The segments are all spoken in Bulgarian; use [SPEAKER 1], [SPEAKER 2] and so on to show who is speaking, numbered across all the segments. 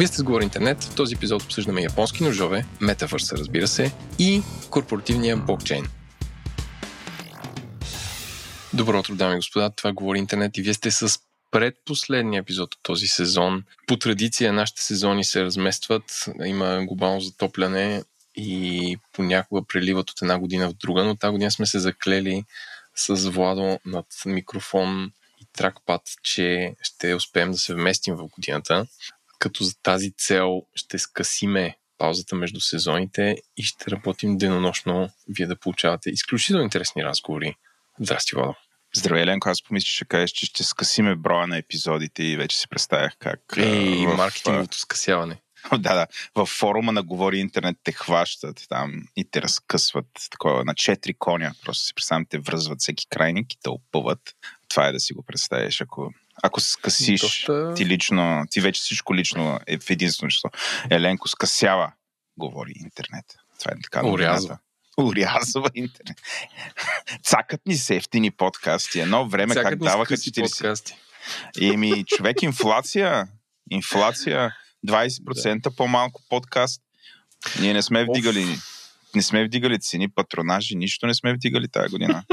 [SPEAKER 1] Вие сте с Говори Интернет. В този епизод обсъждаме японски ножове, метавърса, разбира се, и корпоративния блокчейн. Добро утро, дами и господа. Това Говори Интернет и вие сте с предпоследния епизод от този сезон. По традиция нашите сезони се разместват, има глобално затопляне и понякога преливат от една година в друга, но тази година сме се заклели с Владо над микрофон и тракпад, че ще успеем да се вместим в годината, като за тази цел ще скъсиме паузата между сезоните и ще работим денонощно вие да получавате изключително интересни разговори. Здрасти, Владо.
[SPEAKER 2] Здравей, Ленко. Аз помисля, че ще кажеш, че ще скъсиме броя на епизодите и вече си представях как...
[SPEAKER 1] Ей, в... маркетинговото скъсяване.
[SPEAKER 2] Да, да. В форума на Говори Интернет те хващат там и те разкъсват такова на четири коня. Просто си представям, те връзват всеки крайник и те опъват. Това е да си го представиш. Ако, ако скъсиш, Доста... ти лично, ти вече всичко лично е в единствено число. Еленко скъсява Говори Интернет. Това е така.
[SPEAKER 1] Урязва.
[SPEAKER 2] Урязва интернет. Цакат ни се ефтини подкасти. Едно време Цакат как даваха 40... Подкасти. Еми, човек, инфлация, инфлация, 20% да. по-малко подкаст. Ние не сме вдигали не сме вдигали цени, патронажи, нищо не сме вдигали тази година.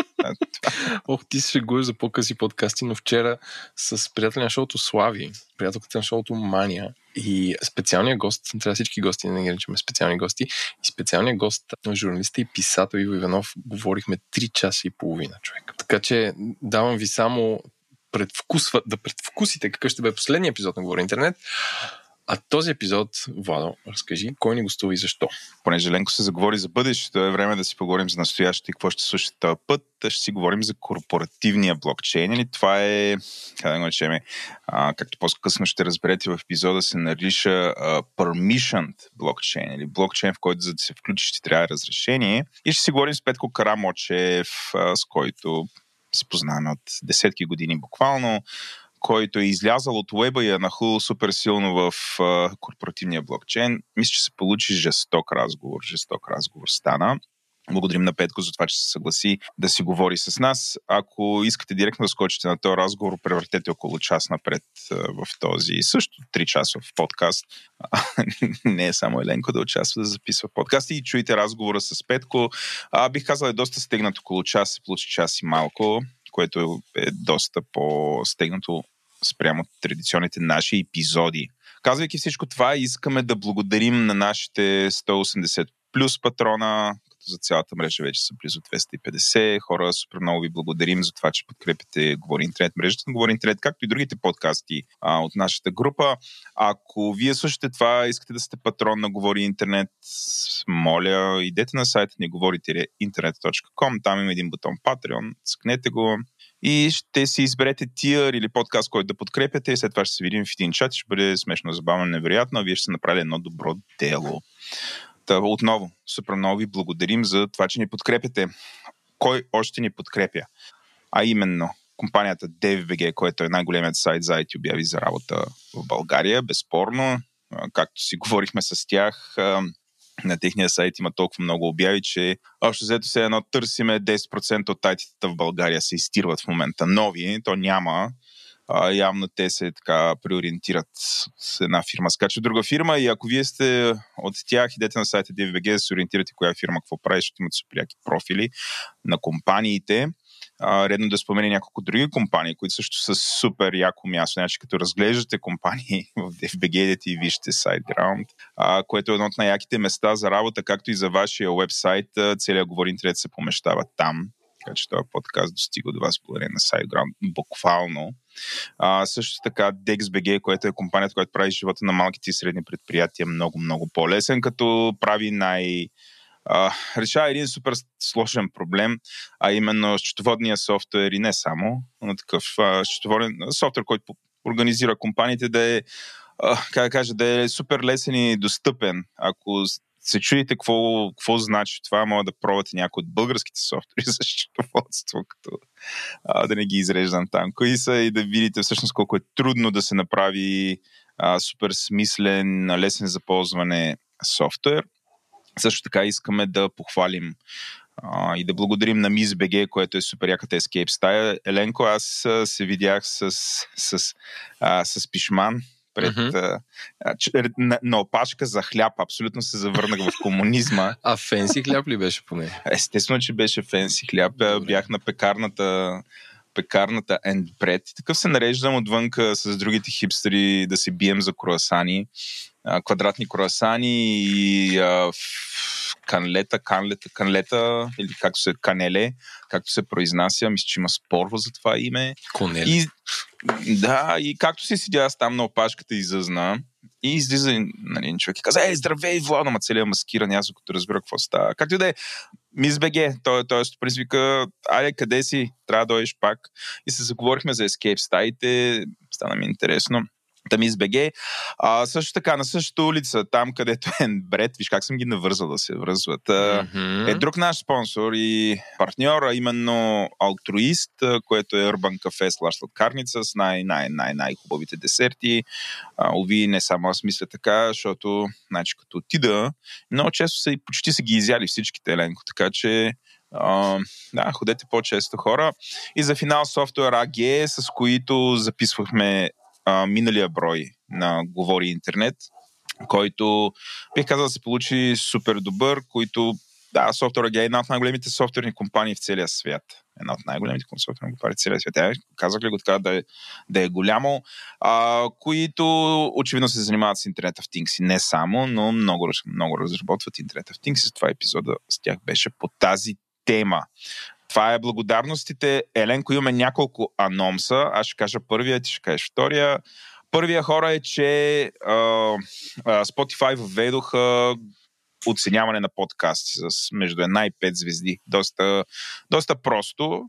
[SPEAKER 1] Ох, ти се шегуваш за по-къси подкасти, но вчера с приятел на шоуто Слави, приятелката на шоуто Мания и специалния гост, трябва всички гости да не наричаме специални гости, и специалния гост, журналиста и писател Иво Иванов, говорихме 3 часа и половина, човек. Така че давам ви само предвкусва, да предвкусите какъв ще бъде последния епизод на Говори Интернет. А този епизод, Владо, разкажи, кой ни гостува и защо?
[SPEAKER 2] Понеже Ленко се заговори за бъдещето, е време да си поговорим за настоящето и какво ще слушате този път. Ще си говорим за корпоративния блокчейн. Или това е, как да го начем, а, както по-късно ще разберете в епизода, се нарича а, permissioned блокчейн. Или блокчейн, в който за да се включиш ти трябва разрешение. И ще си говорим с Петко Карамочев, с който се познаваме от десетки години буквално който е излязал от уеба и е нахул супер силно в а, корпоративния блокчейн. Мисля, че се получи жесток разговор. Жесток разговор стана. Благодарим на Петко за това, че се съгласи да си говори с нас. Ако искате директно да скочите на този разговор, превъртете около час напред в този също 3 часов подкаст. Не е само Еленко да участва да записва подкаст и чуете разговора с Петко. А, бих казал е доста стегнат около час, се получи час и малко което е доста по-стегнато спрямо традиционните наши епизоди. Казвайки всичко това, искаме да благодарим на нашите 180 плюс патрона, като за цялата мрежа вече са близо 250 хора. Супер много ви благодарим за това, че подкрепите Говори Интернет, мрежата на Говори Интернет, както и другите подкасти а, от нашата група. Ако вие слушате това, искате да сте патрон на Говори Интернет, моля, идете на сайта ни говорите-интернет.com, там има един бутон Patreon, цъкнете го, и ще си изберете тир или подкаст, който да подкрепяте и след това ще се видим в един чат. Ще бъде смешно, забавно, невероятно. Вие ще направили едно добро дело. Та, отново, супер много ви благодарим за това, че ни подкрепяте. Кой още ни подкрепя? А именно, компанията DevBG, който е най-големият сайт за IT обяви за работа в България, безспорно. Както си говорихме с тях, на техния сайт има толкова много обяви, че общо взето се едно търсиме 10% от тайтите в България се изтирват в момента. Нови, то няма. А, явно те се така преориентират с една фирма. Скача друга фирма и ако вие сте от тях, идете на сайта DVBG да се ориентирате коя фирма какво прави, защото имат супер профили на компаниите редно да спомени няколко други компании, които също са супер яко място. Значи, като разглеждате компании в FBG и вижте SiteGround, а, което е едно от най-яките места за работа, както и за вашия вебсайт. Целият говори интернет се помещава там. Така че този подкаст достига до вас благодарение на SiteGround буквално. А, също така DexBG, което е компанията, която прави живота на малките и средни предприятия много, много по-лесен, като прави най- решава един супер сложен проблем, а именно счетоводния софтуер и не само, но такъв а, счетоводен софтуер, който организира компаниите да е, а, как да кажа, да е супер лесен и достъпен. Ако се чудите какво, какво значи това, може да пробвате някои от българските софтуери за счетоводство, като а, да не ги изреждам там. Кои са и да видите всъщност колко е трудно да се направи а, супер смислен, лесен за ползване софтуер. Също така искаме да похвалим а, и да благодарим на Мис БГ, което е супер яката Escape стая. Еленко, аз се видях с, с, а, с Пишман пред, mm-hmm. а, на, на опашка за хляб. Абсолютно се завърнах в комунизма.
[SPEAKER 1] А фенси хляб ли беше поне?
[SPEAKER 2] Естествено, че беше фенси хляб. Добре. Бях на пекарната пекарната and bread. И такъв се нареждам отвънка с другите хипстери да се бием за круасани, а, квадратни круасани и а, канлета, канлета, канлета или както се канеле, както се произнася. Мисля, че има спор за това име.
[SPEAKER 1] Конеле.
[SPEAKER 2] И, да, и както си седя аз там на опашката и зъзна, и излиза нали, човек и каза, ей, здравей, Владо, ма целият маскиран, аз като разбира какво става. Както и да е, Мис БГ, той, той стоприз вика, айде, къде си, трябва да дойдеш пак. И се заговорихме за Escape стаите, стана ми интересно. Тамиз БГ. А, също така, на същата улица, там където е Бред, виж как съм ги навързал да се връзват, mm-hmm. е друг наш спонсор и партньор, а именно Altruist, което е Urban Cafe с сладкарница с най- най- най- най-хубавите десерти. А, ови, не само аз мисля така, защото, значи, като отида, много често се, почти са ги изяли всичките, Еленко, така че Uh, да, ходете по-често хора. И за финал софтуер AG, с които записвахме а, миналия брой на Говори Интернет, който бих казал да се получи супер добър, които да, софтуер е една от най-големите софтуерни компании в целия свят. Една от най-големите софтуерни компании в целия свят. Тя казах ли го така да е, да е голямо, а, които очевидно се занимават с Internet of Things не само, но много, много разработват Internet of Things това епизода с тях беше по тази тема. Това е благодарностите. Еленко, имаме няколко анонса. Аз ще кажа първия, ти ще кажеш втория. Първия хора е, че а, а, Spotify введоха оценяване на подкасти с между една и пет звезди. Доста, доста просто,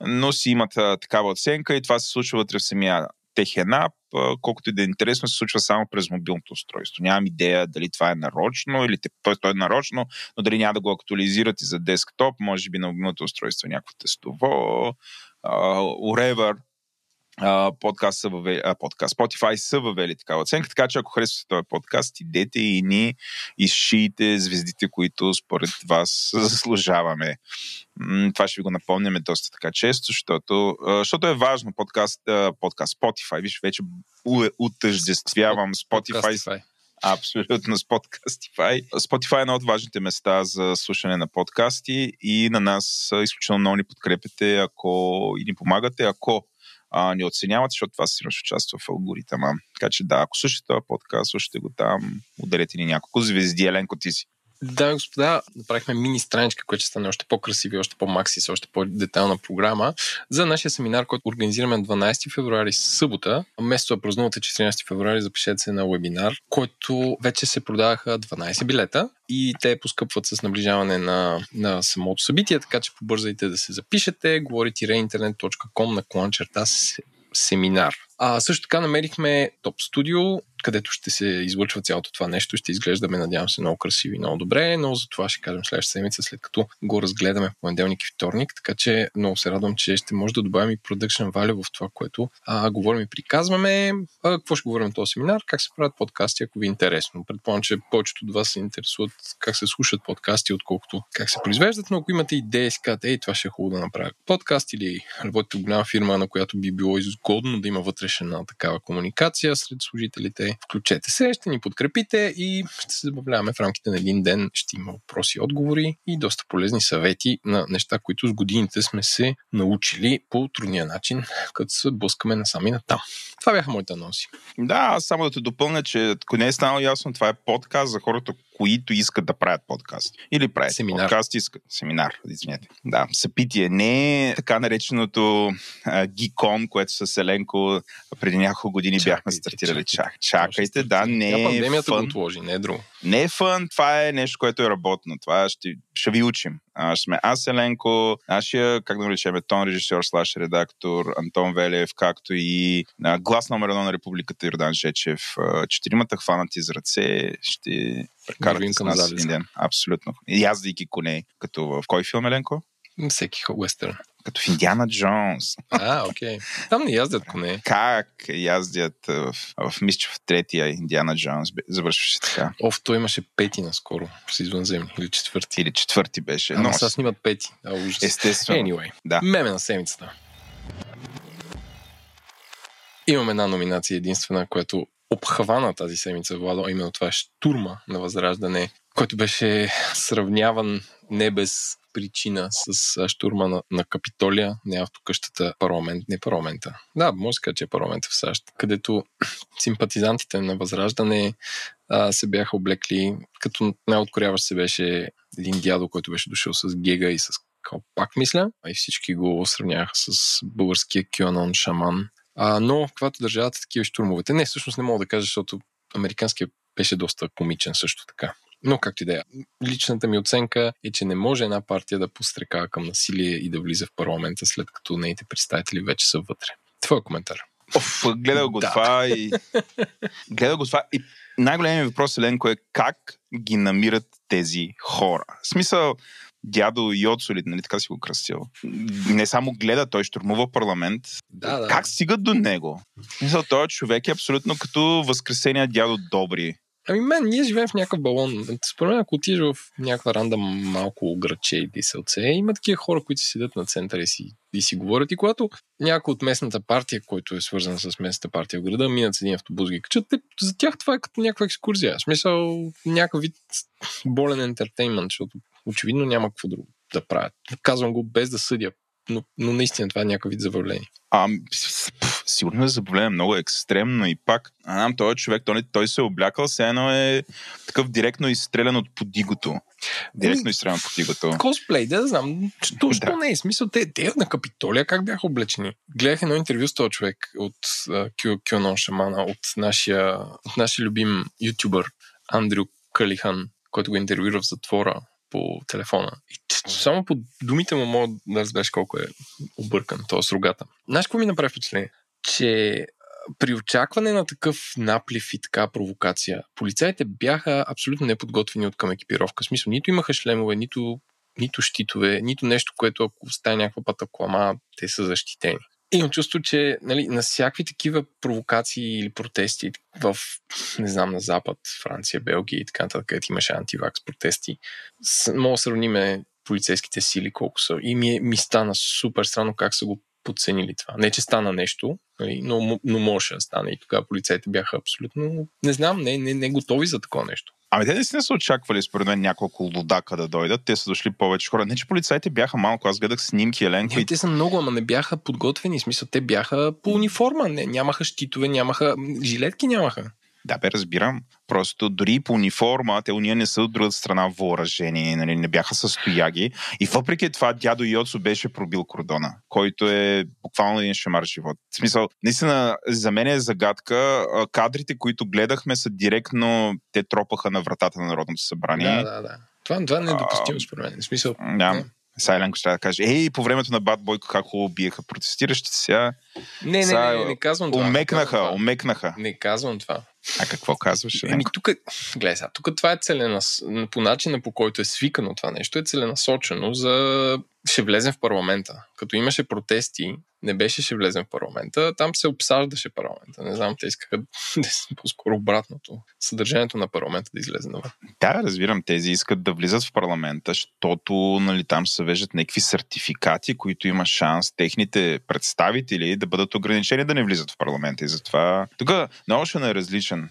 [SPEAKER 2] но си имат а, такава оценка и това се случва вътре в самия техен ап, колкото и да е интересно, се случва само през мобилното устройство. Нямам идея дали това е нарочно, или т.е. то е нарочно, но дали няма да го актуализират и за десктоп, може би на мобилното устройство някакво тестово, whatever подкаст са въвели, а, подкаст, Spotify са въвели такава оценка, така че ако харесвате този подкаст, идете и ни изшиите звездите, които според вас заслужаваме. Това ще ви го напомняме доста така често, защото, защото е важно подкаст, подкаст Spotify. Виж, вече утъждествявам Spotify. Spotify. Абсолютно с Podcastify. Spotify е едно от важните места за слушане на подкасти и на нас изключително много ни подкрепите ако и ни помагате, ако а, ни оценяват, защото това си ще участва в алгоритъма. Така че да, ако слушате този подкаст, слушате го там, ударете ни няколко звезди, Еленко, ти си.
[SPEAKER 1] Да, господа, направихме мини страничка, която ще стане още по-красива още по-макси, с още по-детална програма за нашия семинар, който организираме на 12 февруари събота. Вместо да празнувате 14 февруари, запишете се на вебинар, който вече се продаваха 12 билета и те поскъпват с наближаване на, на самото събитие, така че побързайте да се запишете. говорите-интернет.com на кланчерта семинар. А също така намерихме топ студио, където ще се излъчва цялото това нещо. Ще изглеждаме, надявам се, много красиво и много добре, но за това ще кажем следващата седмица, след като го разгледаме в понеделник и вторник. Така че много се радвам, че ще може да добавим и production value в това, което а, говорим и приказваме. А, какво ще говорим на този семинар? Как се правят подкасти, ако ви е интересно. Предполагам, че повечето от вас се интересуват как се слушат подкасти, отколкото как се произвеждат, но ако имате идеи, си казвате, ей, това ще е хубаво да направя подкаст или работите в голяма фирма, на която би било изгодно да има вътрешна такава комуникация сред служителите, Включете се, ще ни подкрепите и ще се забавляваме в рамките на един ден. Ще има въпроси и отговори и доста полезни съвети на неща, които с годините сме се научили по трудния начин, като се блъскаме насами на там. Това бяха моите анонси.
[SPEAKER 2] Да, само да те допълня, че ако не е станало ясно, това е подкаст за хората, които искат да правят подкаст. Или правят семинар. подкаст, искат. Семинар, извинете. Да, съпитие. Не е така нареченото а, Гикон, което с Еленко преди няколко години чакайте, бяхме стартирали. Чакайте, чакайте да, не е
[SPEAKER 1] пандемията фън. го отложи, не е друго.
[SPEAKER 2] Не е фън, това е нещо, което е работно. Това ще, ще ви учим. А, сме аз, Еленко, нашия, как да наречем, тон режисьор, слаш редактор, Антон Велев, както и а, глас номер едно на Републиката Йордан Жечев. Четиримата хванати за ръце ще прекарате с нас един ден. Абсолютно. Яздайки коне, като в кой филм, Еленко?
[SPEAKER 1] Всеки уестърн.
[SPEAKER 2] Като в Индиана Джонс.
[SPEAKER 1] А, окей. Там не яздят коне.
[SPEAKER 2] Как яздят в, в мисля, в третия Индиана Джонс завършваше така.
[SPEAKER 1] Оф, той имаше пети наскоро с извънземни. Или четвърти.
[SPEAKER 2] Или четвърти беше.
[SPEAKER 1] Ама Но... сега снимат пети. А, ужас.
[SPEAKER 2] Естествено.
[SPEAKER 1] Anyway.
[SPEAKER 2] Да.
[SPEAKER 1] Меме на седмицата. Имам една номинация единствена, която обхвана тази седмица, Владо, именно това е штурма на Възраждане, който беше сравняван не без причина с штурма на, на Капитолия, не автокъщата парламент, не парламента. Да, може да кажа, че е парламента в САЩ, където симпатизантите на Възраждане а, се бяха облекли, като най-откоряващ се беше един дядо, който беше дошъл с гега и с калпак, мисля, и всички го сравняваха с българския кюанон шаман. А, но, когато държавата такива штурмовете, не, всъщност не мога да кажа, защото американският беше доста комичен също така. Но както и да е. Личната ми оценка е, че не може една партия да пострека към насилие и да влиза в парламента, след като нейните представители вече са вътре. Твой коментар.
[SPEAKER 2] Оф, гледал го да. това и... гледал го това и най-големият въпрос, Еленко, е как ги намират тези хора. В смисъл, дядо Йоцо, или нали така си го кръстил, не само гледа, той штурмува парламент.
[SPEAKER 1] Да, да.
[SPEAKER 2] Как стигат до него? Мисъл, този човек е абсолютно като възкресения дядо Добри.
[SPEAKER 1] Ами мен, ние живеем в някакъв балон. Според мен, ако отидеш в някаква ранда малко граче и диселце, има такива хора, които си седят на центъра и си, и си говорят. И когато някой от местната партия, който е свързан с местната партия в града, минат с един автобус ги качат, за тях това е като някаква екскурзия. В смисъл, някакъв вид болен ентертеймент, защото очевидно няма какво друго да правят. Казвам го без да съдя, но, но наистина това е някакъв вид забавление.
[SPEAKER 2] А, сигурно е забавление много екстремно и пак, а знам, той е човек, той, той се е облякал, все едно е такъв директно изстрелян от подигото. Директно ами, изстрелян от подигото.
[SPEAKER 1] Косплей, да, знам. Точно да. не е смисъл. Те, те на Капитолия как бяха облечени? Гледах едно интервю с този човек от QAnon Шамана, от нашия, от нашия любим ютубър Андрю Калихан, който го интервюира в затвора по телефона. И само по думите му мога да разбереш колко е объркан, т.е. рогата. Знаеш какво ми направи впечатление? Че при очакване на такъв наплив и така провокация, полицаите бяха абсолютно неподготвени от към екипировка. В смисъл, нито имаха шлемове, нито, нито щитове, нито нещо, което ако стане някаква пътаклама, те са защитени. Имам чувство, че нали, на всякакви такива провокации или протести в, не знам, на Запад, Франция, Белгия и така нататък, където имаше антивакс протести, мога да сравниме полицейските сили колко са. И ми, е, ми стана супер странно как са го подценили това. Не, че стана нещо, нали, но, но може да стане. И тогава полицейите бяха абсолютно, не знам, не, не, не готови за такова нещо.
[SPEAKER 2] Ами те наистина са очаквали, според мен, няколко лудака да дойдат. Те са дошли повече хора. Не, че полицайите бяха малко. Аз гледах снимки, Еленко.
[SPEAKER 1] Не, те са много, ама не бяха подготвени. В смисъл, те бяха по униформа. Не, нямаха щитове, нямаха... Жилетки нямаха.
[SPEAKER 2] Да, бе, разбирам. Просто дори по униформа, те уния не са от другата страна въоръжени, нали, не бяха с стояги. И въпреки това дядо Йоцо беше пробил кордона, който е буквално един шамар живот. В смисъл, наистина, за мен е загадка. Кадрите, които гледахме, са директно, те тропаха на вратата на Народното събрание.
[SPEAKER 1] Да, да, да. Това, това не е допустимо, според мен. В смисъл,
[SPEAKER 2] да. Не. Сайленко ще да каже, ей, по времето на Бат Бойко как хубаво биеха протестиращите сега.
[SPEAKER 1] Не, не, не, не, не казвам това.
[SPEAKER 2] Умекнаха,
[SPEAKER 1] не
[SPEAKER 2] умекнаха.
[SPEAKER 1] Не казвам това.
[SPEAKER 2] А какво казваш?
[SPEAKER 1] Еми, тук, гледай сега, тук това е целенас... по начина по който е свикано това нещо, е целенасочено за ще влезем в парламента. Като имаше протести, не беше ще влезем в парламента, там се обсаждаше парламента. Не знам, те искаха по-скоро обратното. Съдържанието на парламента да излезе навън.
[SPEAKER 2] Да, разбирам. Тези искат да влизат в парламента, защото нали, там се вежат някакви сертификати, които има шанс техните представители да бъдат ограничени да не влизат в парламента. И затова тук Notion е различен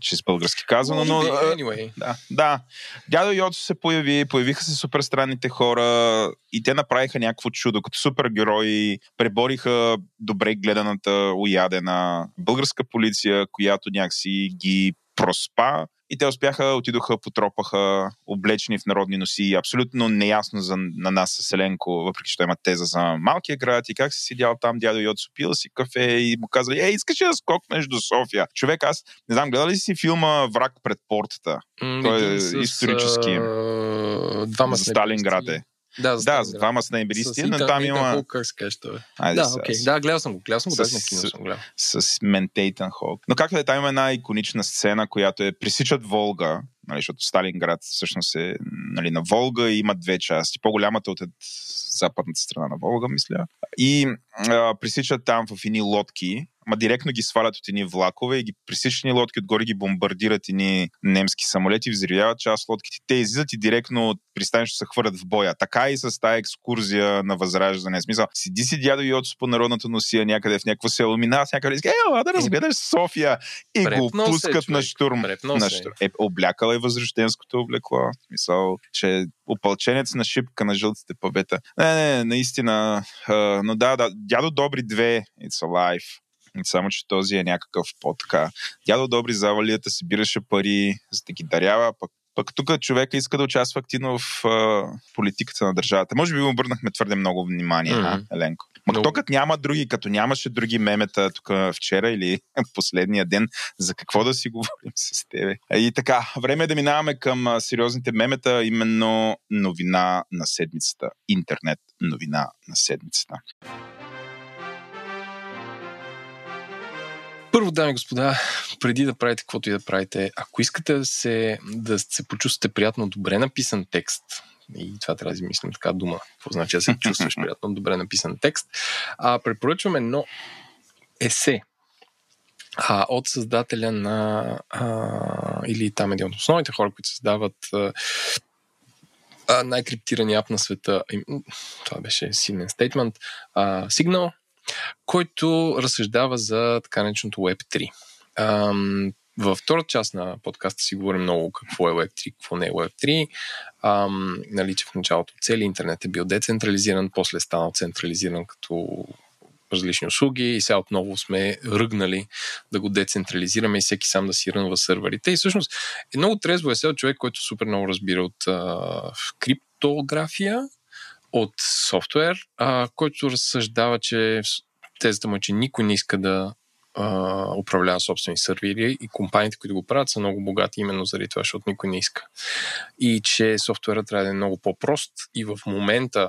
[SPEAKER 2] чист български казано, но...
[SPEAKER 1] Anyway.
[SPEAKER 2] Да, да. Дядо Йоцо се появи, появиха се супер странните хора и те направиха някакво чудо. Като супергерои пребориха добре гледаната, уядена българска полиция, която някакси ги проспа и те успяха, отидоха, потропаха, облечени в народни носи, абсолютно неясно за, на нас с Селенко, въпреки че той има теза за малкия град и как си седял там, дядо Йоцо, пил си кафе и му каза, ей, искаш ли да скокнеш до София? Човек, аз не знам, гледали ли си филма Враг пред портата? Той е с, исторически.
[SPEAKER 1] Uh, двама
[SPEAKER 2] Сталинград е.
[SPEAKER 1] Да,
[SPEAKER 2] за, да, за двама с небелисти, но там има...
[SPEAKER 1] Холк, как се каже това? Да, окей. Okay. Да, гледал съм го. Гледал съм го, даже на кино съм гледал.
[SPEAKER 2] С Ментейтън Холк. Но както е, там има една иконична сцена, която е пресичат Волга, нали, защото Сталинград всъщност е нали, на Волга и има две части. По-голямата от западната страна на Волга, мисля. И а, пресичат там в едни лодки ама директно ги свалят от едни влакове и ги пресичани лодки отгоре ги бомбардират едни немски самолети, взривяват част лодките. Те излизат и директно от пристанището се хвърлят в боя. Така и с тази екскурзия на възраждане. Смисъл, сиди си дядо Йоцо по народната носия някъде в някакво село, минава с някъде и е, да разгледаш София и го пускат на штурм. На штурм. Е, облякала е възрожденското облекло. Мисъл, че опълченец на шипка на жълтите пабета. Не, не, наистина. Uh, но да, да, дядо Добри 2, it's alive. Само, че този е някакъв по-така. Дядо Добри завалията събираше пари, за да ги дарява, пък пък тук човека иска да участва активно в а, политиката на държавата. Може би му обърнахме твърде много внимание, mm-hmm. а, Еленко. Ма Но... като няма други, като нямаше други мемета тук вчера или последния ден, за какво да си говорим с тебе? И така, време е да минаваме към сериозните мемета, именно новина на седмицата. Интернет новина на седмицата.
[SPEAKER 1] Първо, дами и господа, преди да правите каквото и да правите, ако искате да се, да се почувствате приятно добре написан текст, и това трябва да измислим така дума, какво значи да се чувстваш приятно добре написан текст, а, препоръчвам едно есе а, от създателя на а, или там един от основните хора, които създават а, най-криптирания ап на света. Това беше силен стейтмент. Signal, който разсъждава за така нареченото Web3. Ам, във втората част на подкаста си говорим много какво е Web3, какво не е Web3. Ам, нали, че в началото целият интернет е бил децентрализиран, после станал централизиран като различни услуги и сега отново сме ръгнали да го децентрализираме и всеки сам да си рънва сървърите. И всъщност е много трезво е човек, който супер много разбира от а, криптография от софтуер, а, който разсъждава, че тезата му е, че никой не иска да управлява собствени сервери и компаниите, които го правят, са много богати именно заради това, защото никой не иска. И че софтуера трябва да е много по-прост и в момента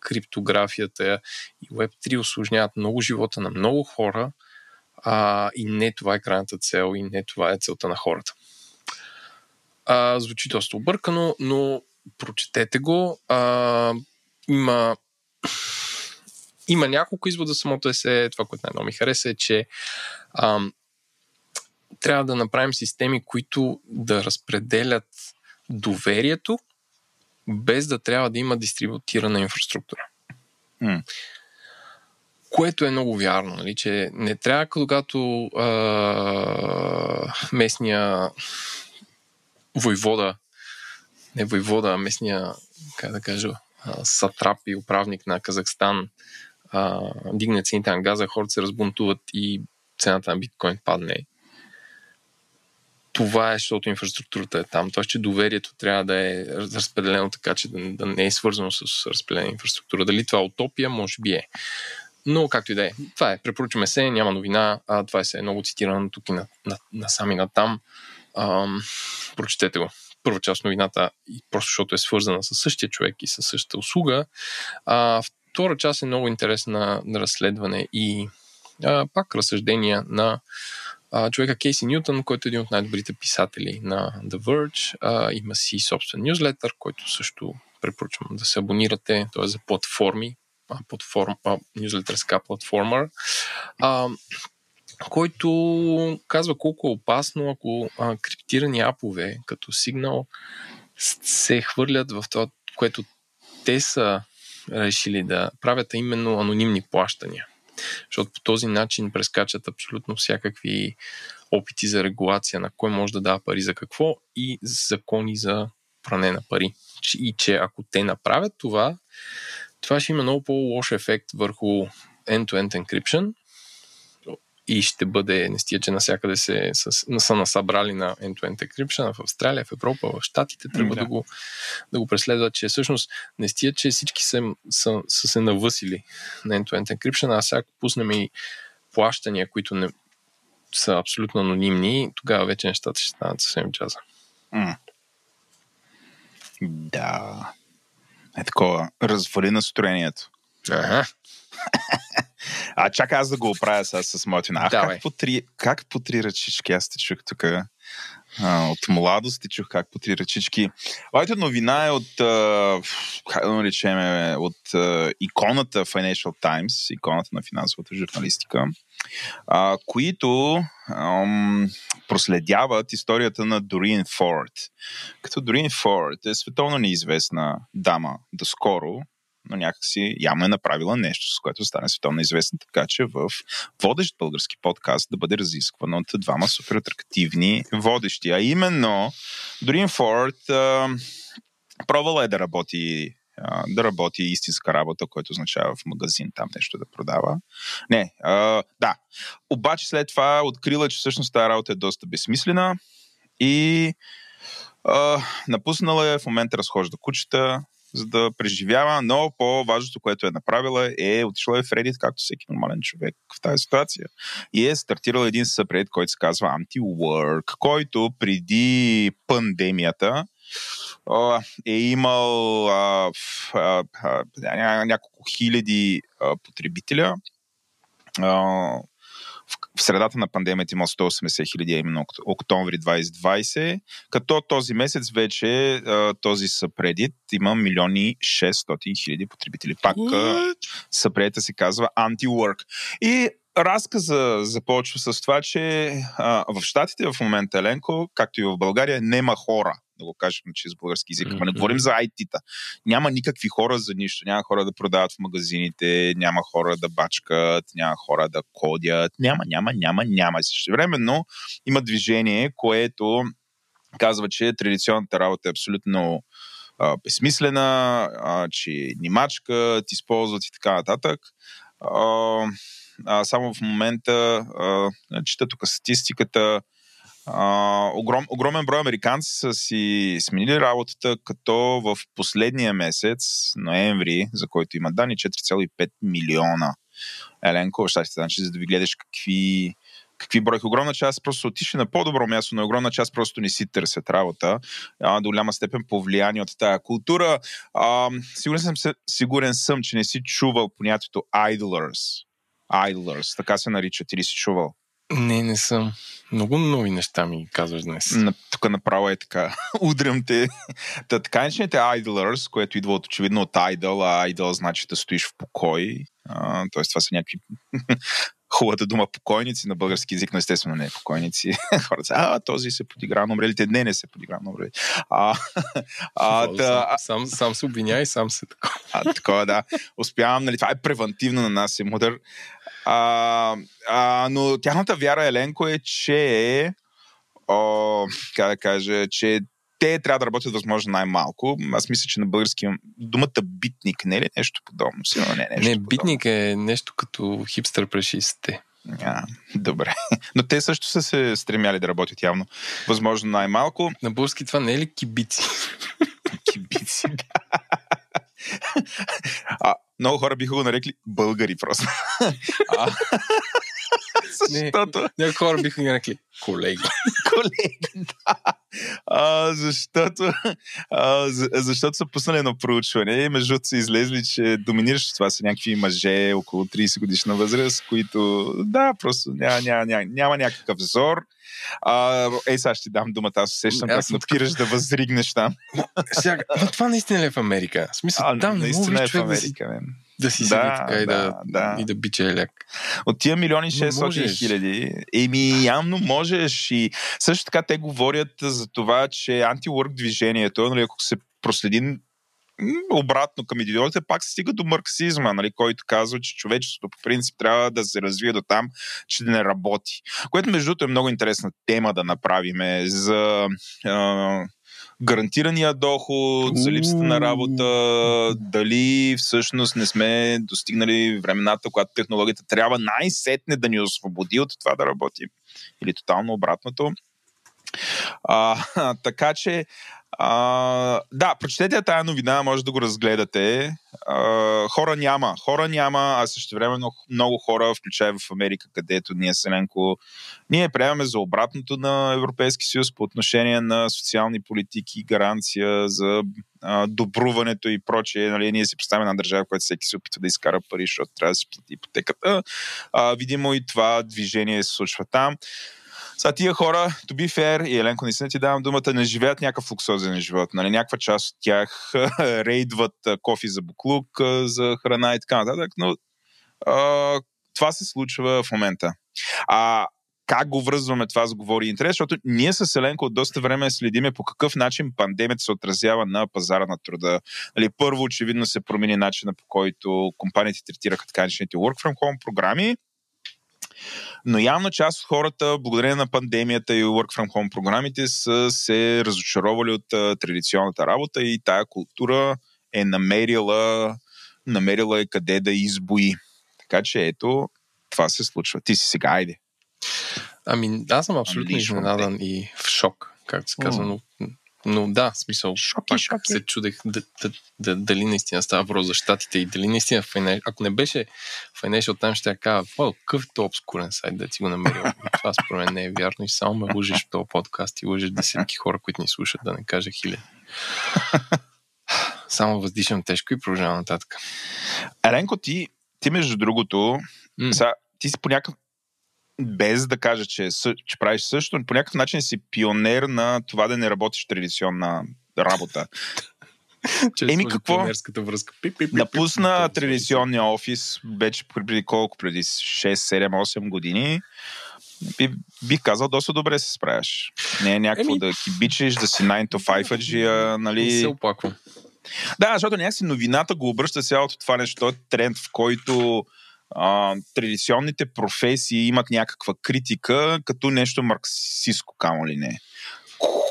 [SPEAKER 1] криптографията и Web3 осложняват много живота на много хора а, и не това е крайната цел и не това е целта на хората. А, звучи доста объркано, но прочетете го. А, има, има няколко извода самото есе. Това, което най-много ми хареса е, че ам, трябва да направим системи, които да разпределят доверието, без да трябва да има дистрибутирана инфраструктура. Mm. Което е много вярно, нали, че не трябва, когато а, местния войвода, не войвода, а местния, как да кажа, сатрап и управник на Казахстан а, дигне цените на газа, хората се разбунтуват и цената на биткоин падне. Това е, защото инфраструктурата е там. Тоест, че доверието трябва да е разпределено така, че да, да не е свързано с разпределена инфраструктура. Дали това е утопия, може би е. Но както и да е. Това е. Препоръчваме се, няма новина. А, това е се много цитирано тук и на, на, на сами на там. Ам, прочетете го първа част новината, просто защото е свързана с същия човек и с същата услуга. А, втора част е много интересна на разследване и а, пак разсъждения на а, човека Кейси Ньютон, който е един от най-добрите писатели на The Verge. А, има си собствен нюзлетър, който също препоръчвам да се абонирате. Той е за платформи, а, платформ, а, нюзлетърска платформа. А, който казва колко е опасно, ако а, криптирани апове като сигнал се хвърлят в това, което те са решили да правят, а именно анонимни плащания. Защото по този начин прескачат абсолютно всякакви опити за регулация на кой може да дава пари за какво и закони за пране на пари. И че ако те направят това, това ще има много по-лош ефект върху end-to-end encryption, и ще бъде, не стия, че навсякъде се, са, са насъбрали на end-to-end encryption в Австралия, в Европа, в Штатите, трябва да, да, го, да го преследват, че всъщност не стия, че всички са, са, са се навъсили на end-to-end encryption, а сега пуснем и плащания, които не, са абсолютно анонимни, тогава вече нещата ще станат съвсем джаза. Mm.
[SPEAKER 2] Да. Е такова, развали настроението.
[SPEAKER 1] Ага.
[SPEAKER 2] А чакай аз да го оправя сега с моята Ах, как по, три, как по три ръчички аз те чух тук а, от младост и чух как по три ръчички. Моята новина е от, а, как да наречем, от а, иконата Financial Times, иконата на финансовата журналистика, а, които ам, проследяват историята на Дорин Форд. Като Дорин Форд е световно неизвестна дама доскоро, но някакси явно е направила нещо, с което стане световно известна, така че в водещ български подкаст да бъде разискван от двама супер атрактивни водещи. А именно, Дорин Форд пробвала е да работи да работи истинска работа, което означава в магазин там нещо да продава. Не, а, да. Обаче след това открила, че всъщност тази работа е доста безсмислена и а, напуснала е, в момента разхожда кучета, за да преживява, но по-важното, което е направила е отишла е в Reddit, както всеки нормален човек в тази ситуация. И е стартирал един съпред, който се казва Anti-Work, който преди пандемията е имал а, а, а, няколко хиляди а, потребителя. А, в средата на пандемията има 180 хиляди, именно октомври 2020, като този месец вече този съпредит има милиони 600 хиляди потребители. Пак съпредита се казва Anti-Work. И разказа започва с това, че а, в Штатите в момента, Еленко, както и в България, нема хора да го кажем на чист български език. Mm-hmm. не говорим за IT-та. Няма никакви хора за нищо. Няма хора да продават в магазините, няма хора да бачкат, няма хора да кодят. Няма, няма, няма, няма. И също времено има движение, което казва, че традиционната работа е абсолютно а, безсмислена, а, че ни мачкат, използват и така нататък. А, а, само в момента а, чета тук статистиката, огром, огромен брой американци са си сменили работата, като в последния месец, ноември, за който има данни, 4,5 милиона. Еленко, щастие, значи, за да ви гледаш какви, какви бройки. Огромна част просто са отишли на по-добро място, но огромна част просто не си търсят работа. А, до голяма степен повлияние от тази култура. А, сигурен, съм, сигурен съм, че не си чувал понятието idlers. Idlers, така се наричат или си чувал?
[SPEAKER 1] Не, не съм. Много нови неща ми казваш днес.
[SPEAKER 2] На, тук направо е така. Удрям те. Та, така наречените idlers, което идва от очевидно от idle, а idle значи да стоиш в покой. Тоест това са някакви хубавата дума покойници на български язик, но естествено не е покойници. Хората а, този се подигра на умрелите. Не, не се подигра на умрелите. А,
[SPEAKER 1] а, да, сам, сам, се обвиня и сам се такова.
[SPEAKER 2] А, такова, да. Успявам, нали, това е превентивно на нас, е мудър. А, а, но тяхната вяра, Еленко, е, че о, как да кажа, че те трябва да работят възможно най-малко. Аз мисля, че на български думата битник не е ли нещо подобно? Сигурно не е нещо
[SPEAKER 1] Не, подобно. битник е нещо като хипстър 60-те.
[SPEAKER 2] А, добре. Но те също са се стремяли да работят явно. Възможно най-малко.
[SPEAKER 1] На български това не е ли кибици?
[SPEAKER 2] кибици, да. А, много хора биха го нарекли българи просто. а,
[SPEAKER 1] защото... Някои хора биха ги нарекли колеги.
[SPEAKER 2] колеги, да. А, защото, а, защото са пуснали едно проучване и между са излезли, че доминиращи това са някакви мъже около 30 годишна възраст, които да, просто няма, няма, няма, няма някакъв взор. А, ей, сега ще ти дам думата, аз усещам как напираш да възригнеш там.
[SPEAKER 1] Сега, но това наистина ли е в Америка? В смисъл, а, там наистина е в Америка, мен да си да, така да, и да, да. и да бича еляк.
[SPEAKER 2] От тия милиони 600 хиляди, еми явно можеш и също така те говорят за това, че антиворк движението, нали, ако се проследи обратно към идеологията, пак се стига до марксизма, нали, който казва, че човечеството по принцип трябва да се развие до там, че да не работи. Което между другото е много интересна тема да направиме за гарантирания доход, за липсата на работа, дали всъщност не сме достигнали времената, когато технологията трябва най-сетне да ни освободи от това да работим. Или тотално обратното. А, така че а, да, прочетете тая новина, може да го разгледате. А, хора няма. Хора няма, а също време много хора, включая в Америка, където ние Селенко, ние приемаме за обратното на Европейски съюз по отношение на социални политики, гаранция за а, добруването и прочее. Нали, ние си представяме на държава, която всеки се опитва да изкара пари, защото трябва да си плати ипотеката. А, видимо и това движение се случва там. Сега тия хора, to be fair, и Еленко, наистина ти давам думата, не живеят някакъв луксозен живот. Нали? Някаква част от тях рейдват кофи за буклук, за храна и така нататък, но а, това се случва в момента. А как го връзваме това с говори интерес, защото ние с Еленко от доста време следиме по какъв начин пандемията се отразява на пазара на труда. Нали, първо, очевидно се промени начина по който компаниите третираха така наречените work from home програми, но явно част от хората, благодарение на пандемията и work from home програмите, са се разочаровали от а, традиционната работа и тая култура е намерила, намерила е къде да избои. Така че ето, това се случва. Ти си сега, айде.
[SPEAKER 1] Ами, аз съм абсолютно изненадан и в шок, както се казва, но, но да, смисъл,
[SPEAKER 2] Шоки,
[SPEAKER 1] пак
[SPEAKER 2] шоки.
[SPEAKER 1] се чудех да, да, да, дали наистина става въпрос за щатите и дали наистина Financial, ако не беше Financial Times, ще я кажа, о, какъв е то обскурен сайт, да си го намерил. И това според мен не е вярно и само ме лъжеш в този подкаст и лъжеш десетки хора, които ни слушат, да не кажа хиляди. Само въздишам тежко и продължавам нататък.
[SPEAKER 2] Еленко, ти, ти между другото,
[SPEAKER 1] М.
[SPEAKER 2] сега, ти си по някакъв без да кажа, че, е че правиш също, по някакъв начин си пионер на това да не работиш традиционна работа. Еми, какво?
[SPEAKER 1] връзка. Пип, пип, пип,
[SPEAKER 2] Напусна традиционния офис вече преди колко? Преди 6, 7, 8 години. Би, бих казал, доста добре се справяш. Не е някакво
[SPEAKER 1] Еми-
[SPEAKER 2] да ки бичиш, да си 9 to 5 аджия,
[SPEAKER 1] Не
[SPEAKER 2] нали?
[SPEAKER 1] се оплаквам.
[SPEAKER 2] Да, защото някакси новината го обръща цялото това нещо. Той е тренд, в който а, традиционните професии имат някаква критика, като нещо марксистско, камо ли не.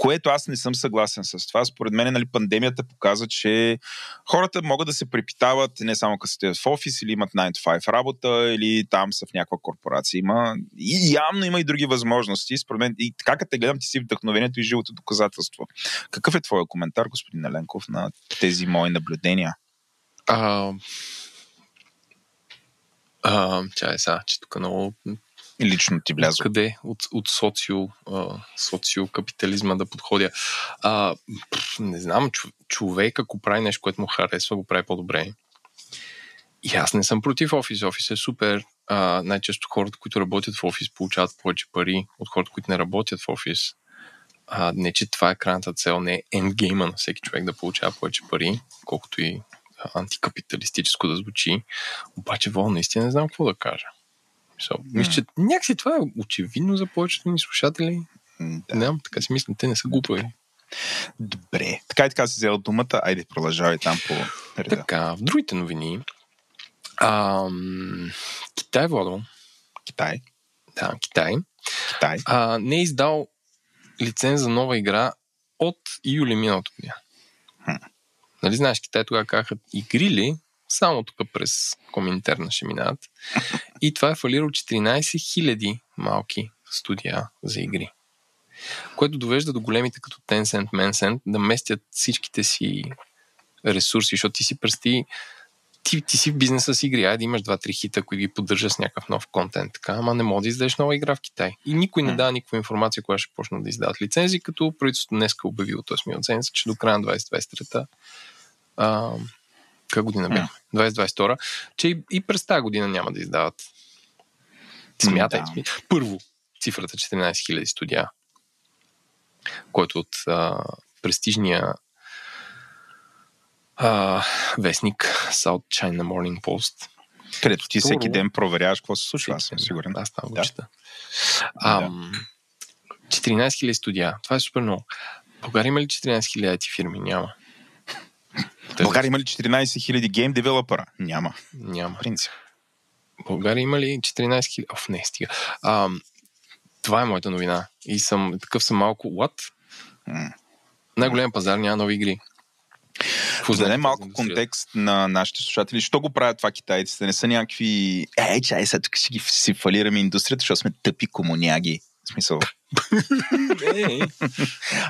[SPEAKER 2] Което аз не съм съгласен с това. Според мен, нали, пандемията показа, че хората могат да се препитават не само като сте в офис или имат 9 to 5 работа, или там са в някаква корпорация. Има, и явно има и други възможности. Според мен, и така като те гледам, ти си вдъхновението и живото доказателство. Какъв е твоя коментар, господин Еленков, на тези мои наблюдения?
[SPEAKER 1] А, а, чай сега, че тук много
[SPEAKER 2] Лично ти влязо.
[SPEAKER 1] Къде? От, от социо, а, социокапитализма да подходя. А, пф, не знам, човек, ако прави нещо, което му харесва, го прави по-добре. И аз не съм против офис. Офис е супер. А, най-често хората, които работят в офис, получават повече пари от хората, които не работят в офис. А, не, че това е крайната цел, не е ендгейма на всеки човек да получава повече пари, колкото и антикапиталистическо да звучи. Обаче, Вол, наистина не знам какво да кажа. Мисъл, Мисля, че някакси това е очевидно за повечето ни слушатели. Да. Не знам, така си мисля, те не са глупави.
[SPEAKER 2] Добре. Така и така си взел думата. Айде, продължавай там по реда.
[SPEAKER 1] Така, в другите новини. Ам, Китай, Владо,
[SPEAKER 2] Китай.
[SPEAKER 1] да, Китай,
[SPEAKER 2] Китай.
[SPEAKER 1] а, не е издал лиценз за нова игра от юли миналото година. Нали знаеш, Китай тогава казаха игри ли, само тук през Коминтерна ще минават. И това е фалирало 14 000 малки студия за игри. Което довежда до големите като Tencent, Tencent да местят всичките си ресурси, защото ти си пръсти ти, ти си в бизнеса с игри, айде имаш 2-3 хита, които ги поддържа с някакъв нов контент, така, ама не може да издадеш нова игра в Китай. И никой не дава никаква информация, кога ще почнат да издават лицензии, като правителството днес е обявило, т.е. ми оценят, че до края на 2023-та а, каква година бяхме? 2022, че и, и през тази година няма да издават. Смятай.
[SPEAKER 2] Да.
[SPEAKER 1] Да. Първо, цифрата 14 000 студия, който от а, престижния а, вестник South China Morning Post.
[SPEAKER 2] Където ти
[SPEAKER 1] Второ-
[SPEAKER 2] всеки ден проверяваш какво се случва, аз съм сигурен.
[SPEAKER 1] Аз там го
[SPEAKER 2] Да.
[SPEAKER 1] чета. Ам, 14 000 студия. Това е супер много. България има ли 14 000 IT фирми? Няма.
[SPEAKER 2] България има ли 14 000 гейм девелопера? Няма.
[SPEAKER 1] Няма.
[SPEAKER 2] Принцип.
[SPEAKER 1] България има ли 14 000? Оф, не, стига. Ам, това е моята новина. И съм, такъв съм малко, what?
[SPEAKER 2] М.
[SPEAKER 1] Най-голям пазар няма нови игри.
[SPEAKER 2] Да дадем малко контекст на нашите слушатели. Що го правят това китайците? Не са някакви... Ей, чай, сега тук ще ги си фалираме индустрията, защото сме тъпи комуняги. В смисъл.
[SPEAKER 1] Е,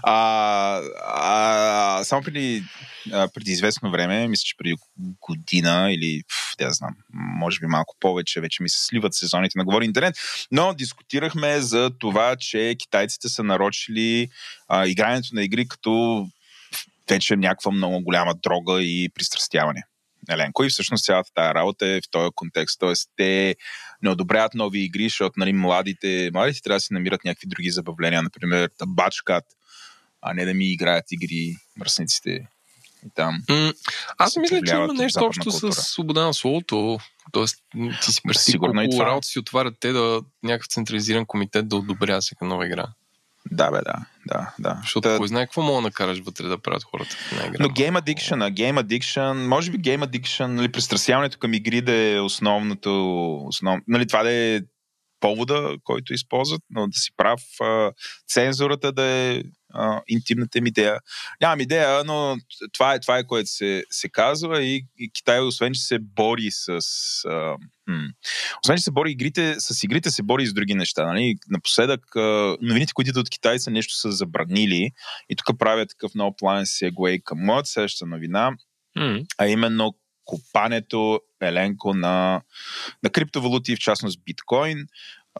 [SPEAKER 2] А, а, само преди, а, преди известно време, мисля, че преди година или, пф, да знам, може би малко повече, вече ми се сливат сезоните на Говори Интернет, но дискутирахме за това, че китайците са нарочили а, игрането на игри като вече някаква много голяма дрога и пристрастяване. Еленко и всъщност цялата тази работа е в този контекст. Тоест, те не одобряват нови игри, защото нали, младите, младите трябва да си намират някакви други забавления, например табачкат, а не да ми играят игри мръсниците и там.
[SPEAKER 1] М- аз мисля, че има нещо общо с свобода на словото. Тоест, ти си представи колко работа си отварят те да някакъв централизиран комитет да одобрява всяка нова игра.
[SPEAKER 2] Да, бе, да, да, да.
[SPEAKER 1] Защото Та... кой знае какво мога да накараш вътре да правят хората
[SPEAKER 2] една игра. Но Game Addiction, Game Addiction, може би Game Addiction, нали, пристрастяването към игри да е основното, основ... нали, това да е повода, който използват, но да си прав, а, цензурата да е а, интимната ми идея. Нямам идея, но това е, това е което се, се казва и, и Китай, освен че се бори с... А, м- освен че се бори игрите, с игрите се бори и с други неща. Нали? Напоследък а, новините, които идват от Китай са нещо са забранили и тук правя такъв нов план сегуей към моята следваща новина, mm. а именно копането еленко на, на криптовалути, в частност биткоин.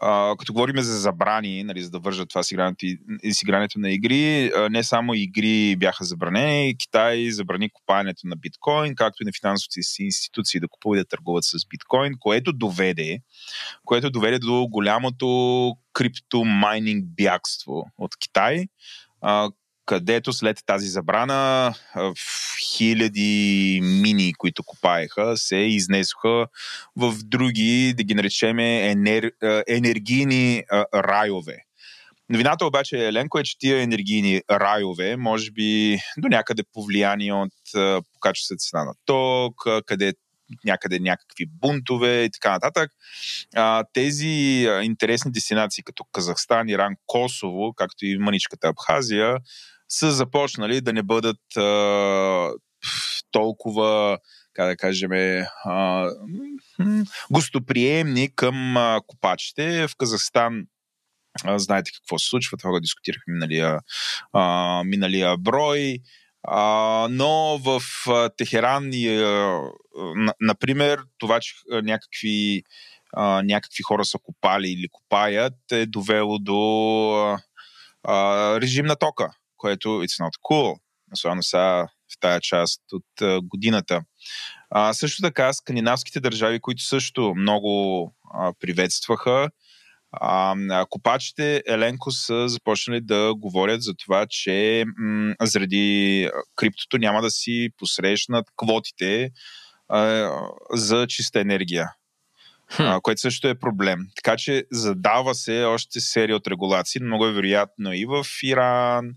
[SPEAKER 2] А, като говорим за забрани, нали, за да вържат това с игрането, на игри, а, не само игри бяха забранени, Китай забрани купането на биткоин, както и на финансовите си институции да купуват и да търгуват с биткоин, което доведе, което доведе до голямото криптомайнинг бягство от Китай, а, където след тази забрана хиляди мини, които копаеха, се изнесоха в други, да ги наречеме, енер, енергийни райове. Новината обаче, Еленко, е, че тия енергийни райове, може би до някъде повлияни от покачващата цена на ток, къде някъде някакви бунтове и така нататък. А, тези интересни дестинации като Казахстан, Иран, Косово, както и маничката Абхазия, са започнали да не бъдат а, толкова, как да кажем, а, гостоприемни към а, копачите. В Казахстан знаете какво се случва, това го дискутирахме миналия, миналия брой. А, но в а, Техеран, и, а, на, например, това, че някакви, а, някакви хора са копали или копаят, е довело до а, режим на тока което it's not cool, особено сега в тая част от годината. А, също така, скандинавските държави, които също много а, приветстваха, а, копачите Еленко са започнали да говорят за това, че м- заради криптото няма да си посрещнат квотите а, за чиста енергия а, което също е проблем. Така че задава се още серия от регулации, много е вероятно и в Иран,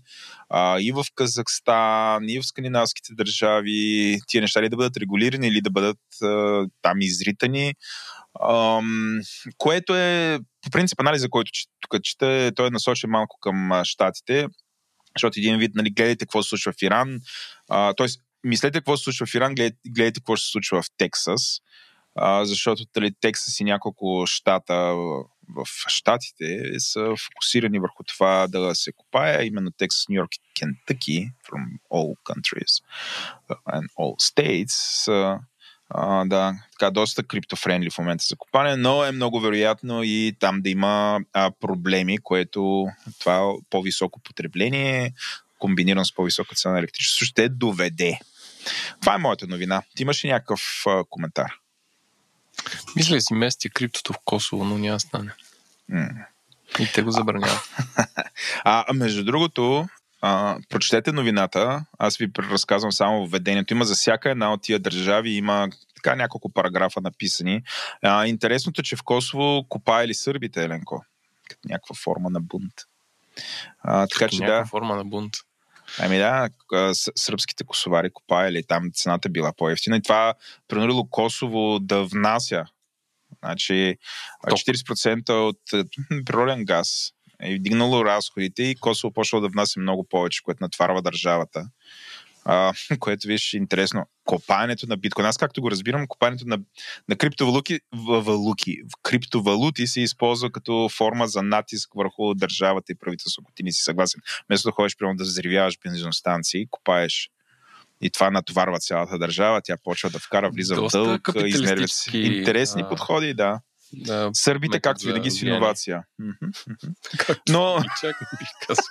[SPEAKER 2] а, и в Казахстан, и в скандинавските държави, тия неща ли да бъдат регулирани или да бъдат а, там изритани. Ам, което е, по принцип, анализа, който тук чета, той е насочен малко към щатите, защото един вид, нали, гледайте какво се случва в Иран, т.е. мислете какво се случва в Иран, гледайте, гледайте какво се случва в Тексас а, защото тали, Тексас и няколко щата в щатите са фокусирани върху това да се копае, именно Тексас, Нью Йорк и Кентъки, from all countries and all states, са Uh, да, така, доста криптофренли в момента за копане, но е много вероятно и там да има а, проблеми, което това по-високо потребление, комбинирано с по-висока цена на електричество, ще доведе. Това е моята новина. Ти имаш ли някакъв а, коментар?
[SPEAKER 1] Мисля да си мести криптото в Косово, но няма стане. Mm. И те го забраняват.
[SPEAKER 2] А, а между другото, а, прочетете новината. Аз ви разказвам само введението. Има за всяка една от тия държави, има така няколко параграфа написани. А, интересното, че в Косово копаели сърбите, Еленко. Като някаква форма на бунт.
[SPEAKER 1] А, така Като че да. форма на бунт.
[SPEAKER 2] Ами да, сръбските косовари копаели, там цената била по-ефтина. И това принудило Косово да внася Значи 40% от природен газ е вдигнало разходите и Косово почва да внася много повече, което натварва държавата а, което виж интересно. Копането на биткоин. Аз както го разбирам, копането на, на криптовалути, валуки, криптовалути се използва като форма за натиск върху държавата и правителството, ти не си съгласен. Вместо да ходиш, примерно, да взривяваш бензиностанции, копаеш и това натоварва цялата държава, тя почва да вкара, влиза в дълг, измерват се. Интересни а... подходи, да.
[SPEAKER 1] Да,
[SPEAKER 2] Сърбите, както
[SPEAKER 1] за
[SPEAKER 2] винаги, с
[SPEAKER 1] влияние.
[SPEAKER 2] иновация. Но-
[SPEAKER 1] и бих казал.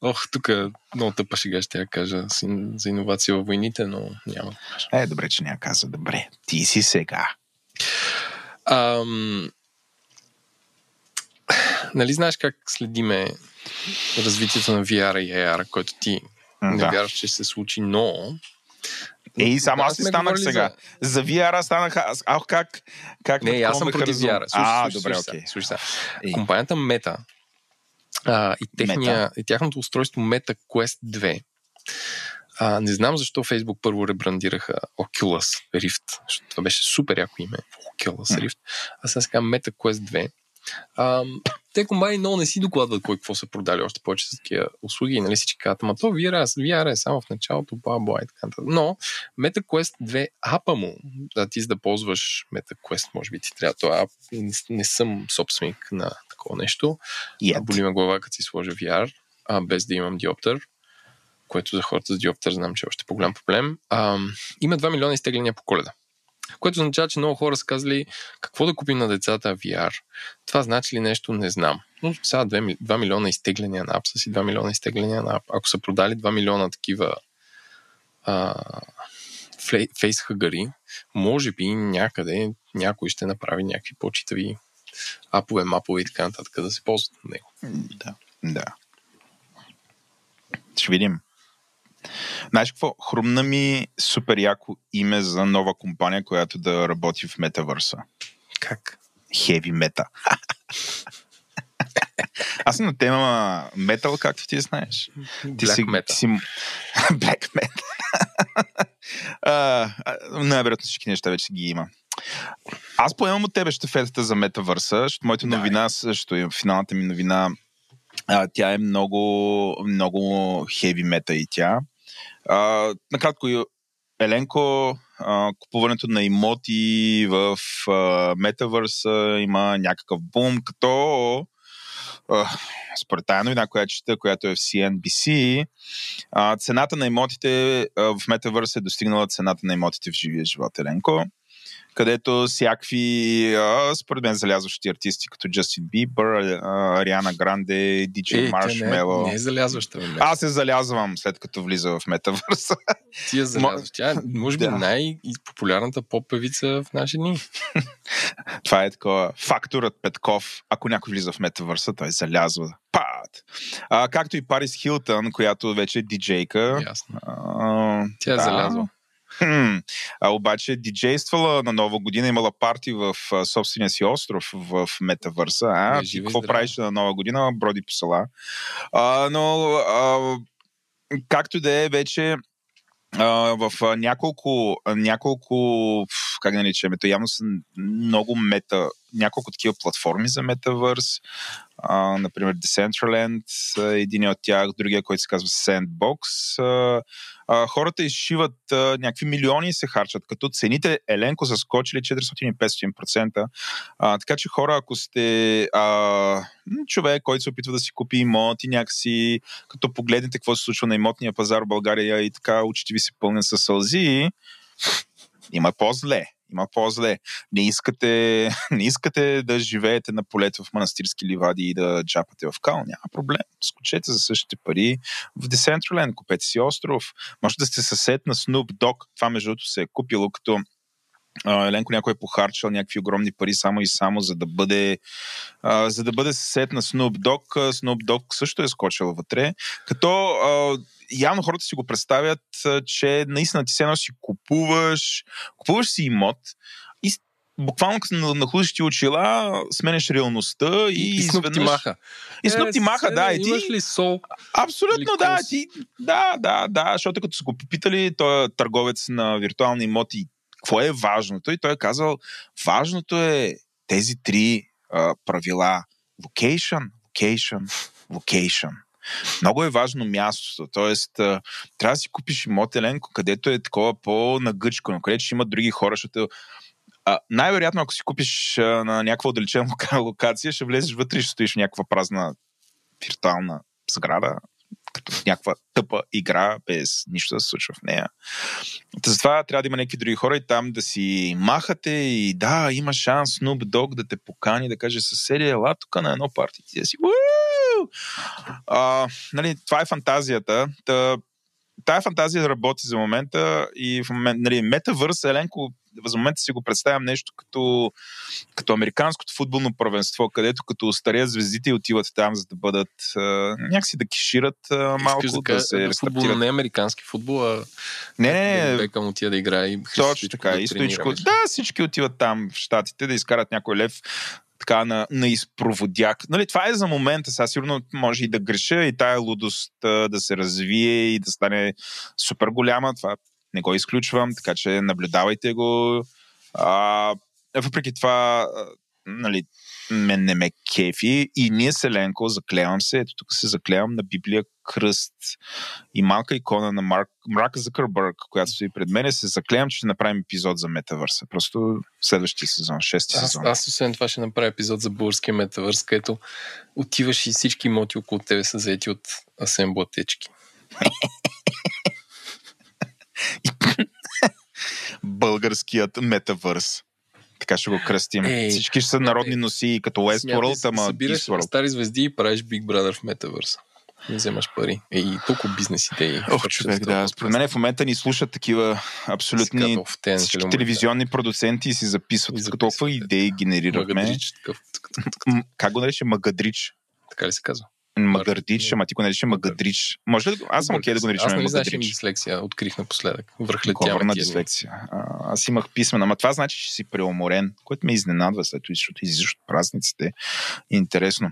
[SPEAKER 1] Ох, тук много тъпа шега ще я кажа с за иновация във войните, но няма. да.
[SPEAKER 2] Е, добре, че няма каза. Добре, ти си сега.
[SPEAKER 1] Ам... Нали знаеш как следиме развитието на VR и AR, който ти не
[SPEAKER 2] Да.
[SPEAKER 1] вярваш, че ще се случи, но...
[SPEAKER 2] Ей, само
[SPEAKER 1] Да,
[SPEAKER 2] аз ли
[SPEAKER 1] сме
[SPEAKER 2] станах сега? За VR станах аз. Ах, как? как
[SPEAKER 1] Не, аз съм против? VR. Слушай,
[SPEAKER 2] А,
[SPEAKER 1] слушай,
[SPEAKER 2] добре, окей.
[SPEAKER 1] слушай. Компанията Meta а, и, техния, и тяхното устройство Meta Quest 2 а, не знам защо Facebook първо ребрандираха Oculus Rift, защото това беше супер яко име. Oculus Rift. А сега сега Meta Quest 2. А, те компании много не си докладват кой какво са продали, още повече с такива услуги. Нали всички казват, ама то VR, е- VR е само в началото, бла, бла и така нататък. Но Meta Quest 2 апа му, да ти за да ползваш Meta Quest, може би ти трябва това. Не, не съм собственик на такова нещо.
[SPEAKER 2] Yet.
[SPEAKER 1] Боли ме глава, като си сложа VR, а, без да имам диоптър, което за хората с диоптър знам, че е още по-голям проблем. А, има 2 милиона изтегляния по коледа. Което означава, че много хора са казали какво да купим на децата VR. Това значи ли нещо, не знам. Но сега 2, ми- 2 милиона изтегляния на ап са си 2 милиона изтегляния на ап. Ако са продали 2 милиона такива а, фейсхъгари, може би някъде някой ще направи някакви по-читави апове, мапове и така нататък да се ползват на него.
[SPEAKER 2] Да. Да. Ще видим. Знаеш какво? Хрумна ми супер яко име за нова компания, която да работи в метавърса.
[SPEAKER 1] Как?
[SPEAKER 2] Heavy Meta. Аз съм на тема метал, както ти знаеш. Ти
[SPEAKER 1] Black
[SPEAKER 2] си,
[SPEAKER 1] Meta.
[SPEAKER 2] Ти си... Black Meta. а, а, най-вероятно всички неща вече ги има. Аз поемам от тебе щафетата за метавърса, защото моята новина също, е финалната ми новина, а, тя е много, много хеви мета и тя. А, накратко, Еленко, а, купуването на имоти в а, метавърса има някакъв бум, като а, според тая новина, която чета, която е в CNBC, а, цената на имотите а, в метавърса е достигнала цената на имотите в живия живот, Еленко където всякакви, а, според мен, залязващи артисти, като Джастин Бибър, Ариана Гранде, DJ
[SPEAKER 1] Е, тя
[SPEAKER 2] Маршмело.
[SPEAKER 1] Не, не е залязваща, бе.
[SPEAKER 2] Аз се залязвам след като влиза в метавърса.
[SPEAKER 1] Ти я залязваш. Тя е, може би,
[SPEAKER 2] Да.
[SPEAKER 1] най-популярната поп-певица в наши дни.
[SPEAKER 2] Това е такова. Факторът Петков, ако някой влиза в метавърса, той залязва. Пат! А, както и Парис Хилтън, която вече е диджейка.
[SPEAKER 1] Ясно.
[SPEAKER 2] А,
[SPEAKER 1] Тя е
[SPEAKER 2] да. Хм. А обаче диджействала на нова година, имала парти в а, собствения си остров в метавърса. А,
[SPEAKER 1] Е,
[SPEAKER 2] ти
[SPEAKER 1] жива и
[SPEAKER 2] какво
[SPEAKER 1] здрава.
[SPEAKER 2] правиш на нова година? Броди по села. А, но а, както да е, вече а, в а, няколко, няколко, как наричаме, то явно са много мета, няколко такива платформи за метавърс, а, например Decentraland, един от тях, другия, който се казва Sandbox. А, а, хората изшиват а, някакви милиони се харчат, като цените Еленко са скочили 400-500%. А, така че хора, ако сте а, човек, който се опитва да си купи имот и някакси, като погледнете какво се случва на имотния пазар в България и така очите ви се пълнят със сълзи, има по-зле. Има по-зле. Не искате, не искате да живеете на полето в манастирски ливади и да джапате в кал. Няма проблем. Скочете за същите пари в Decentraland. Купете си остров. Може да сте съсед на Snoop Dogg. Това между другото се е купило като Еленко някой е похарчал някакви огромни пари само и само за да бъде а, за да бъде съсед на Snoop Dogg. Snoop Dogg също е скочил вътре. Като а, явно хората си го представят, а, че наистина ти се едно си купуваш, купуваш си имот и буквално на- нахлузиш ти очила, сменеш реалността и,
[SPEAKER 1] И, и Снуп ти
[SPEAKER 2] изведнъж-
[SPEAKER 1] маха.
[SPEAKER 2] И Снуп ти маха,
[SPEAKER 1] седе,
[SPEAKER 2] да. И ти,
[SPEAKER 1] Имаш ли сол?
[SPEAKER 2] Абсолютно да. Ти, да, да, да. Защото като са го попитали, той е търговец на виртуални имоти, какво е важното? И той е казал, важното е тези три а, правила. Location, location, location. Много е важно мястото. А, трябва да си купиш имот Еленко, където е такова по-нагъчко, където ще има други хора, защото а, най-вероятно, ако си купиш а, на някаква отдалечена лока- локация, ще влезеш вътре и ще стоиш в някаква празна виртуална сграда, като някаква тъпа игра, без нищо да се случва в нея. Затова трябва да има някакви други хора и там да си махате и да, има шанс Snoop Dogg да те покани, да каже съседи, ела тук на едно парти. Ти да си а, нали, това е фантазията. Та, тая фантазия работи за момента и в момент, нали, метавърс, Еленко, за момента си го представям нещо като, като американското футболно първенство, където като стареят звездите отиват там, за да бъдат а, някакси да кишират а, малко, да, да се
[SPEAKER 1] футбол не е американски футбол, а
[SPEAKER 2] не, не, не.
[SPEAKER 1] Бекъм отива да играе и
[SPEAKER 2] Точно така, да и стоичко. Да, всички отиват там в Штатите да изкарат някой лев така на, на изпроводяк. Нали, това е за момента. Сега сигурно може и да греша и тая лудост да се развие и да стане супер голяма. Това не го изключвам, така че наблюдавайте го. А, въпреки това, нали, мен не ме кефи и ние Селенко, заклевам се, ето тук се заклевам на Библия кръст и малка икона на Марк, Марк Закърбърг, която стои пред мен, се заклевам, че ще направим епизод за метавърса. Просто следващия сезон, шести сезон.
[SPEAKER 1] Аз, аз освен това ще направя епизод за българския метавърс, където отиваш и всички имоти около тебе са заети от асемблатечки.
[SPEAKER 2] Българският метавърс. Така ще го кръстим. Ей, Всички ще са народни носи като Westworld, ама
[SPEAKER 1] събираш стари звезди и правиш Big Brother в метавърса. Не вземаш пари. Е, и толкова бизнес идеи.
[SPEAKER 2] Ох, човек, да. Според мен в момента ни слушат такива абсолютни всички телевизионни продуценти и си записват. И записват толкова идеи генерирахме. Магадрич, такъв. Как го нарече? Магадрич.
[SPEAKER 1] Така ли се казва?
[SPEAKER 2] Магардич, ама ти го нарича Магадрич. Може ли аз съм окей да го наричам
[SPEAKER 1] Аз
[SPEAKER 2] не
[SPEAKER 1] знаеш, че дислексия открих напоследък.
[SPEAKER 2] Говорна дислексия. А, аз имах писмена, ама това значи, че си преуморен, което ме изненадва след това, защото излизаш от празниците. Интересно.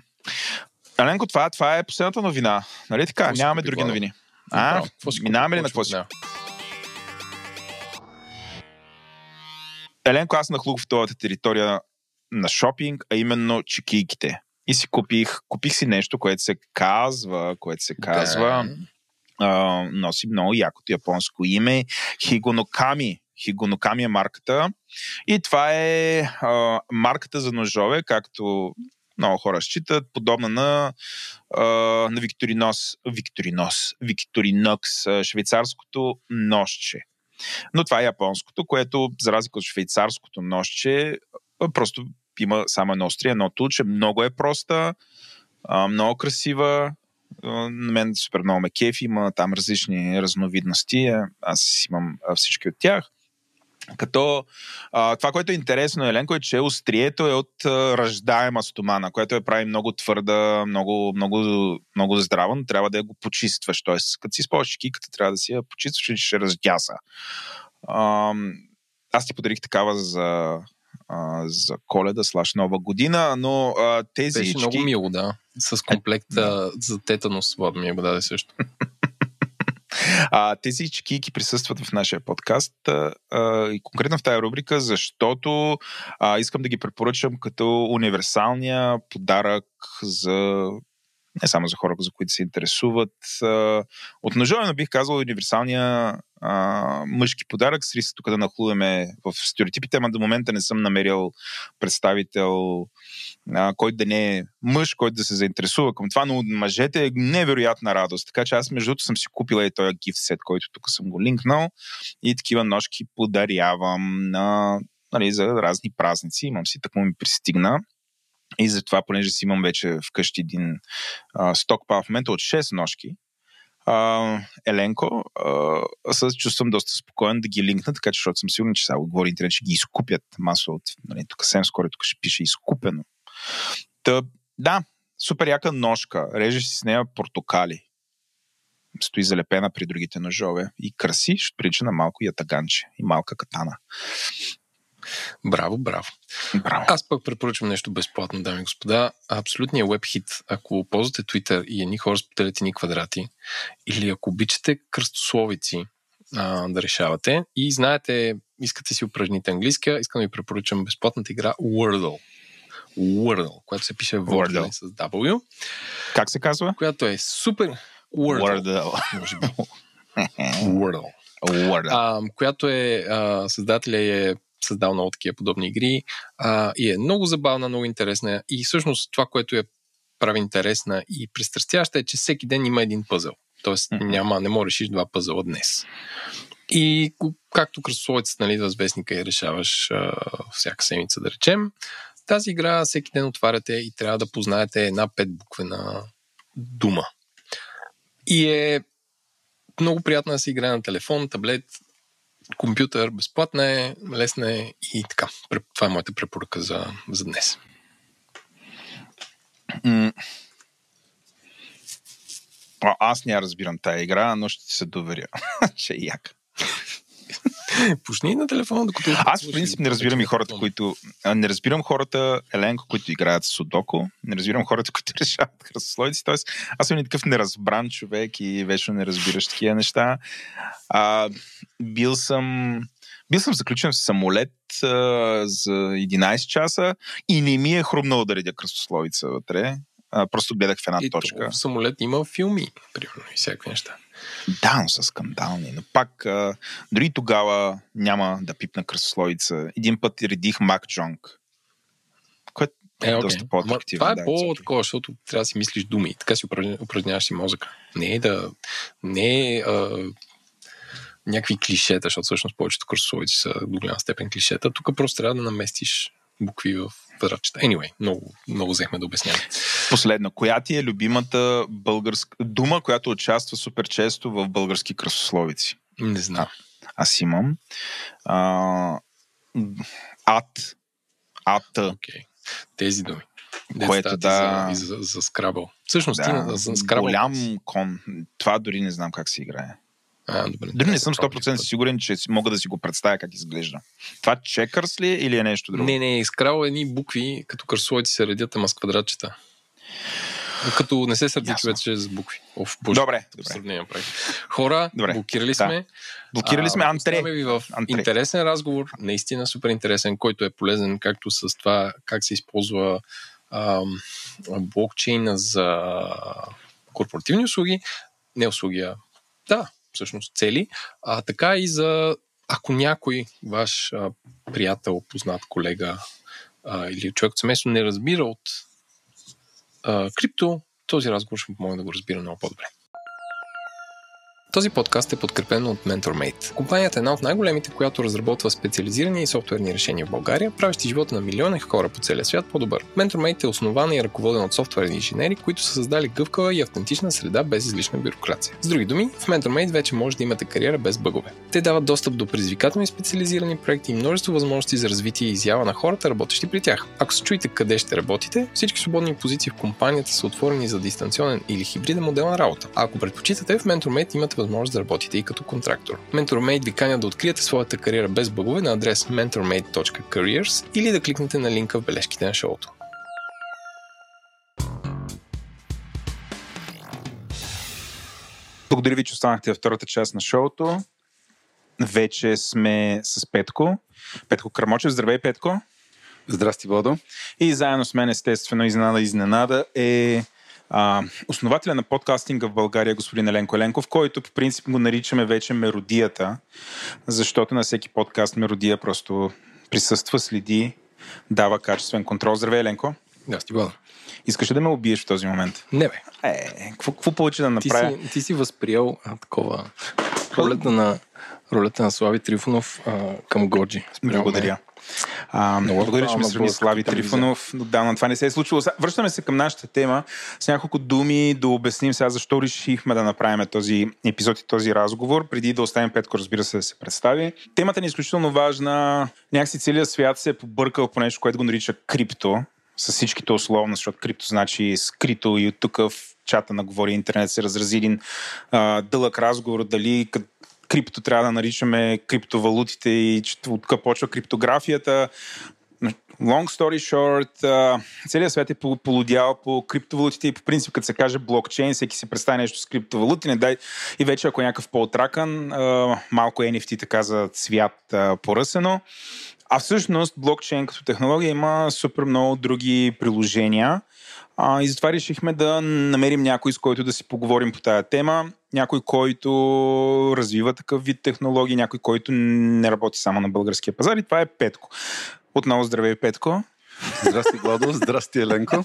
[SPEAKER 2] Аленко, това, това е последната новина. Нали така? Какво Нямаме други новини. А, минаваме ли на какво си? Еленко, аз нахлух в твоята територия на шопинг, а именно чекийките и си купих, купих си нещо, което се казва, което се казва, да. а, носи много якото японско име, Хигоноками. Хигоноками е марката. И това е а, марката за ножове, както много хора считат, подобна на, а, на Викторинос, Викторинос, Викторинокс, швейцарското нощче. Но това е японското, което, за разлика от швейцарското нощче, просто има само едно острие, едно тулче. Много е проста, много красива. На мен супер много ме кефи. Има там различни разновидности. Аз имам всички от тях. Като а, това, което е интересно, Еленко, е, че острието е от а, ръждаема стомана, което я прави много твърда, много, много, много здрава, но трябва да я го почистваш. Тоест, като си използваш киката, трябва да си я почистваш, че ще раздяса. А, аз ти подарих такава за а, за коледа, слаш нова година, но а, тези...
[SPEAKER 1] Беше много мило, да. С е, за тетанос, Влад ми е даде също.
[SPEAKER 2] А, тези чекийки присъстват в нашия подкаст а, и конкретно в тази рубрика, защото а, искам да ги препоръчам като универсалния подарък за не само за хора, за които се интересуват. От ножове, бих казал, универсалния мъжки подарък, с риска тук да нахлуваме в стереотипите, ама до момента не съм намерил представител, а, който да не е мъж, който да се заинтересува към това, но мъжете е невероятна радост. Така че аз между другото съм си купила и този гифт сет, който тук съм го линкнал и такива ножки подарявам на, нали, за разни празници. Имам си, така ми пристигна. И затова, понеже си имам вече вкъщи един а, стокпал в момента от 6 ножки, а, Еленко, а, се чувствам доста спокоен да ги линкна, така че, защото съм сигурен, че сега отговори интернет ще ги изкупят масово нали, тук съвсем скоро тук ще пише изкупено. Та, да, супер яка ножка, режеш си с нея портокали. Стои залепена при другите ножове и краси, ще прилича на малко ятаганче и малка катана.
[SPEAKER 1] Браво, браво.
[SPEAKER 2] браво.
[SPEAKER 1] Аз пък препоръчвам нещо безплатно, дами и господа. Абсолютният веб хит, ако ползвате Twitter и едни хора споделят ни квадрати, или ако обичате кръстословици а, да решавате и знаете, искате си упражните английски, искам да ви препоръчам безплатната игра Wordle. Wordle, която се пише Wordle, с W.
[SPEAKER 2] Как се казва?
[SPEAKER 1] Която е супер
[SPEAKER 2] Wordle. Wordle.
[SPEAKER 1] Може би. Wordle.
[SPEAKER 2] Wordle.
[SPEAKER 1] А, която е, а, създателя е създал много такива подобни игри а, и е много забавна, много интересна и всъщност това, което я прави интересна и пристрастяща е, че всеки ден има един пъзел. Тоест няма, не можеш решиш два пъзела днес. И както кръстосовецът, нали, в вестника и решаваш а, всяка седмица, да речем, тази игра всеки ден отваряте и трябва да познаете една петбуквена дума. И е много приятно да се играе на телефон, таблет, компютър, безплатна е, лесна е и така. Това е моята препоръка за, за днес.
[SPEAKER 2] аз не разбирам тая игра, но ще ти се доверя, че е яка.
[SPEAKER 1] Пушни на телефона, докато...
[SPEAKER 2] Аз, в принцип, не разбирам и хората, които... Не разбирам хората, Еленко, които играят судоко. Не разбирам хората, които решават кръстословици. Тоест, аз съм и такъв неразбран човек и вечно не разбираш такива неща. А, бил съм... Бил съм заключен в самолет а, за 11 часа и не ми е хрумнало да редя кръстословица вътре. А, просто гледах в една
[SPEAKER 1] и
[SPEAKER 2] точка.
[SPEAKER 1] В самолет има филми, примерно, и всякакви неща.
[SPEAKER 2] Да, но са скандални. Но пак, а, дори тогава няма да пипна кръстословица. Един път редих Мак Джонг, което е, е okay. доста по-атрактивно.
[SPEAKER 1] Това е
[SPEAKER 2] да,
[SPEAKER 1] по-такова, защото трябва да си мислиш думи. Така си упражняваш си мозъка. Не е да... Не е а, някакви клишета, защото всъщност повечето кръстословици са до голяма степен клишета. Тук просто трябва да наместиш букви в квадратчета. Anyway, много, много взехме да обясняваме.
[SPEAKER 2] Последно, коя ти е любимата българска дума, която участва супер често в български кръстословици?
[SPEAKER 1] Не знам.
[SPEAKER 2] Аз имам. А, ад. Ад.
[SPEAKER 1] Okay. Тези думи.
[SPEAKER 2] Което да...
[SPEAKER 1] За, за, за скрабъл. Всъщност,
[SPEAKER 2] да,
[SPEAKER 1] ти за скрабъл.
[SPEAKER 2] Голям кон. Това дори не знам как се играе.
[SPEAKER 1] А, добре.
[SPEAKER 2] Дори не съм 100% сигурен, че мога да си го представя как изглежда. Това чекърс ли е или е нещо друго?
[SPEAKER 1] Не, не, изкрал едни букви, като кръсовици се редят, ама с квадратчета. Като не се сърди човече с букви. Оф, боже,
[SPEAKER 2] добре, добре.
[SPEAKER 1] Хора, добре. блокирали сме. Да.
[SPEAKER 2] Блокирали сме Антре.
[SPEAKER 1] ви в Антре. интересен разговор, наистина супер интересен, който е полезен както с това как се използва ам, блокчейна за корпоративни услуги, не услуги, а да, всъщност цели, а така и за ако някой ваш а, приятел, познат колега а, или човек от семейство не разбира от а, крипто, този разговор ще помогне да го разбира много по-добре. Този подкаст е подкрепен от MentorMate. Компанията е една от най-големите, която разработва специализирани и софтуерни решения в България, правещи живота на милиони хора по целия свят по-добър. MentorMate е основана и ръководен от софтуерни инженери, които са създали гъвкава и автентична среда без излишна бюрокрация. С други думи, в MentorMate вече може да имате кариера без бъгове. Те дават достъп до предизвикателни специализирани проекти и множество възможности за развитие и изява на хората, работещи при тях. Ако се чуете къде ще работите, всички свободни позиции в компанията са отворени за дистанционен или хибриден модел на работа. А ако предпочитате, в MentorMate имате възможност да работите и като контрактор. MentorMate ви каня да откриете своята кариера без бъгове на адрес mentormate.careers или да кликнете на линка в бележките на шоуто.
[SPEAKER 2] Благодаря ви, че останахте във втората част на шоуто. Вече сме с Петко. Петко Крамочев. Здравей, Петко.
[SPEAKER 3] Здрасти, Водо.
[SPEAKER 2] И заедно с мен, естествено, изненада изненада е а, основателя на подкастинга в България, господин Еленко Еленков, който по принцип го наричаме вече меродията, защото на всеки подкаст меродия просто присъства, следи, дава качествен контрол. Здравей, Еленко.
[SPEAKER 1] Да, бъда.
[SPEAKER 2] Искаш ли да ме убиеш в този момент?
[SPEAKER 1] Не, бе.
[SPEAKER 2] Е, какво, какво получи да направя?
[SPEAKER 1] Ти си, ти си възприел а, такова ролята на, ролята на Слави Трифонов а, към Годжи.
[SPEAKER 2] Благодаря. А, много благодаря, че ме сравни Слави Трифонов. Но да, на това не се е случило. Връщаме се към нашата тема с няколко думи да обясним сега защо решихме да направим този епизод и този разговор, преди да оставим Петко, разбира се, да се представи. Темата ни е изключително важна. Някакси целият свят се е побъркал по нещо, което го нарича крипто, с всичките условно, защото крипто значи скрито и от тук в чата на Говори Интернет се разрази един а, дълъг разговор дали крипто трябва да наричаме криптовалутите и че от почва криптографията. Long story short, целият свят е полудял по криптовалутите и по принцип, като се каже блокчейн, всеки си представя нещо с криптовалути, не дай и вече ако е някакъв по-отракан, малко NFT така за цвят поръсено. А всъщност блокчейн като технология има супер много други приложения. А, и затова решихме да намерим някой, с който да си поговорим по тая тема. Някой, който развива такъв вид технологии, някой, който не работи само на българския пазар. И това е Петко. Отново здравей, Петко.
[SPEAKER 3] Здрасти, Владо. Здрасти, Еленко.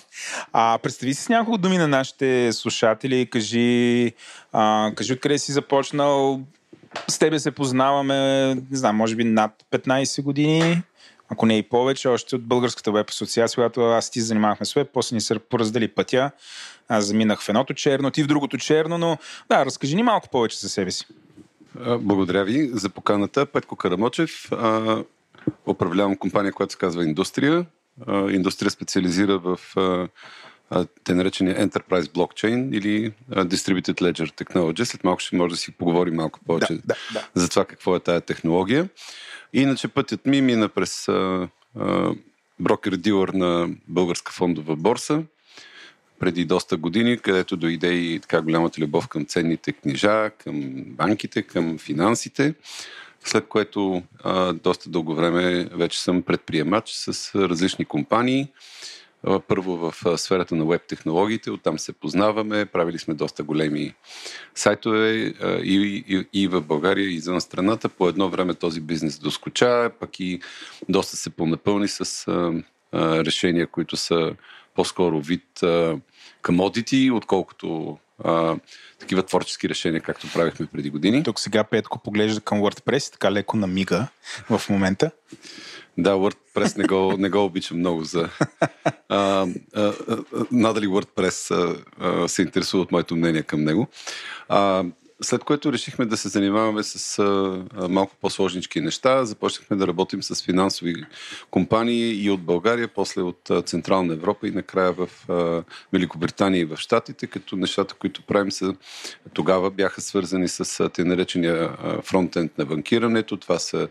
[SPEAKER 2] А, представи си с няколко думи на нашите слушатели. Кажи, а, кажи откъде си започнал. С тебе се познаваме, не знам, може би над 15 години ако не и повече, още от Българската веб асоциация, когато аз ти занимавахме с веб, после ни се пораздели пътя. Аз заминах в едното черно, ти в другото черно, но да, разкажи ни малко повече за себе си.
[SPEAKER 3] Благодаря ви за поканата. Петко Карамочев. Управлявам компания, която се казва Индустрия. Индустрия специализира в те наречения Enterprise Blockchain или Distributed Ledger Technology. След малко ще може да си поговорим малко повече да, да, да. за това какво е тая технология. Иначе пътят ми мина през брокер-дилър на Българска фондова борса преди доста години, където дойде и така голямата любов към ценните книжа, към банките, към финансите, след което а, доста дълго време вече съм предприемач с различни компании. Първо в сферата на веб технологиите, оттам се познаваме, правили сме доста големи сайтове и, и, и в България, и извън страната. По едно време този бизнес доскоча, пък и доста се понапълни с а, а, решения, които са по-скоро вид комодити, отколкото а, такива творчески решения, както правихме преди години.
[SPEAKER 2] Тук сега Петко поглежда към WordPress, така леко намига в момента.
[SPEAKER 3] Да, WordPress не го, не го обичам много за... А, а, надали WordPress а, а, се интересува от моето мнение към него. А, след което решихме да се занимаваме с а, малко по-сложнички неща. Започнахме да работим с финансови компании и от България, после от а, Централна Европа и накрая в а, Великобритания и в Штатите, като нещата, които правим са тогава бяха свързани с те наречения фронтенд на банкирането. Това са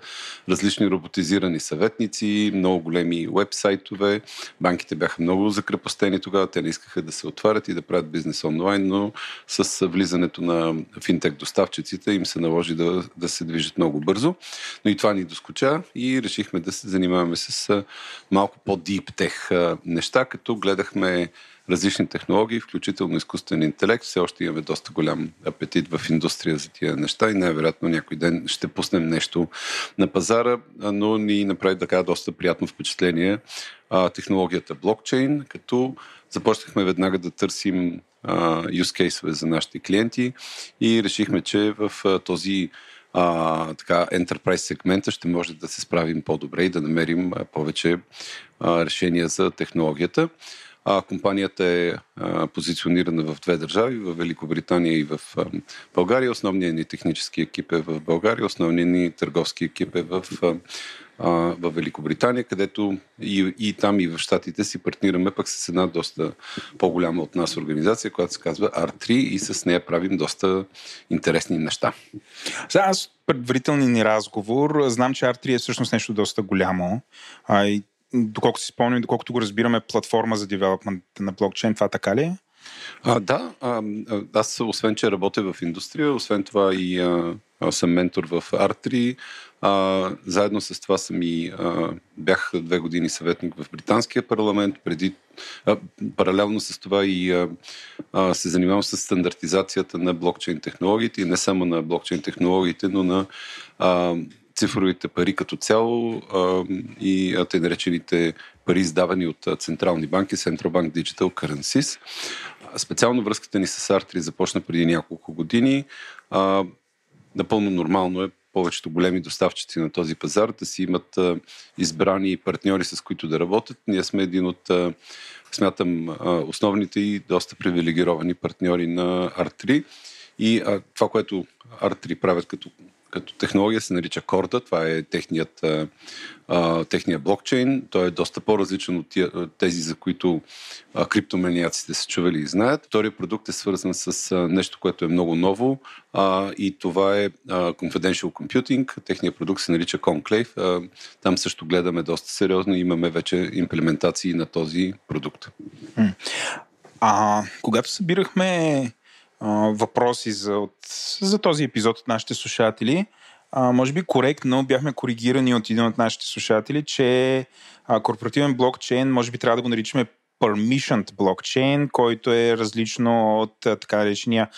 [SPEAKER 3] различни роботизирани съветници, много големи вебсайтове. Банките бяха много закрепостени тогава. Те не искаха да се отварят и да правят бизнес онлайн, но с влизането на финансови финтек доставчиците им се наложи да, да се движат много бързо. Но и това ни доскоча и решихме да се занимаваме с малко по-дип тех неща, като гледахме различни технологии, включително изкуствен интелект. Все още имаме доста голям апетит в индустрия за тия неща и най-вероятно някой ден ще пуснем нещо на пазара, но ни направи така доста приятно впечатление технологията блокчейн, като започнахме веднага да търсим use case за нашите клиенти и решихме, че в този а, така, enterprise сегмента ще може да се справим по-добре и да намерим повече а, решения за технологията. А, компанията е а, позиционирана в две държави, в Великобритания и в а, България. Основният ни технически екип е в България, основният ни търговски екип е в а, в Великобритания, където и, и там и в Штатите си партнираме пък с една доста по-голяма от нас организация, която се казва R3 и с нея правим доста интересни неща.
[SPEAKER 2] Сега аз предварителния ни разговор знам, че R3 е всъщност нещо доста голямо. А, и, доколко си спомням, доколкото го разбираме, платформа за девелопмент на блокчейн, това така ли е?
[SPEAKER 3] А, да, а, аз освен, че работя в индустрия, освен това и а, съм ментор в R3, а, заедно с това съм и а, бях две години съветник в британския парламент. Преди, а, паралелно с това и а, а, се занимавам с стандартизацията на блокчейн технологиите и не само на блокчейн технологиите, но на а, цифровите пари като цяло а, и те наречените пари издавани от централни банки, Central Bank Digital Currencies. Специално връзката ни с Артри започна преди няколко години. А, напълно нормално е повечето големи доставчици на този пазар да си имат а, избрани партньори, с които да работят. Ние сме един от, а, смятам, а, основните и доста привилегировани партньори на Art3. И а, това, което Art3 правят като като технология се нарича Корда. Това е техният, техният блокчейн. Той е доста по-различен от тези, за които а, криптоманиаците са чували и знаят. Вторият продукт е свързан с нещо, което е много ново и това е Confidential Computing. Техният продукт се нарича Conclave. Там също гледаме доста сериозно и имаме вече имплементации на този продукт.
[SPEAKER 2] А, когато събирахме въпроси за, от, за този епизод от нашите слушатели. А, може би коректно бяхме коригирани от един от нашите слушатели, че а, корпоративен блокчейн може би трябва да го наричаме permissioned блокчейн, който е различно от така наречения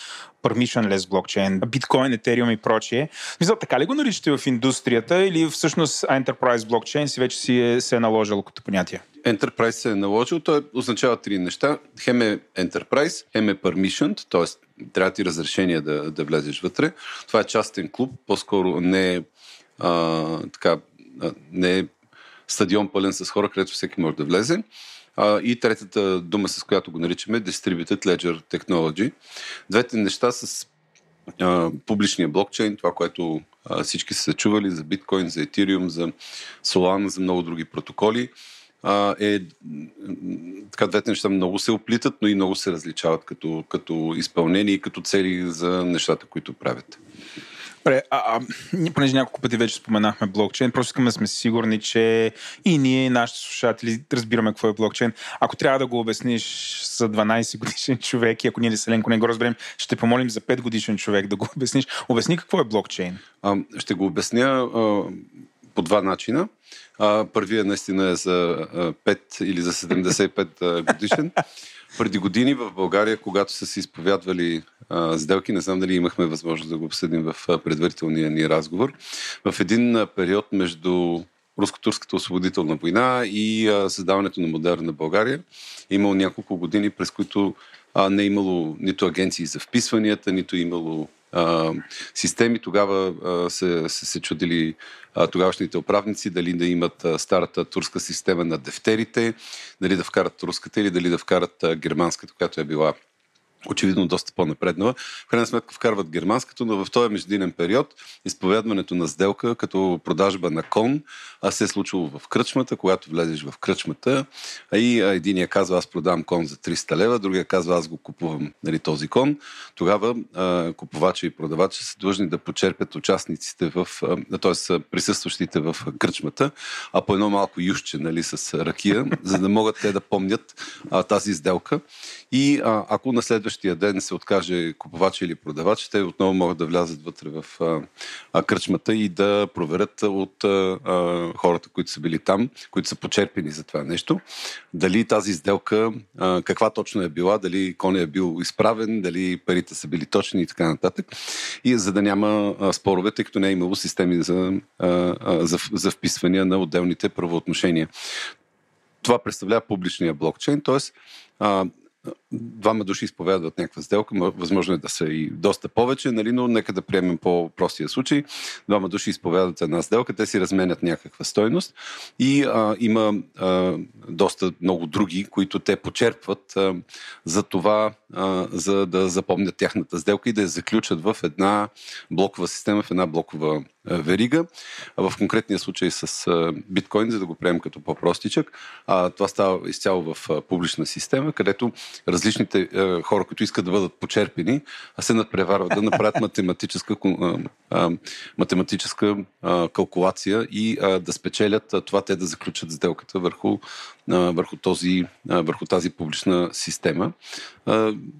[SPEAKER 2] permissionless блокчейн, биткоин, етериум и прочие. Мисля, така ли го наричате в индустрията или всъщност enterprise блокчейн си вече си е, се е наложил като понятие?
[SPEAKER 3] Enterprise се е наложил, той означава три неща. Хем е Enterprise, хем е Permissioned, т.е. трябва ти разрешение да, да влезеш вътре. Това е частен клуб, по-скоро не е а, така, не е стадион пълен с хора, където всеки може да влезе. И третата дума, с която го наричаме, Distributed Ledger Technology. Двете неща с публичния блокчейн, това, което всички са чували за биткоин, за етириум, за Solana, за много други протоколи, е, така двете неща много се оплитат, но и много се различават като, като изпълнение и като цели за нещата, които правят.
[SPEAKER 2] Добре, а, а, понеже няколко пъти вече споменахме блокчейн, просто искаме да сме сигурни, че и ние, и нашите слушатели, разбираме какво е блокчейн. Ако трябва да го обясниш за 12 годишен човек и ако ние Селенко не го разберем, ще помолим за 5 годишен човек да го обясниш. Обясни какво е блокчейн.
[SPEAKER 3] А, ще го обясня а, по два начина. А, първия наистина е за 5 или за 75 годишен. Преди години в България, когато са се изповядвали а, сделки, не знам дали имахме възможност да го обсъдим в предварителния ни разговор, в един период между Руско-турската освободителна война и а, създаването на модерна България, имало няколко години, през които а, не е имало нито агенции за вписванията, нито е имало а, системи. Тогава а, се, се, се чудили а, тогавашните управници дали да имат а, старата турска система на дефтерите, дали да вкарат руската или дали да вкарат а, германската, която е била очевидно доста по-напреднала. В крайна сметка вкарват германското, но в този междинен период изповядването на сделка като продажба на кон а се е случило в кръчмата, когато влезеш в кръчмата а и единия казва аз продавам кон за 300 лева, другия казва аз го купувам нали, този кон. Тогава а, купувача и продавача са длъжни да почерпят участниците в, т.е. присъстващите в кръчмата, а по едно малко юшче нали, с ракия, за да могат те да помнят а, тази сделка. И а, ако на следващия ден се откаже купувач или продавач, те отново могат да влязат вътре в а, а, кръчмата и да проверят от а, хората, които са били там, които са почерпени за това нещо, дали тази сделка, а, каква точно е била, дали коня е бил изправен, дали парите са били точни и така нататък. И за да няма а, спорове, тъй като не е имало системи за, а, за, за вписвания на отделните правоотношения. Това представлява публичния блокчейн, т.е двама души изповядват някаква сделка, възможно е да са и доста повече, нали, но нека да приемем по-простия случай. Двама души изповядват една сделка, те си разменят някаква стойност и а, има а, доста много други, които те почерпват а, за това, а, за да запомнят тяхната сделка и да я заключат в една блокова система, в една блокова верига. В конкретния случай с биткоин, за да го приемем като по-простичък, това става изцяло в публична система, където различните хора, които искат да бъдат почерпени, се надпреварват да направят математическа, математическа калкулация и да спечелят това те да заключат сделката върху, върху, този, върху тази публична система.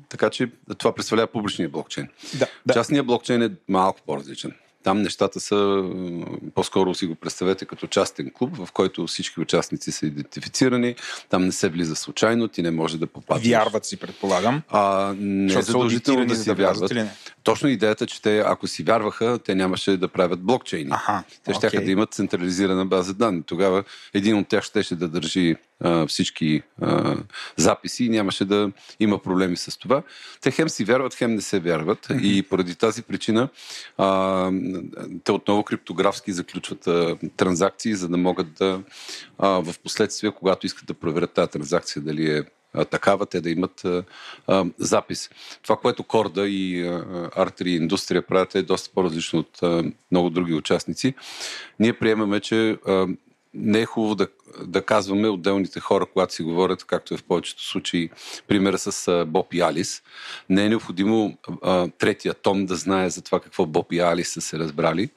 [SPEAKER 3] Така че това представлява публичния блокчейн. Да, да. Частният блокчейн е малко по-различен. Там нещата са, по-скоро си го представете като частен клуб, в който всички участници са идентифицирани. Там не се влиза случайно, ти не може да попаднеш.
[SPEAKER 2] Вярват си, предполагам.
[SPEAKER 3] А, не е задължително да си вярват. Точно идеята, че те, ако си вярваха, те нямаше да правят блокчейни. Аха, те ще okay. да имат централизирана база данни. Тогава един от тях щеше да държи а, всички а, записи и нямаше да има проблеми с това. Те хем си вярват, хем не се вярват mm-hmm. и поради тази причина а, те отново криптографски заключват а, транзакции, за да могат да а, в последствие, когато искат да проверят тази транзакция дали е такава, те да имат а, а, запис. Това, което Корда и Артери индустрия правят е доста по-различно от а, много други участници. Ние приемаме, че а, не е хубаво да, да казваме отделните хора, когато си говорят, както е в повечето случаи, примера с а, Боб и Алис. Не е необходимо а, третия том да знае за това какво Боб и Алис са се разбрали.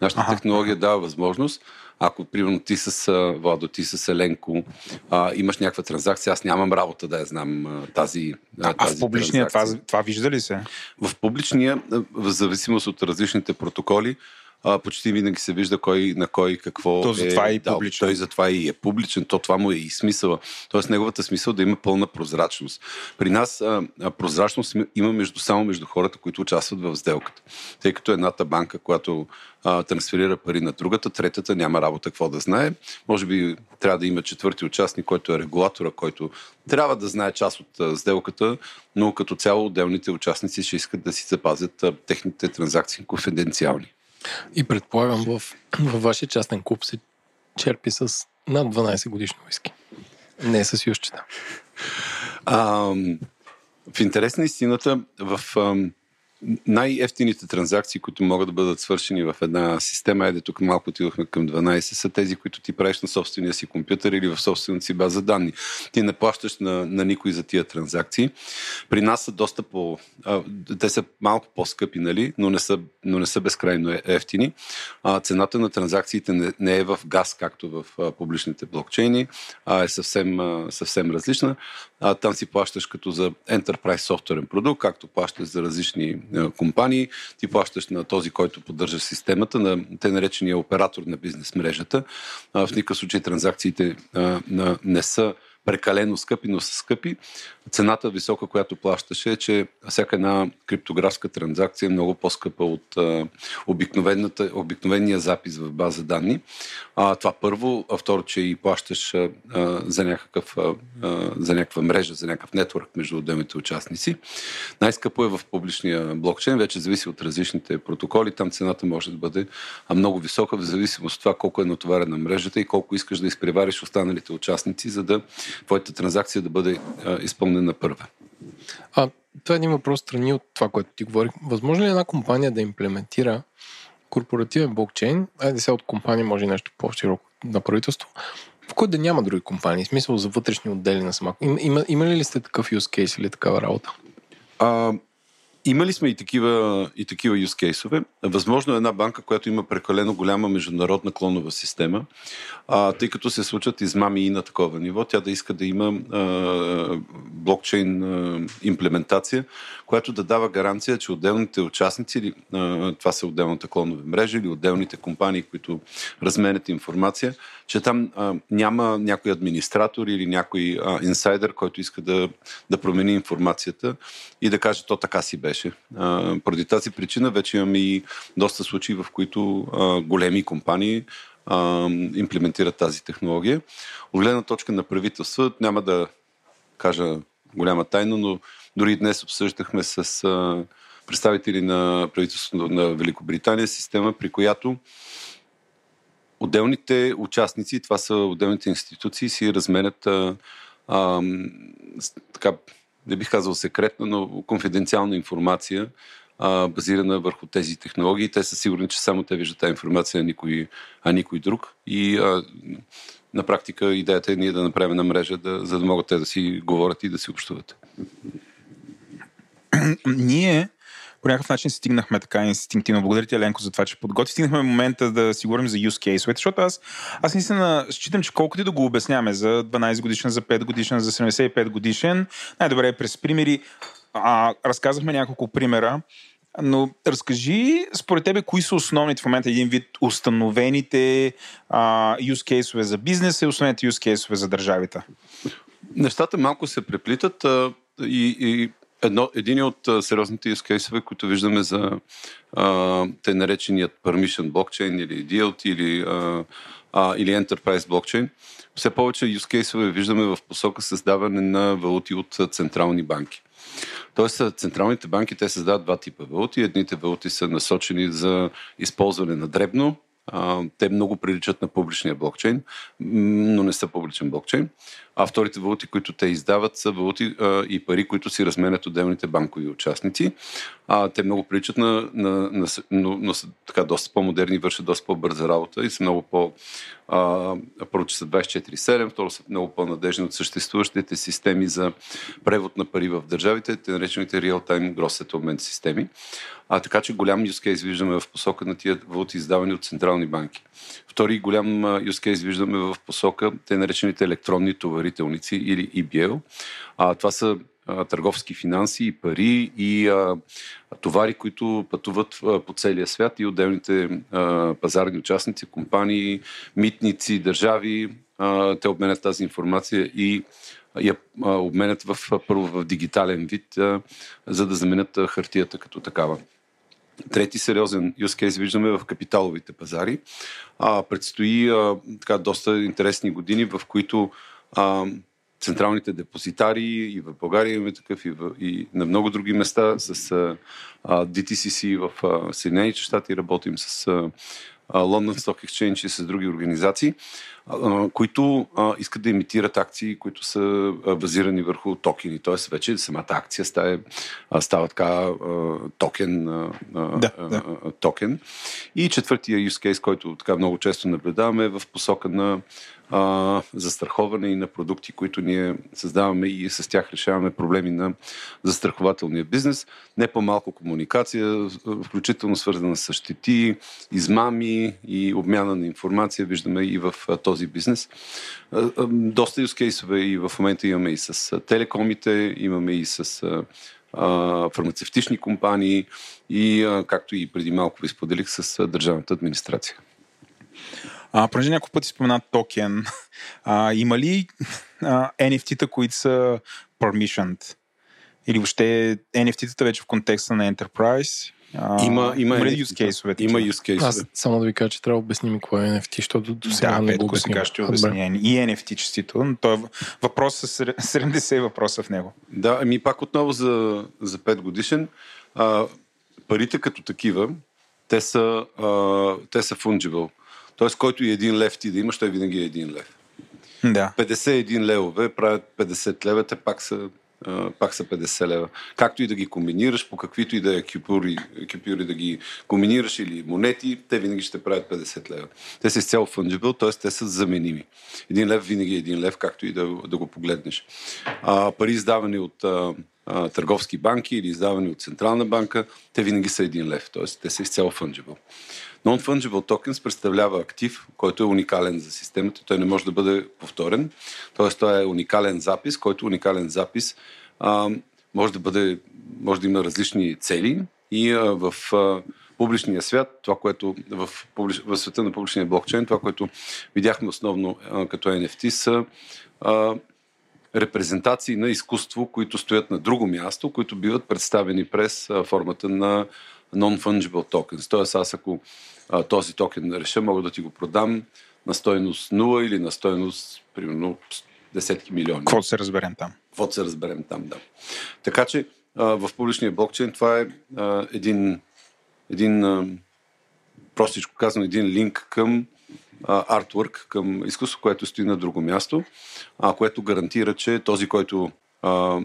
[SPEAKER 3] Нашата ага. технология дава възможност ако, примерно, ти с Владо, ти с Еленко а, имаш някаква транзакция, аз нямам работа да я знам а, тази.
[SPEAKER 2] А, тази а в публичния това, това вижда ли се?
[SPEAKER 3] В публичния, в зависимост от различните протоколи, а, почти винаги се вижда кой на кой какво
[SPEAKER 2] То
[SPEAKER 3] е.
[SPEAKER 2] затова е и
[SPEAKER 3] дал.
[SPEAKER 2] публичен.
[SPEAKER 3] Той затова и е публичен. То това му е и смисъла. Тоест неговата смисъл да има пълна прозрачност. При нас а, а, прозрачност има между, само между хората, които участват в сделката. Тъй като едната банка, която а, трансферира пари на другата, третата няма работа какво да знае. Може би трябва да има четвърти участник, който е регулатора, който трябва да знае част от а, сделката, но като цяло отделните участници ще искат да си запазят а, техните транзакции конфиденциални.
[SPEAKER 1] И предполагам, в, във вашия частен клуб се черпи с над 12 годишно виски. Не с юшчета.
[SPEAKER 3] А, в интерес на истината, в най-ефтините транзакции, които могат да бъдат свършени в една система, айде тук малко отидохме към 12, са тези, които ти правиш на собствения си компютър или в собствената си база данни. Ти не плащаш на, на никой за тия транзакции. При нас са доста по... А, те са малко по-скъпи, нали? но, не са, но не са безкрайно е- ефтини. А, цената на транзакциите не, не е в газ, както в а, публичните блокчейни, а е съвсем, а, съвсем различна. А, там си плащаш като за Enterprise софтуерен продукт, както плащаш за различни а, компании. Ти плащаш на този, който поддържа системата, на те наречения оператор на бизнес мрежата. В никакъв случай транзакциите а, на, не са прекалено скъпи, но са скъпи. Цената висока, която плащаше е, че всяка една криптографска транзакция е много по-скъпа от а, обикновения запис в база данни. А, това първо. А второ, че и плащаш а, за, някакъв, а, за някаква мрежа, за някакъв нетворк между отделните участници. Най-скъпо е в публичния блокчейн, вече зависи от различните протоколи. Там цената може да бъде много висока, в зависимост от това колко е натоварена мрежата и колко искаш да изпревариш останалите участници, за да твоята транзакция да бъде а, изпълнена първа.
[SPEAKER 1] А, това е един въпрос страни от това, което ти говорих. Възможно ли е една компания да имплементира корпоративен блокчейн, айде сега от компания може и нещо по-широко на правителство, в който да няма други компании, в смисъл за вътрешни отдели на сама. Има, има, има ли сте такъв use case или такава работа?
[SPEAKER 3] А, имали сме и такива, и такива use кейсове. Възможно е една банка, която има прекалено голяма международна клонова система, а, тъй като се случат измами и на такова ниво, тя да иска да има а, блокчейн а, имплементация, която да дава гаранция, че отделните участници, а, това са отделната клонова мрежа или отделните компании, които разменят информация, че там а, няма някой администратор или някой инсайдер, който иска да, да промени информацията и да каже, то така си беше. А, поради тази причина вече имаме и доста случаи, в които а, големи компании а, имплементират тази технология. От гледна точка на правителства, няма да кажа голяма тайна, но дори днес обсъждахме с а, представители на правителството на Великобритания система, при която отделните участници, това са отделните институции, си разменят а, а, така, не бих казал секретна, но конфиденциална информация, а, базирана върху тези технологии. Те са сигурни, че само те виждат тази информация, а никой, а никой друг. И а, на практика идеята е ние да направим една мрежа, да, за да могат те да си говорят и да си общуват.
[SPEAKER 2] Ние по някакъв начин стигнахме така инстинктивно. Благодаря ти, Еленко, за това, че подготви. Стигнахме момента да си говорим за use case защото аз, аз наистина считам, че колкото и да го обясняваме за 12 годишен, за 5 годишен, за 75 годишен, най-добре е през примери. А, разказахме няколко примера, но разкажи, според тебе, кои са основните в момента един вид установените а, use case за бизнеса и установените use case за държавите?
[SPEAKER 3] Нещата малко се преплитат а, и, и едно, един от а, сериозните case които виждаме за а, те нареченият permission блокчейн или DLT или, а, а, или enterprise блокчейн, все повече case виждаме в посока създаване на валути от централни банки. Тоест, централните банки те създават два типа валути. Едните валути са насочени за използване на дребно, те много приличат на публичния блокчейн, но не са публичен блокчейн. А вторите валути, които те издават, са валути а, и пари, които си разменят отделните банкови участници. А, те много приличат на, на, на но, но са така доста по-модерни, вършат доста по-бърза работа и са много по... Първо, че са 24-7, второ са много по-надежни от съществуващите системи за превод на пари в държавите, те наречените real-time gross settlement системи. А, така че голям use case виждаме в посока на тия валути, издавани от централни банки. Втори голям use case виждаме в посока те наречените електронни товарителници или EBL. А, това са търговски финанси и пари и товари, които пътуват по целия свят и отделните пазарни участници, компании, митници, държави. Те обменят тази информация и я обменят в, първо в дигитален вид, за да заменят хартията като такава. Трети сериозен use case виждаме в капиталовите пазари. А, предстои а, така, доста интересни години, в които а, централните депозитари и в България имаме такъв и, в, и на много други места с а, DTCC в а, Съединените щати работим с а, London Stock Exchange и с други организации, които искат да имитират акции, които са базирани върху токени. Тоест вече самата акция става, става така токен, да, да. токен. И четвъртия use case, който така много често наблюдаваме е в посока на а, застраховане и на продукти, които ние създаваме и с тях решаваме проблеми на застрахователния бизнес. Не по-малко комуникация, включително свързана с щети, измами и обмяна на информация, виждаме и в а, този бизнес. Доста юзкейсове и в момента имаме и с телекомите, имаме и с фармацевтични компании и, както и преди малко ви споделих, с държавната администрация.
[SPEAKER 4] А, понеже няколко пъти споменат токен, а, има ли NFT-та, които са permissioned? Или въобще NFT-тата вече в контекста на Enterprise?
[SPEAKER 3] А, има, има,
[SPEAKER 4] има use case
[SPEAKER 3] Има use case
[SPEAKER 1] Аз само да ви кажа, че трябва да обясним какво е NFT, защото до сега
[SPEAKER 4] да,
[SPEAKER 1] не
[SPEAKER 4] го обясним. сега ще обясня. И NFT частито. Той е въпрос с 70 въпроса в него.
[SPEAKER 3] Да, ами пак отново за, за 5 годишен. А, парите като такива, те са, а, те са fungible. Тоест, който и един лев ти да имаш, той винаги е един лев.
[SPEAKER 4] Да.
[SPEAKER 3] 51 левове правят 50 лева, те пак са, пак са 50 лева. Както и да ги комбинираш, по каквито и да е кюпюри, кюпюри да ги комбинираш или монети, те винаги ще правят 50 лева. Те са изцяло fungible, т.е. те са заменими. Един лев винаги е един лев, както и да, да го погледнеш. А, пари издавани от а, а, търговски банки или издавани от Централна банка, те винаги са един лев, т.е. те са изцяло fungible. Non-fungible tokens представлява актив, който е уникален за системата. Той не може да бъде повторен. Тоест, той е уникален запис, който уникален запис а, може да бъде, може да има различни цели и а, в а, публичния свят, това, което в, публич... в света на публичния блокчейн, това, което видяхме основно а, като NFT, са а, репрезентации на изкуство, които стоят на друго място, които биват представени през а, формата на non-fungible tokens. Тоест, аз ако а, този токен реша, мога да ти го продам на стойност 0 или на стойност, примерно, десетки милиони.
[SPEAKER 4] Какво се разберем там?
[SPEAKER 3] Какво се разберем там, да. Така че а, в публичния блокчейн това е а, един, един а, простичко казано, един линк към артворк, към изкуство, което стои на друго място, а, което гарантира, че този, който а,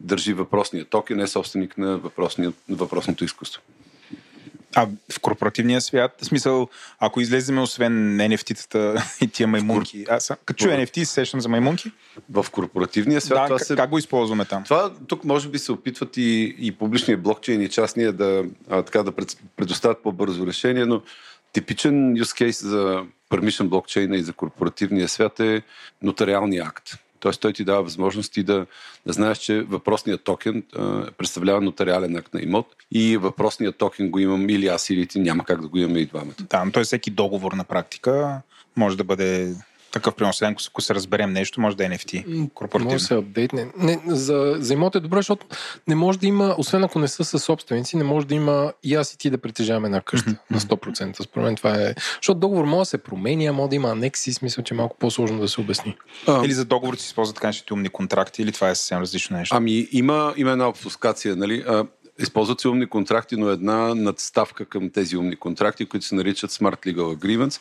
[SPEAKER 3] държи въпросния токен, е собственик на въпросното изкуство.
[SPEAKER 4] А в корпоративния свят, в смисъл, ако излеземе освен NFT-тата и тия маймунки, аз като чуя NFT, се сещам за маймунки?
[SPEAKER 3] В корпоративния свят
[SPEAKER 4] да,
[SPEAKER 3] това
[SPEAKER 4] как,
[SPEAKER 3] се...
[SPEAKER 4] как го използваме там?
[SPEAKER 3] Това тук може би се опитват и, и публичния блокчейн и частния да, а, така, да предоставят по-бързо решение, но типичен use case за permission блокчейна и за корпоративния свят е нотариалния акт. Тоест той ти дава възможност ти да, да знаеш, че въпросният токен а, представлява нотариален акт на имот и въпросният токен го имам или аз или ти, няма как да го имаме и двамата.
[SPEAKER 4] Да, но той всеки договор на практика може да бъде такъв принос, ако се разберем нещо, може да е NFT. Корпоративно.
[SPEAKER 1] Може да се апдейтне. Не, за, за имот е добре, защото не може да има, освен ако не са със собственици, не може да има и аз и ти да притежаваме една къща mm-hmm. на 100%. Според мен това е... Защото договор може да се променя, може да има анекси, смисъл, че е малко по-сложно да се обясни.
[SPEAKER 4] А, или за договор си използват така умни контракти, или това е съвсем различно нещо?
[SPEAKER 3] Ами има, има една обфускация, нали? Използват се умни контракти, но една надставка към тези умни контракти, които се наричат Smart Legal Agreements.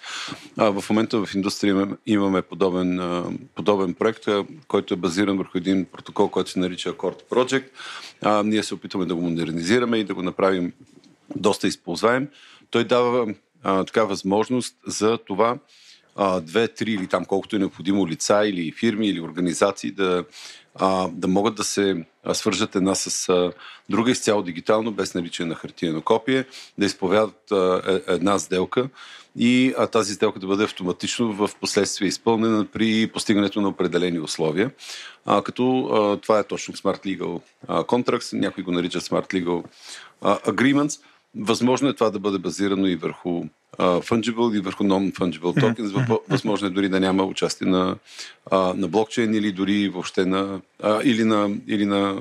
[SPEAKER 3] А, в момента в индустрия имаме подобен, подобен проект, който е базиран върху един протокол, който се нарича Accord Project. А, ние се опитваме да го модернизираме и да го направим доста използваем. Той дава а, така възможност за това две, три или там колкото е необходимо лица или фирми или организации да, а, да могат да се а, свържат една с а, друга изцяло дигитално, без наличие на хартиено копие, да изповядат а, е, една сделка и а, тази сделка да бъде автоматично в последствие изпълнена при постигането на определени условия. А, като а, това е точно Smart Legal Contracts, някои го наричат Smart Legal Agreements. Възможно е това да бъде базирано и върху fungible и върху non-fungible tokens. Възможно е дори да няма участие на, на блокчейн или дори въобще на, или на, или на,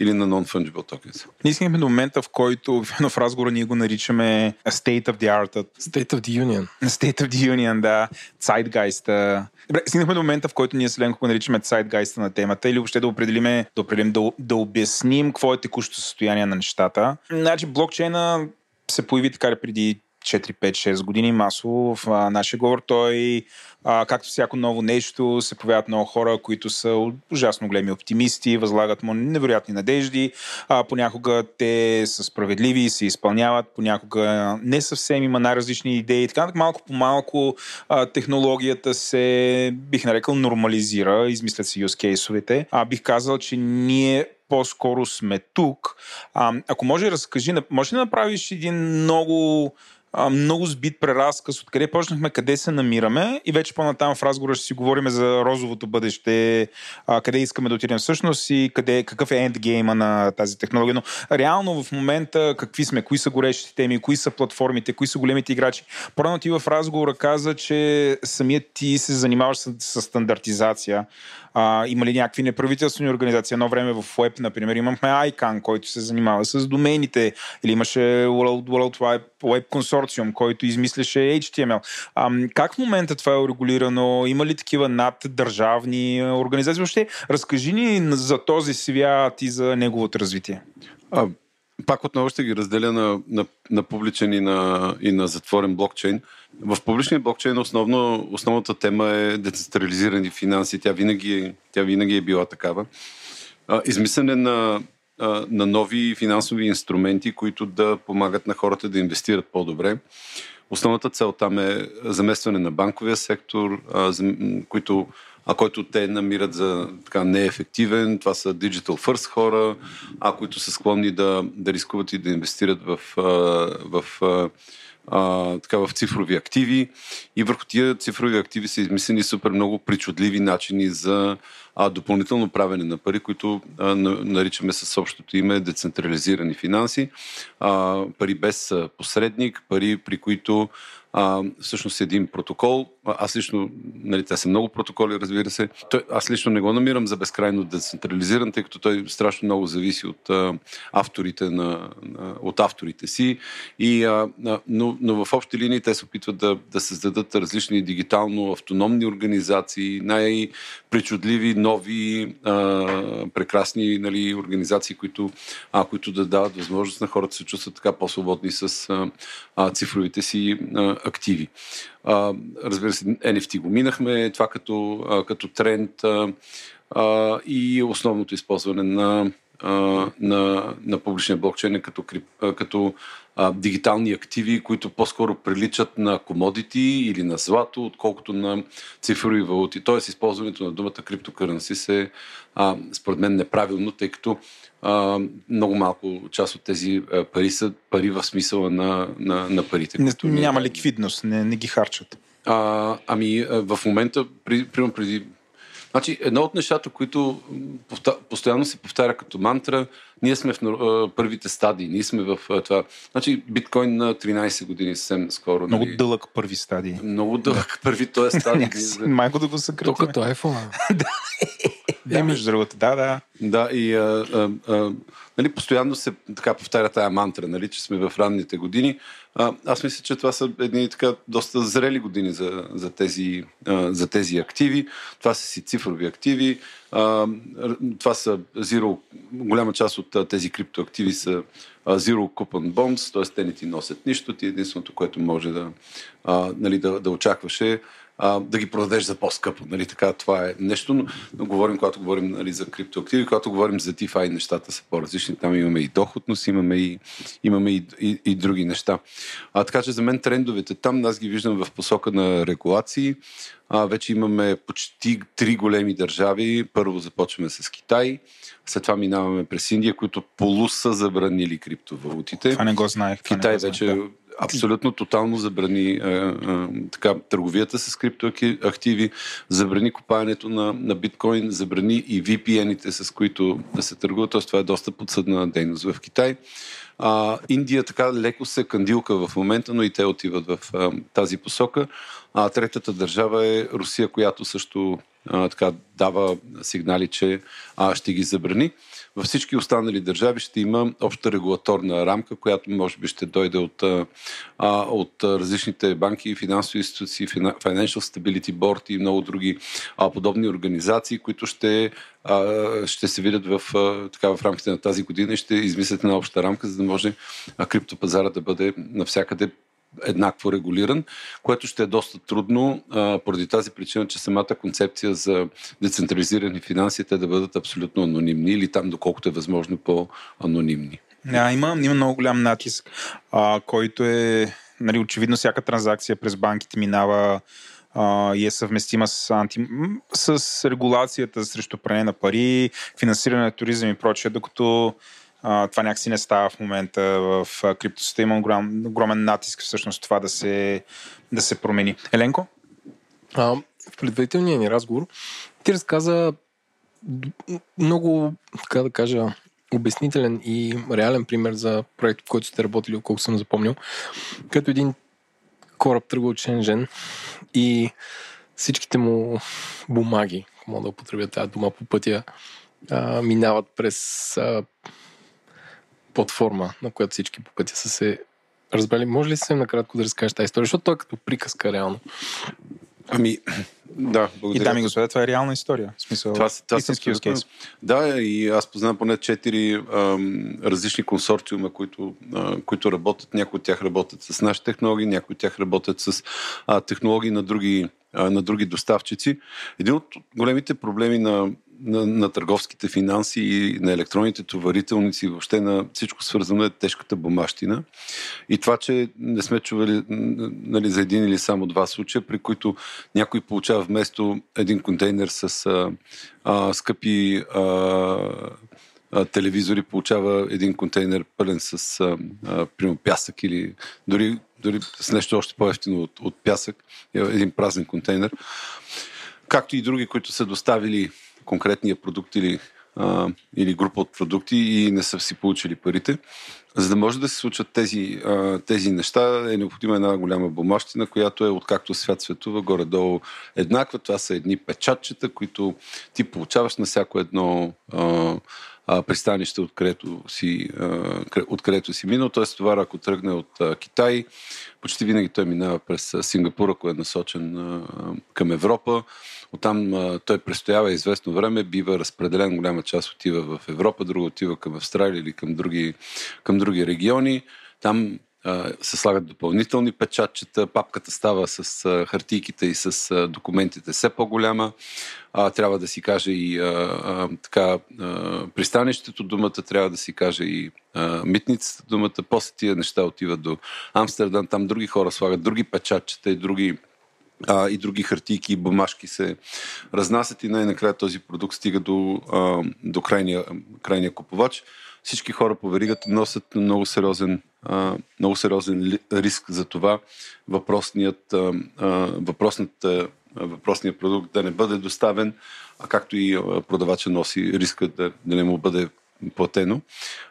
[SPEAKER 3] или на non-fungible tokens.
[SPEAKER 2] Ние стигнахме до момента, в който в разговора ние го наричаме state of the art.
[SPEAKER 1] State of the union.
[SPEAKER 2] State of the union, да. Zeitgeist. Добре, стигнахме до момента, в който ние с Ленко го наричаме Zeitgeist на темата или въобще да определиме, да, определим, да, да обясним какво е текущото състояние на нещата. Значи блокчейна се появи така преди 4, 5, 6 години масово в а, нашия говор. Той, а, както всяко ново нещо, се появяват много хора, които са ужасно големи оптимисти, възлагат му невероятни надежди. А, понякога те са справедливи се изпълняват, понякога не съвсем има най-различни идеи. Така малко по малко а, технологията се, бих нарекал, нормализира, измислят се use case-овете. А, бих казал, че ние по-скоро сме тук. А, ако може, разкажи, може да направиш един много а, много сбит преразказ, откъде почнахме, къде се намираме и вече по-натам в разговора ще си говорим за розовото бъдеще, а, къде искаме да отидем всъщност и къде, какъв е ендгейма на тази технология. Но реално в момента какви сме, кои са горещите теми, кои са платформите, кои са големите играчи. Порано ти в разговора каза, че самият ти се занимаваш с, с стандартизация. А, има ли някакви неправителствени организации? Едно време в Web, например, имахме ICANN, който се занимава с домените, или имаше World, World Wide Web Consortium, който измисляше HTML. А, как в момента това е урегулирано? Има ли такива наддържавни организации? Въобще, разкажи ни за този свят и за неговото развитие.
[SPEAKER 3] А, пак отново ще ги разделя на, на, на публичен и на, и на затворен блокчейн. В публичния блокчейн основно, основната тема е децентрализирани финанси. Тя винаги, тя винаги е била такава. измислене на, на нови финансови инструменти, които да помагат на хората да инвестират по-добре. Основната цел там е заместване на банковия сектор, които а който те намират за така неефективен. Това са digital first хора, а които са склонни да, да рискуват и да инвестират в, в, в а, така, в цифрови активи и върху тия цифрови активи са измислени супер много причудливи начини за а, допълнително правене на пари, които наричаме с общото име децентрализирани финанси, пари без посредник, пари при които всъщност един протокол. Аз лично, нали, те са много протоколи, разбира се. Той, аз лично не го намирам за безкрайно децентрализиран, тъй като той страшно много зависи от а, авторите, на, на, от авторите си. И, а, но, но в общи линии те се опитват да, да създадат различни дигитално автономни организации, най-причудливи, нови, а, прекрасни нали, организации, които, а, които да дават възможност на хората да се чувстват така по-свободни с а, а, цифровите си а, активи. Разбира се, NFT го минахме, това като, като тренд и основното използване на, на, на публичния блокчейн е като, като дигитални активи, които по-скоро приличат на комодити или на злато, отколкото на цифрови валути. Тоест, използването на думата криптокърнси се, според мен, неправилно, тъй като а, много малко част от тези а, пари са пари в смисъла на, на, на парите.
[SPEAKER 2] Не, няма ликвидност, не, не ги харчат.
[SPEAKER 3] А, ами, в момента, при, примерно преди Значи, едно от нещата, които постоянно се повтаря като мантра, ние сме в първите стадии, ние сме в това. Значи, биткоин на 13 години съвсем скоро.
[SPEAKER 2] Много нали? дълъг първи стадий.
[SPEAKER 3] Много дълъг първи, т.е. стадий.
[SPEAKER 2] Майко да го съкратим.
[SPEAKER 1] То като iPhone.
[SPEAKER 2] Да, между другото, да, да.
[SPEAKER 3] Да, и а, а, а, нали, постоянно се така повтаря тая мантра, нали, че сме в ранните години. А, аз мисля, че това са едни така доста зрели години за, за, тези, а, за тези активи. Това са си цифрови активи. А, това са zero, голяма част от тези криптоактиви са zero coupon bonds, т.е. те не ти носят нищо. Ти единственото, което може да, а, нали, да, да очакваш е а, да ги продадеш за по-скъпо. Нали? Така, това е нещо, но, но говорим, когато говорим нали, за криптоактиви, когато говорим за DeFi, нещата са по-различни. Там имаме и доходност, имаме и, имаме и, и, и други неща. А, така че за мен трендовете там, аз ги виждам в посока на регулации. А, вече имаме почти три големи държави. Първо започваме с Китай, след това минаваме през Индия, които полу са забранили криптовалутите.
[SPEAKER 4] Това не го знаех.
[SPEAKER 3] Китай вече да абсолютно тотално забрани а, а, така, търговията с криптоактиви, забрани купаенето на, на биткоин, забрани и VPN-ите, с които да се търгуват. Тоест това е доста подсъдна дейност в Китай. А, Индия така леко се кандилка в момента, но и те отиват в а, тази посока. А третата държава е Русия, която също а, така дава сигнали, че а, ще ги забрани. Във всички останали държави ще има обща регулаторна рамка, която може би ще дойде от, от различните банки финансови институции, Financial Stability Board и много други подобни организации, които ще, ще се видят в, така, в рамките на тази година и ще измислят една обща рамка, за да може криптопазара да бъде навсякъде еднакво регулиран, което ще е доста трудно а, поради тази причина, че самата концепция за децентрализирани финанси те да бъдат абсолютно анонимни или там доколкото е възможно по-анонимни.
[SPEAKER 4] Да, има, има много голям натиск, а, който е нали, очевидно всяка транзакция през банките минава и е съвместима с, анти... с регулацията срещу пране на пари, финансиране на туризъм и прочее, докато това някакси не става в момента в криптосата. Има огром, огромен натиск всъщност това да се, да се промени. Еленко?
[SPEAKER 1] А, в предварителния ни разговор ти разказа много, така да кажа, обяснителен и реален пример за проект, в който сте работили, колко съм запомнил. Като един кораб тръгва от Шенжен и всичките му бумаги, мога да употребя тази дума по пътя, а, минават през а, платформа, на която всички по пътя са се разбрали. Може ли съвсем накратко да разкажеш тази история? Защото той е като приказка реално.
[SPEAKER 3] Ами, да,
[SPEAKER 4] благодаря. И дами и господа, това е реална история. В смисъл,
[SPEAKER 3] това, това истински use Да, и аз познавам поне четири ам, различни консорциума, които, а, които работят. Някои от тях работят с наши технологии, някои от тях работят с а, технологии на други, а, на други доставчици. Един от големите проблеми на на, на търговските финанси и на електронните товарителници, въобще на всичко свързано е тежката бумащина. И това, че не сме чували нали, за един или само два случая, при които някой получава вместо един контейнер с а, а, скъпи а, а, телевизори, получава един контейнер пълен с а, а, пясък или дори, дори с нещо още по-ефтино от, от пясък, един празен контейнер. Както и други, които са доставили конкретния продукт или, а, или група от продукти и не са си получили парите. За да може да се случат тези, а, тези неща, е необходима една голяма бумащина, която е откакто свят светува горе-долу еднаква. Това са едни печатчета, които ти получаваш на всяко едно а, пристанище, откъдето си, а, откъдето си минал. Тоест товар, ако тръгне от Китай, почти винаги той минава през Сингапур, ако е насочен към Европа. Оттам той престоява известно време, бива разпределен, голяма част отива в Европа, друга отива към Австралия или към други, към други региони. Там се слагат допълнителни печатчета, папката става с хартийките и с документите все по-голяма. А, трябва да си каже и а, а, така, а, пристанището думата, трябва да си каже и а, митницата думата. После тия неща отиват до Амстердам, там други хора слагат други печатчета и други а, и други хартийки и бумажки се разнасят и най-накрая този продукт стига до, а, до крайния, крайния купувач. Всички хора по веригата носят много сериозен, а, много сериозен риск за това въпросният, а, въпросният, въпросният продукт да не бъде доставен, а както и продавача носи риска да, да не му бъде платено.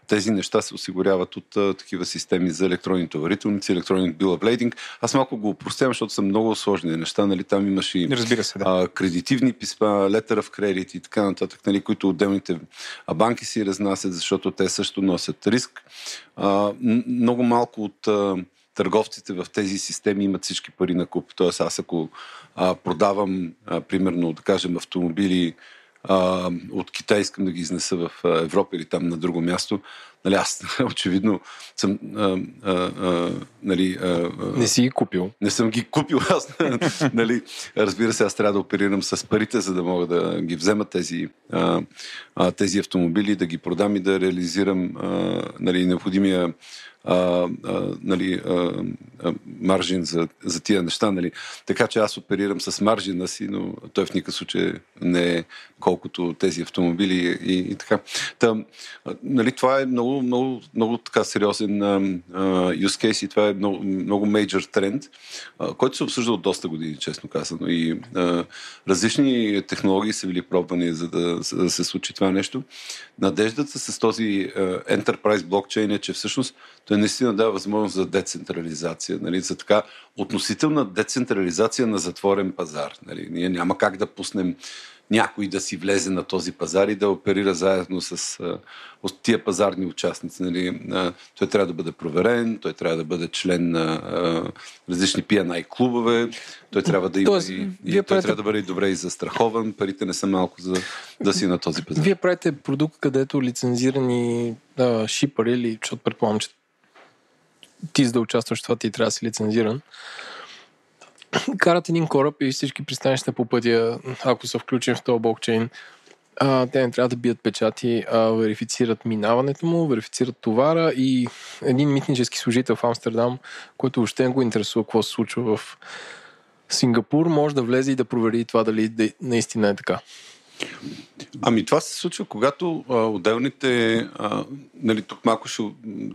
[SPEAKER 3] Тези неща се осигуряват от а, такива системи за електронни товарителници, електронен lading. Аз малко го упростявам, защото са много сложни неща. Нали? Там имаш и
[SPEAKER 4] Разбира се, да.
[SPEAKER 3] а, кредитивни писма, letter of credit и така нататък, нали? които отделните банки си разнасят, защото те също носят риск. А, много малко от а, търговците в тези системи имат всички пари на куп. Тоест аз ако а, продавам, а, примерно, да кажем, автомобили а, от Китай искам да ги изнеса в Европа или там на друго място, нали, аз очевидно съм а, а, а, нали, а,
[SPEAKER 1] Не си ги купил.
[SPEAKER 3] не съм ги купил аз. нали, разбира се, аз трябва да оперирам с парите, за да мога да ги взема тези, а, а, тези автомобили, да ги продам и да реализирам а, нали, необходимия а, а, нали, а, маржин за, за тия неща. Нали. Така че аз оперирам с маржина си, но той в никакъв случай не е колкото тези автомобили и, и така. Та, нали, това е много, много, много така сериозен а, use case и това е много, много тренд, а, който се обсъжда от доста години, честно казано. И а, различни технологии са били пробвани, за да, за да се случи това нещо. Надеждата с този а, enterprise блокчейн е, че всъщност той наистина дава възможност за децентрализация, нали, за така относителна децентрализация на затворен пазар. Нали. Ние няма как да пуснем някой да си влезе на този пазар и да оперира заедно с а, от тия пазарни участници. Нали. А, той трябва да бъде проверен, той трябва да бъде член на а, различни PNI клубове, той трябва да има
[SPEAKER 1] Тоест,
[SPEAKER 3] и, и той
[SPEAKER 1] правите-
[SPEAKER 3] трябва да бъде и добре и застрахован, парите не са малко за да си на този пазар.
[SPEAKER 1] Вие правите продукт, където лицензирани а, шипъри, или, защото предполагам, че ти за да участваш в това, ти трябва да си лицензиран. Карат един кораб и всички пристанища по пътя, ако са включени в този блокчейн, а, те не трябва да бият печати, а верифицират минаването му, верифицират товара и един митнически служител в Амстердам, който въобще не го интересува какво се случва в Сингапур, може да влезе и да провери това дали наистина е така.
[SPEAKER 3] Ами това се случва, когато а, отделните, а, нали, тук малко ще,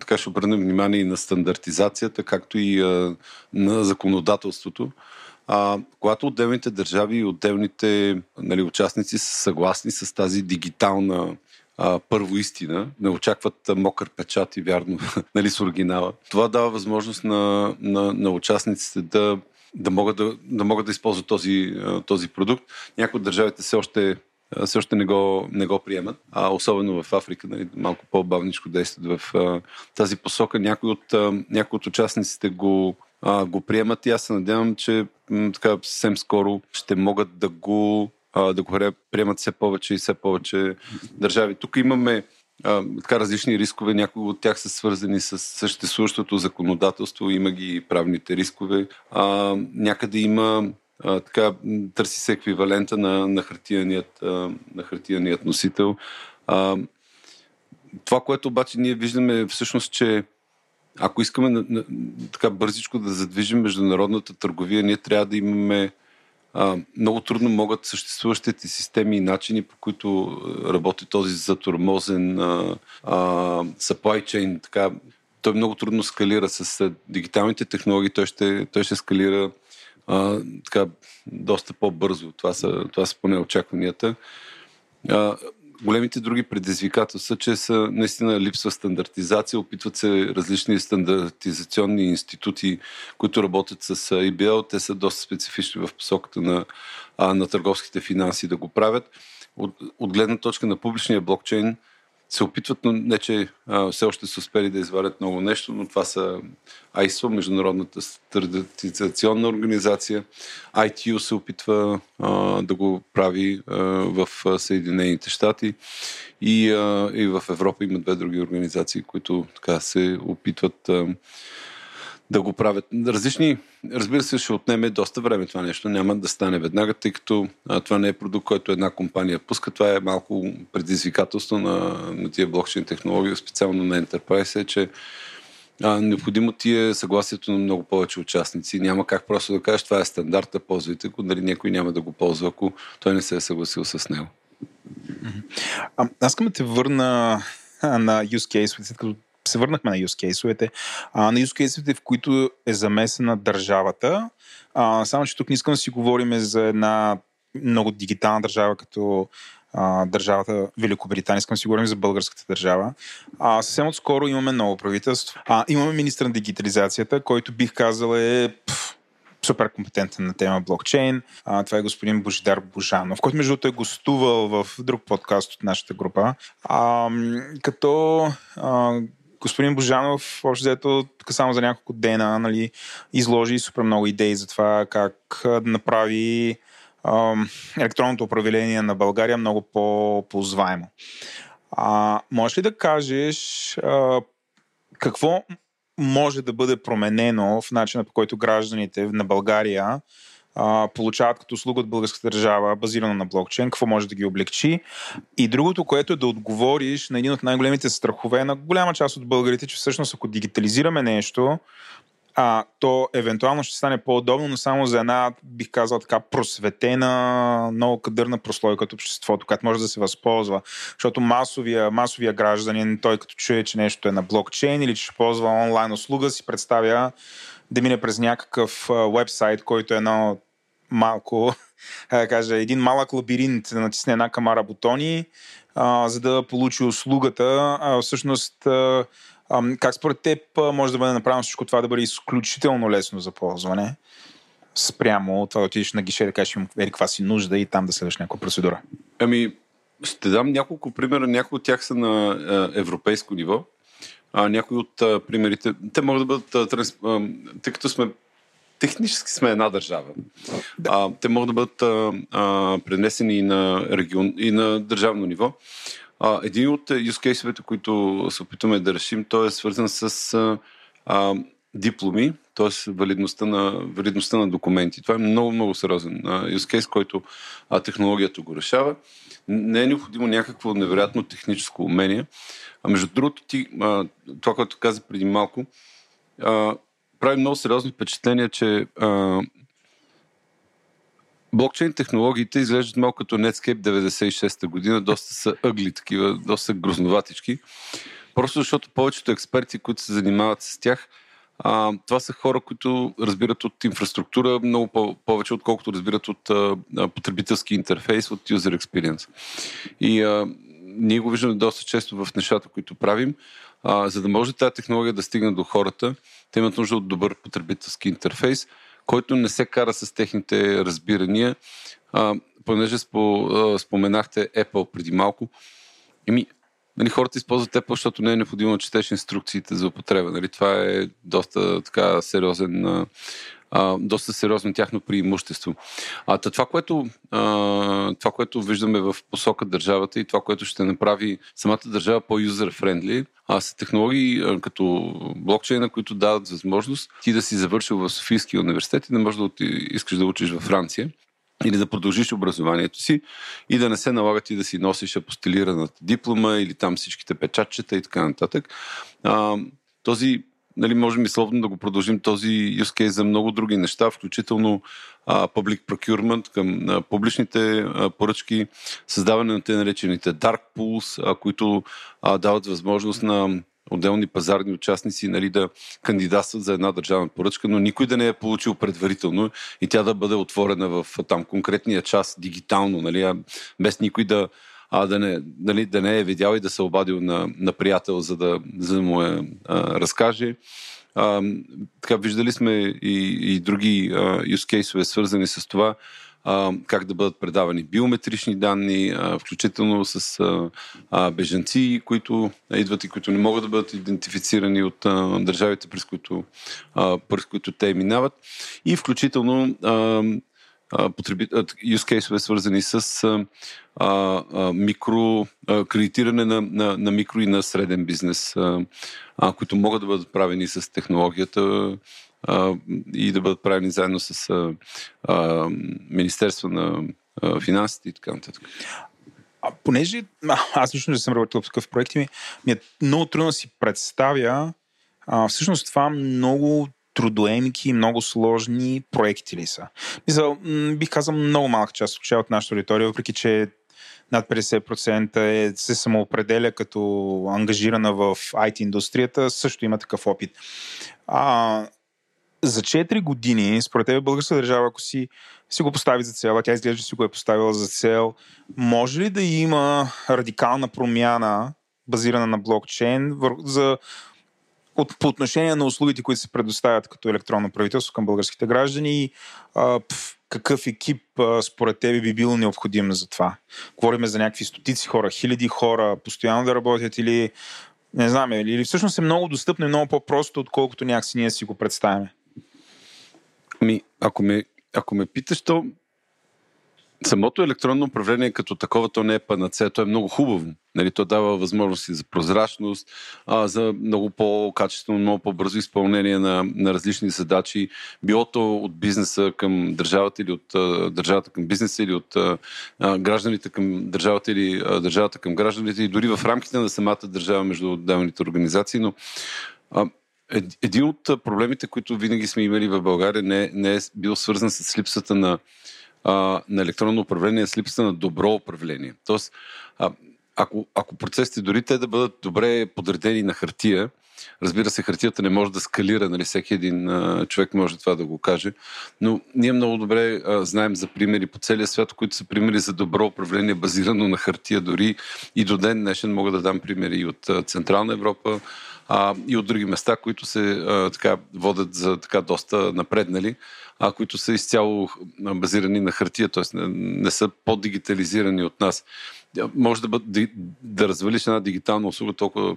[SPEAKER 3] така ще обърнем внимание и на стандартизацията, както и а, на законодателството. А, когато отделните държави и отделните нали, участници са съгласни с тази дигитална а, първо истина, не очакват мокър печат и вярно нали, с оригинала. Това дава възможност на, на, на участниците да, да, могат да, да могат да използват този, този продукт. Някои от държавите все още още не го, не го приемат, а особено в Африка, нали, малко по-бавничко действат в а, тази посока. Някои от, а, някои от участниците го, а, го приемат и аз се надявам, че м, така съвсем скоро ще могат да го, а, да го приемат все повече и все повече държави. Тук имаме а, така различни рискове. Някои от тях са свързани с съществуващото законодателство, има ги правните рискове. А, някъде има а, така, търси се еквивалента на, на, хартияният, а, на хартияният носител. А, това, което обаче ние виждаме е всъщност, че ако искаме на, на, така бързичко да задвижим международната търговия, ние трябва да имаме а, много трудно могат съществуващите системи и начини, по които работи този затормозен а, а, supply chain. Така, той много трудно скалира с дигиталните технологии, той ще, той ще скалира а, така, доста по-бързо. Това са, това са поне очакванията. А, големите други предизвикателства, че са наистина липсва стандартизация, опитват се различни стандартизационни институти, които работят с IBL, те са доста специфични в посоката на, а, на търговските финанси да го правят. От, от гледна точка на публичния блокчейн се опитват, но не че а, все още са успели да извадят много нещо, но това са ISO, Международната стандартизационна организация. ITU се опитва а, да го прави а, в Съединените щати и, а, и в Европа има две други организации, които така се опитват а, да го правят. Различни, разбира се, ще отнеме доста време това нещо. Няма да стане веднага, тъй като а, това не е продукт, който една компания пуска. Това е малко предизвикателство на, на тия блокчейн технологии, специално на Enterprise, е, че а, необходимо ти е съгласието на много повече участници. Няма как просто да кажеш, това е стандарта, ползвайте го, дали някой няма да го ползва, ако той не се е съгласил с него.
[SPEAKER 4] А, аз искам да те върна на use case, като се върнахме на use case-овете, а, на use case-овете, в които е замесена държавата. А, само, че тук не искам да си говорим за една много дигитална държава, като а, държавата Великобритания. Искам да си говорим за българската държава. А, съвсем отскоро имаме ново правителство. А, имаме министър на дигитализацията, който бих казал е пф, супер компетентен на тема блокчейн. А, това е господин Божидар Божанов, който между другото е гостувал в друг подкаст от нашата група. А, като а, господин Божанов, общо взето, тук само за няколко дена, нали, изложи супер много идеи за това как да направи
[SPEAKER 2] електронното управление на България много по-ползваемо. А, можеш ли да кажеш а, какво може да бъде променено в начина по който гражданите на България получават като услуга от българската държава, базирано на блокчейн, какво може да ги облегчи. И другото, което е да отговориш на един от най-големите страхове на голяма част от българите, че всъщност ако дигитализираме нещо, а, то евентуално ще стане по-удобно, но само за една, бих казал така, просветена, много кадърна прослойка от обществото, която може да се възползва. Защото масовия, масовия гражданин, той като чуе, че нещо е на блокчейн или че ще ползва онлайн услуга, си представя да мине през някакъв вебсайт, който е едно малко, да кажа, един малък лабиринт, да натисне една камара бутони, а, за да получи услугата. А, всъщност, а, как според теб може да бъде направено всичко това да бъде изключително лесно за ползване? Спрямо това да отидеш на гише да кажеш им каква си нужда и там да следваш някаква процедура.
[SPEAKER 3] Ами, ще дам няколко примера. Някои от тях са на а, европейско ниво. А, някои от а, примерите, те могат да бъдат, а, транс, а, тъй като сме технически сме една държава. Да. А, те могат да бъдат а, а, пренесени и на, регион, и на държавно ниво. А, един от use case които се опитваме да решим, той е свързан с а, а, дипломи, т.е. валидността на, валидността на документи. Това е много, много сериозен а, use case, който а, технологията го решава. Не е необходимо някакво невероятно техническо умение. А между другото, ти, а, това, което каза преди малко, а, прави много сериозно впечатление, че а, блокчейн технологиите изглеждат малко като Netscape 96-та година, доста са ъгли такива, доста грозноватички. Просто защото повечето експерти, които се занимават с тях, а, това са хора, които разбират от инфраструктура много по- повече, отколкото разбират от а, потребителски интерфейс, от user experience. И а, ние го виждаме доста често в нещата, които правим. А, за да може тази технология да стигне до хората, те имат нужда от добър потребителски интерфейс, който не се кара с техните разбирания. А, понеже спо, а, споменахте Apple преди малко, еми, нали, хората използват Apple, защото не е необходимо да четеш инструкциите за употреба. Нали? Това е доста така сериозен а, доста сериозно тяхно преимущество. А това което, а, това, което виждаме в посока държавата и това, което ще направи самата държава по-юзер-френдли, а са технологии а, като блокчейна, които дават възможност ти да си завършил в Софийския университет и да можеш да искаш да учиш във Франция или да продължиш образованието си и да не се налага ти да си носиш апостилираната диплома или там всичките печатчета и така нататък. А, този нали, можем и словно да го продължим този use case за много други неща, включително а, public procurement към а, публичните а, поръчки, създаване на те наречените dark pools, а, които а, дават възможност на отделни пазарни участници нали, да кандидатстват за една държавна поръчка, но никой да не е получил предварително и тя да бъде отворена в там конкретния час дигитално, нали, без никой да, а, да, не, нали, да не е видял и да се обадил на, на приятел, за да, за да му е а, разкаже. А, така, виждали сме и, и други а, use свързани с това, как да бъдат предавани биометрични данни, включително с бежанци, които идват и които не могат да бъдат идентифицирани от държавите, през които, през които те минават. И включително а, потребит... use case свързани с а, а, микро, а, кредитиране на, на, на микро и на среден бизнес, а, а, които могат да бъдат правени с технологията а, и да бъдат правени заедно с а, а, Министерство на а, финансите и така нататък.
[SPEAKER 2] А, понеже аз лично не съм работил в такъв проект, ми, ми е много трудно да си представя а, всъщност това много трудоемки, много сложни проекти ли са. Мисъл, бих казал много малка част от нашата аудитория, въпреки че над 50% е, се самоопределя като ангажирана в IT индустрията, също има такъв опит. А, за 4 години, според тебе, българска държава, ако си, си го постави за цел, а тя изглежда, че си го е поставила за цел, може ли да има радикална промяна, базирана на блокчейн, за от, по отношение на услугите, които се предоставят като електронно правителство към българските граждани, а, пф, какъв екип а, според тебе би бил необходим за това? Говорим за някакви стотици хора, хиляди хора, постоянно да работят или не знам, или всъщност е много достъпно и много по-просто, отколкото някакси ние си го представяме?
[SPEAKER 3] Ми, ако ме, ако ме питаш, то самото електронно управление като такова, то не е панацея, то е много хубаво. Нали, то дава възможности за прозрачност, а, за много по-качествено, много по-бързо изпълнение на, на различни задачи, било то от бизнеса към държавата или от а, държавата към бизнеса или от а, гражданите към държавата или а, държавата към гражданите и дори в рамките на самата държава между отделните организации, но а, един от проблемите, които винаги сме имали в България, не, не е бил свързан с липсата на а, на електронно управление с липсата на добро управление. Тоест, а, ако, ако процесите дори те да бъдат добре подредени на хартия, Разбира се, хартията не може да скалира, нали, всеки един а, човек може това да го каже, но ние много добре а, знаем за примери по целия свят, които са примери за добро управление, базирано на хартия дори и до ден днешен мога да дам примери и от а, Централна Европа, а, и от други места, които се а, така, водят за така доста напреднали, а които са изцяло базирани на хартия, т.е. Не, не са по-дигитализирани от нас. Може да, бъд, да развалиш една дигитална услуга толкова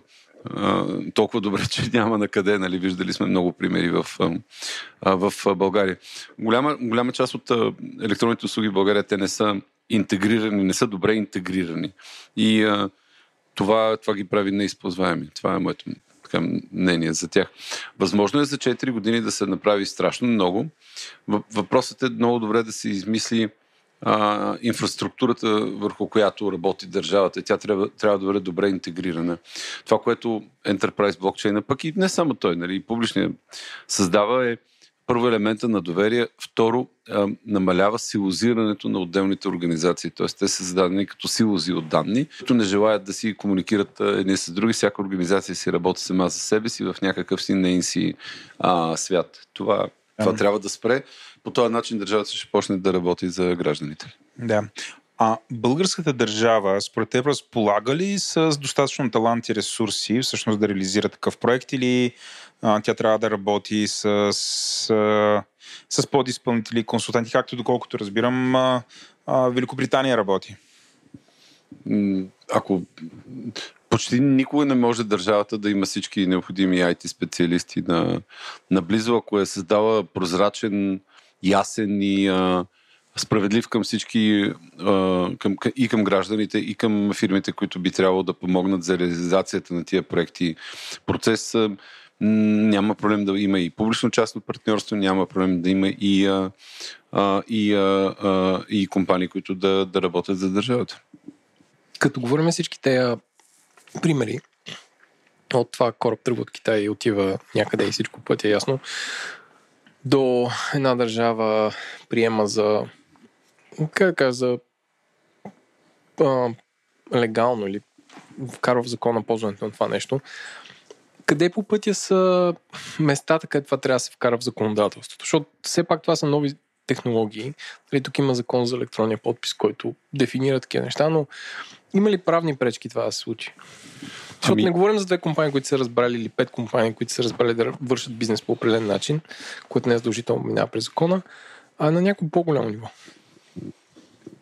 [SPEAKER 3] толкова добре, че няма на къде, нали, виждали сме много примери в, в България. Голяма, голяма част от електронните услуги в България, те не са интегрирани, не са добре интегрирани. И а, това, това ги прави неизползваеми. Това е моето така, мнение за тях. Възможно е за 4 години да се направи страшно много. Въпросът е много добре да се измисли а, инфраструктурата, върху която работи държавата. Тя трябва, трябва да бъде добре интегрирана. Това, което Enterprise блокчейна, пък и не само той, нали, публичния създава е първо елемента на доверие, второ а, намалява силозирането на отделните организации. Т.е. те са зададени като силози от данни, които не желаят да си комуникират едни с други. Всяка организация си работи сама за себе си в някакъв си нейн си а, свят. Това, това трябва да спре. По този начин държавата ще почне да работи за гражданите.
[SPEAKER 4] Да. А българската държава, според теб, разполага ли с достатъчно талант и ресурси всъщност да реализира такъв проект или а, тя трябва да работи с, с, с подизпълнители консултанти, както доколкото разбирам, а, а, Великобритания работи?
[SPEAKER 3] Ако почти никога не може държавата да има всички необходими IT специалисти на, наблизо, ако е създала прозрачен, ясен и а, справедлив към всички, а, към, и към гражданите, и към фирмите, които би трябвало да помогнат за реализацията на тия проекти. Процес няма проблем да има и публично-частно партньорство, няма проблем да има и, а, а, и, а, а, и компании, които да, да работят за държавата.
[SPEAKER 1] Като говорим всички тези примери, от това кораб тръгва от Китай и отива някъде и всичко пътя е ясно, до една държава приема за как кажа, за а, легално или вкарва в закона ползването на това нещо, къде по пътя са местата, където това трябва да се вкара в законодателството? Защото все пак това са нови технологии. Дали, тук има закон за електронния подпис, който дефинира такива неща, но има ли правни пречки това да се случи? Защото ами... не говорим за две компании, които са разбрали, или пет компании, които са разбрали да вършат бизнес по определен начин, което не е задължително минава през закона, а на някакво по-голямо ниво.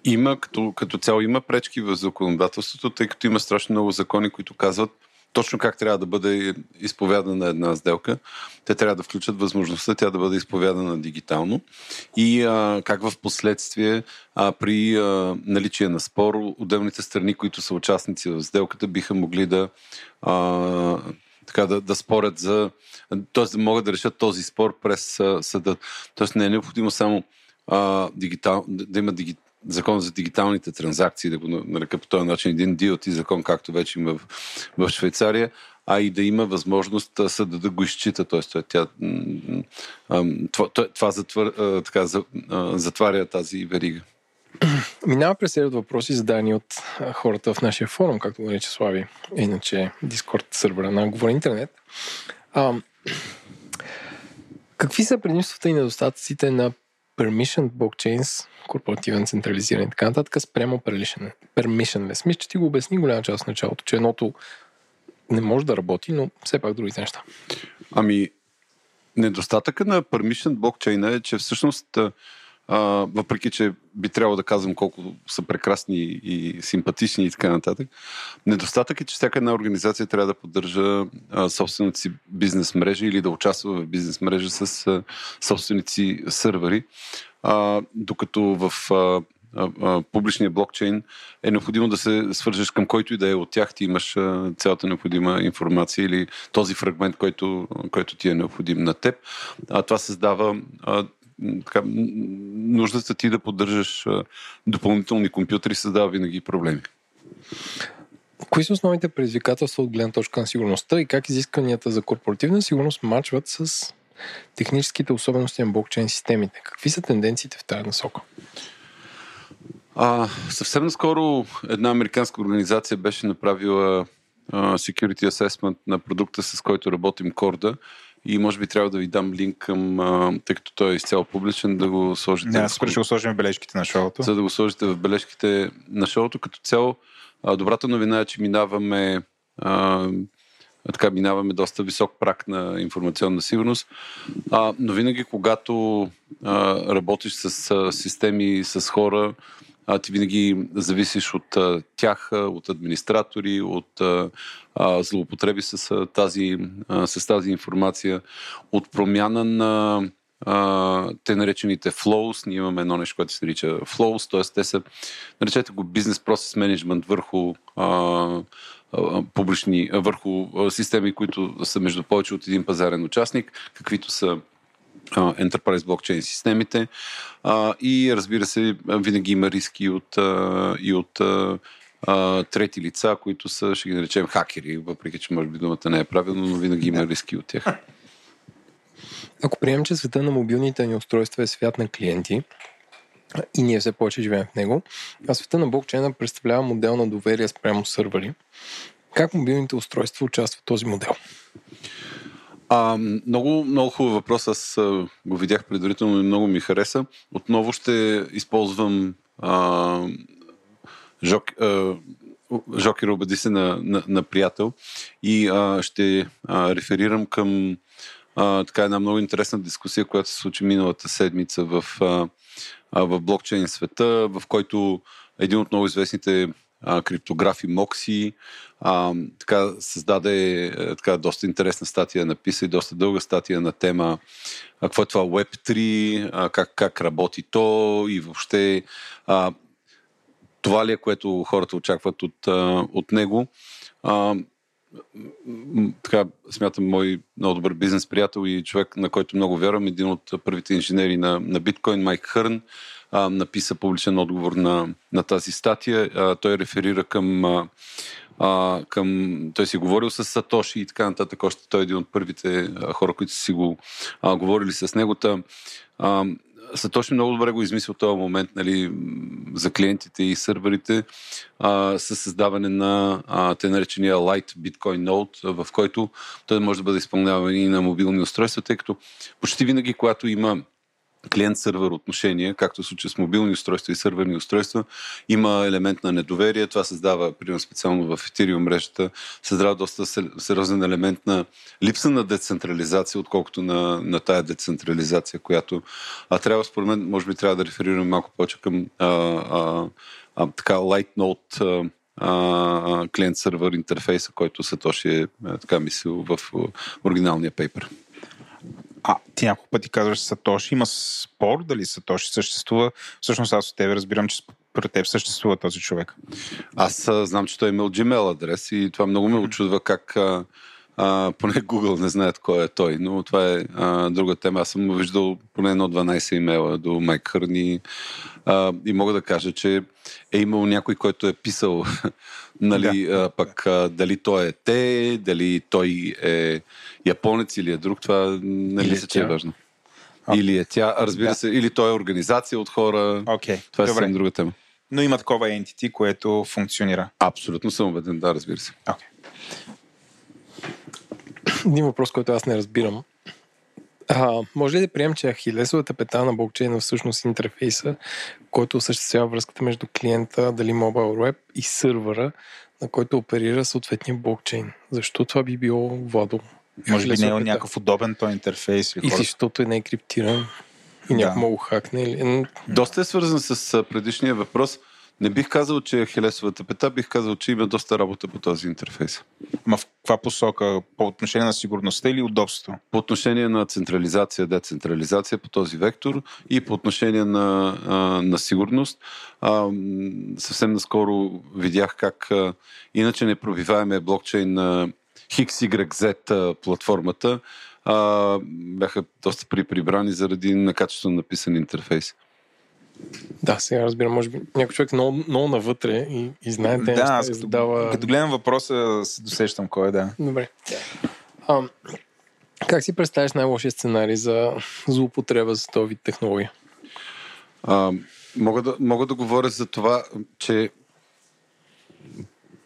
[SPEAKER 3] Има, като, като цяло има пречки в законодателството, тъй като има страшно много закони, които казват, точно как трябва да бъде изповядана една сделка. Те трябва да включат възможността тя да бъде изповядана дигитално и а, как в последствие а, при а, наличие на спор отделните страни, които са участници в сделката, биха могли да а, така да, да спорят за, т.е. да могат да решат този спор през съда. Тоест не е необходимо само а, дигитал, да има дигитал закон за дигиталните транзакции, да го нарека по този начин, един DLT закон, както вече има в, в Швейцария, а и да има възможност съда да го изчита. Т.е. Тя, това, това затвър, така, затваря тази верига.
[SPEAKER 1] Минава през серия въпроси, зададени от хората в нашия форум, както го нарича Слави, иначе Discord сервера на Говори Интернет. А, какви са предимствата и недостатъците на permission blockchains, корпоративен, централизиран и така нататък, спрямо permissionless. Мисля, че ти го обясни голяма част в началото, че едното не може да работи, но все пак другите неща.
[SPEAKER 3] Ами, недостатъка на permission блокчейна е, че всъщност а, въпреки, че би трябвало да казвам колко са прекрасни и симпатични и така нататък. Недостатък е, че всяка една организация трябва да поддържа а, собствените си бизнес мрежи или да участва в бизнес мрежа с а, собственици сървъри, а, докато в а, публичния блокчейн е необходимо да се свържеш към който и да е от тях. Ти имаш цялата необходима информация или този фрагмент, който, който ти е необходим на теб. А това създава така, нуждата ти да поддържаш допълнителни компютри създава винаги проблеми.
[SPEAKER 1] Кои са основните предизвикателства от гледна точка на сигурността и как изискванията за корпоративна сигурност мачват с техническите особености на блокчейн системите? Какви са тенденциите в тази насока?
[SPEAKER 3] А, съвсем наскоро една американска организация беше направила а, security assessment на продукта, с който работим Корда и може би трябва да ви дам линк към, а, тъй като той е изцяло публичен, да го сложите.
[SPEAKER 4] Не, скоро ще го сложим в бележките на шоуто.
[SPEAKER 3] За да го сложите в бележките на шоуто. Като цяло, а, добрата новина е, че минаваме а, така минаваме доста висок прак на информационна сигурност. А, но винаги, когато а, работиш с а, системи, с хора, а, ти винаги зависиш от а, тях, от администратори, от а, а, злоупотреби с, а, тази, а, с тази информация, от промяна на а, те наречените flows. Ние имаме едно нещо, което се нарича flows, т.е. те са, наречете го бизнес процес менеджмент върху а, публични, върху системи, които са между повече от един пазарен участник, каквито са Enterprise блокчейн системите. И разбира се, винаги има риски от, и от трети лица, които са, ще ги наречем хакери, въпреки че може би думата не е правилно, но винаги има риски от тях.
[SPEAKER 1] Ако приемем, че света на мобилните ни устройства е свят на клиенти, и ние все повече живеем в него, а света на блокчейна представлява модел на доверие спрямо сървъри. Как мобилните устройства участват в този модел?
[SPEAKER 3] А, много, много хубав въпрос. Аз го видях предварително и много ми хареса. Отново ще използвам а, жок, а, Жокер обади се на, на, на приятел и а, ще а, реферирам към а, така една много интересна дискусия, която се случи миналата седмица в, а, в блокчейн света, в който един от много известните а, криптографи Мокси а, така създаде е, така, доста интересна статия, написа и доста дълга статия на тема а, какво е това Web3, а, как, как работи то и въобще а, това ли е, което хората очакват от, а, от него. А, така, смятам, мой много добър бизнес приятел и човек, на който много вярвам, един от първите инженери на, на биткоин, Майк Хърн, а, написа публичен отговор на, на тази статия. А, той реферира към, а, към... Той си говорил с Сатоши и така нататък. Още той е един от първите а, хора, които си го а, говорили с него. Та, а, Сатоши много добре го измислил този момент нали, за клиентите и сървърите а, с създаване на а, те наречения Light Bitcoin Node, в който той може да бъде изпълняван и на мобилни устройства, тъй като почти винаги, когато има клиент-сървър отношения, както в случая с мобилни устройства и сървърни устройства, има елемент на недоверие. Това създава, примерно специално в Ethereum мрежата, създава доста сериозен елемент на липса на децентрализация, отколкото на, на тая децентрализация, която а трябва, според мен, може би трябва да реферираме малко повече към а, а, а, така light note клиент-сървър интерфейса, който Сатоши е така мислил в оригиналния пейпер.
[SPEAKER 4] А, ти няколко пъти казваш Сатоши. Има спор дали Сатоши съществува. Всъщност аз от тебе разбирам, че при теб съществува този човек.
[SPEAKER 3] Аз а, знам, че той е имал Gmail адрес и това много ме очудва как а, а, поне Google не знаят кой е той, но това е а, друга тема. Аз съм виждал поне едно 12 имейла до Майк Хърни а, и мога да кажа, че е имал някой, който е писал, нали, да. а, пък а, дали той е те, дали той е японец или е друг, това не или мисля, че е важно. Okay. Или е тя, разбира да. се, или той е организация от хора.
[SPEAKER 4] Okay.
[SPEAKER 3] Това е съвсем друга тема.
[SPEAKER 4] Но има такова entity, което функционира.
[SPEAKER 3] Абсолютно съм убеден, да, разбира се.
[SPEAKER 4] Okay.
[SPEAKER 1] Един въпрос, който аз не разбирам. А, може ли да прием, че ахилесовата пета на блокчейна всъщност интерфейса, който осъществява връзката между клиента, дали Mobile Web и сървъра, на който оперира съответния блокчейн? Защо това би било Владо?
[SPEAKER 4] Може би не е някакъв удобен този интерфейс.
[SPEAKER 1] Или и защото е не е криптиран и да. някой мога хакне. Или...
[SPEAKER 3] Доста е свързан с предишния въпрос. Не бих казал, че е хилесовата пета, бих казал, че има доста работа по този интерфейс.
[SPEAKER 4] Ма в каква посока? По отношение на сигурността или удобството?
[SPEAKER 3] По отношение на централизация, децентрализация по този вектор и по отношение на, на сигурност. А, съвсем наскоро видях как а, иначе непробиваемия блокчейн на XYZ платформата а, бяха доста приприбрани заради некачествено написан интерфейс.
[SPEAKER 1] Да, сега разбирам, може би някой човек е много, много навътре и, и знае те
[SPEAKER 4] Да,
[SPEAKER 1] неща
[SPEAKER 4] аз като,
[SPEAKER 1] задава...
[SPEAKER 4] като гледам въпроса, се досещам кой е, да.
[SPEAKER 1] Добре. А, как си представяш най-лошия сценарий за злоупотреба с този вид технология?
[SPEAKER 3] А, мога, да, мога да говоря за това, че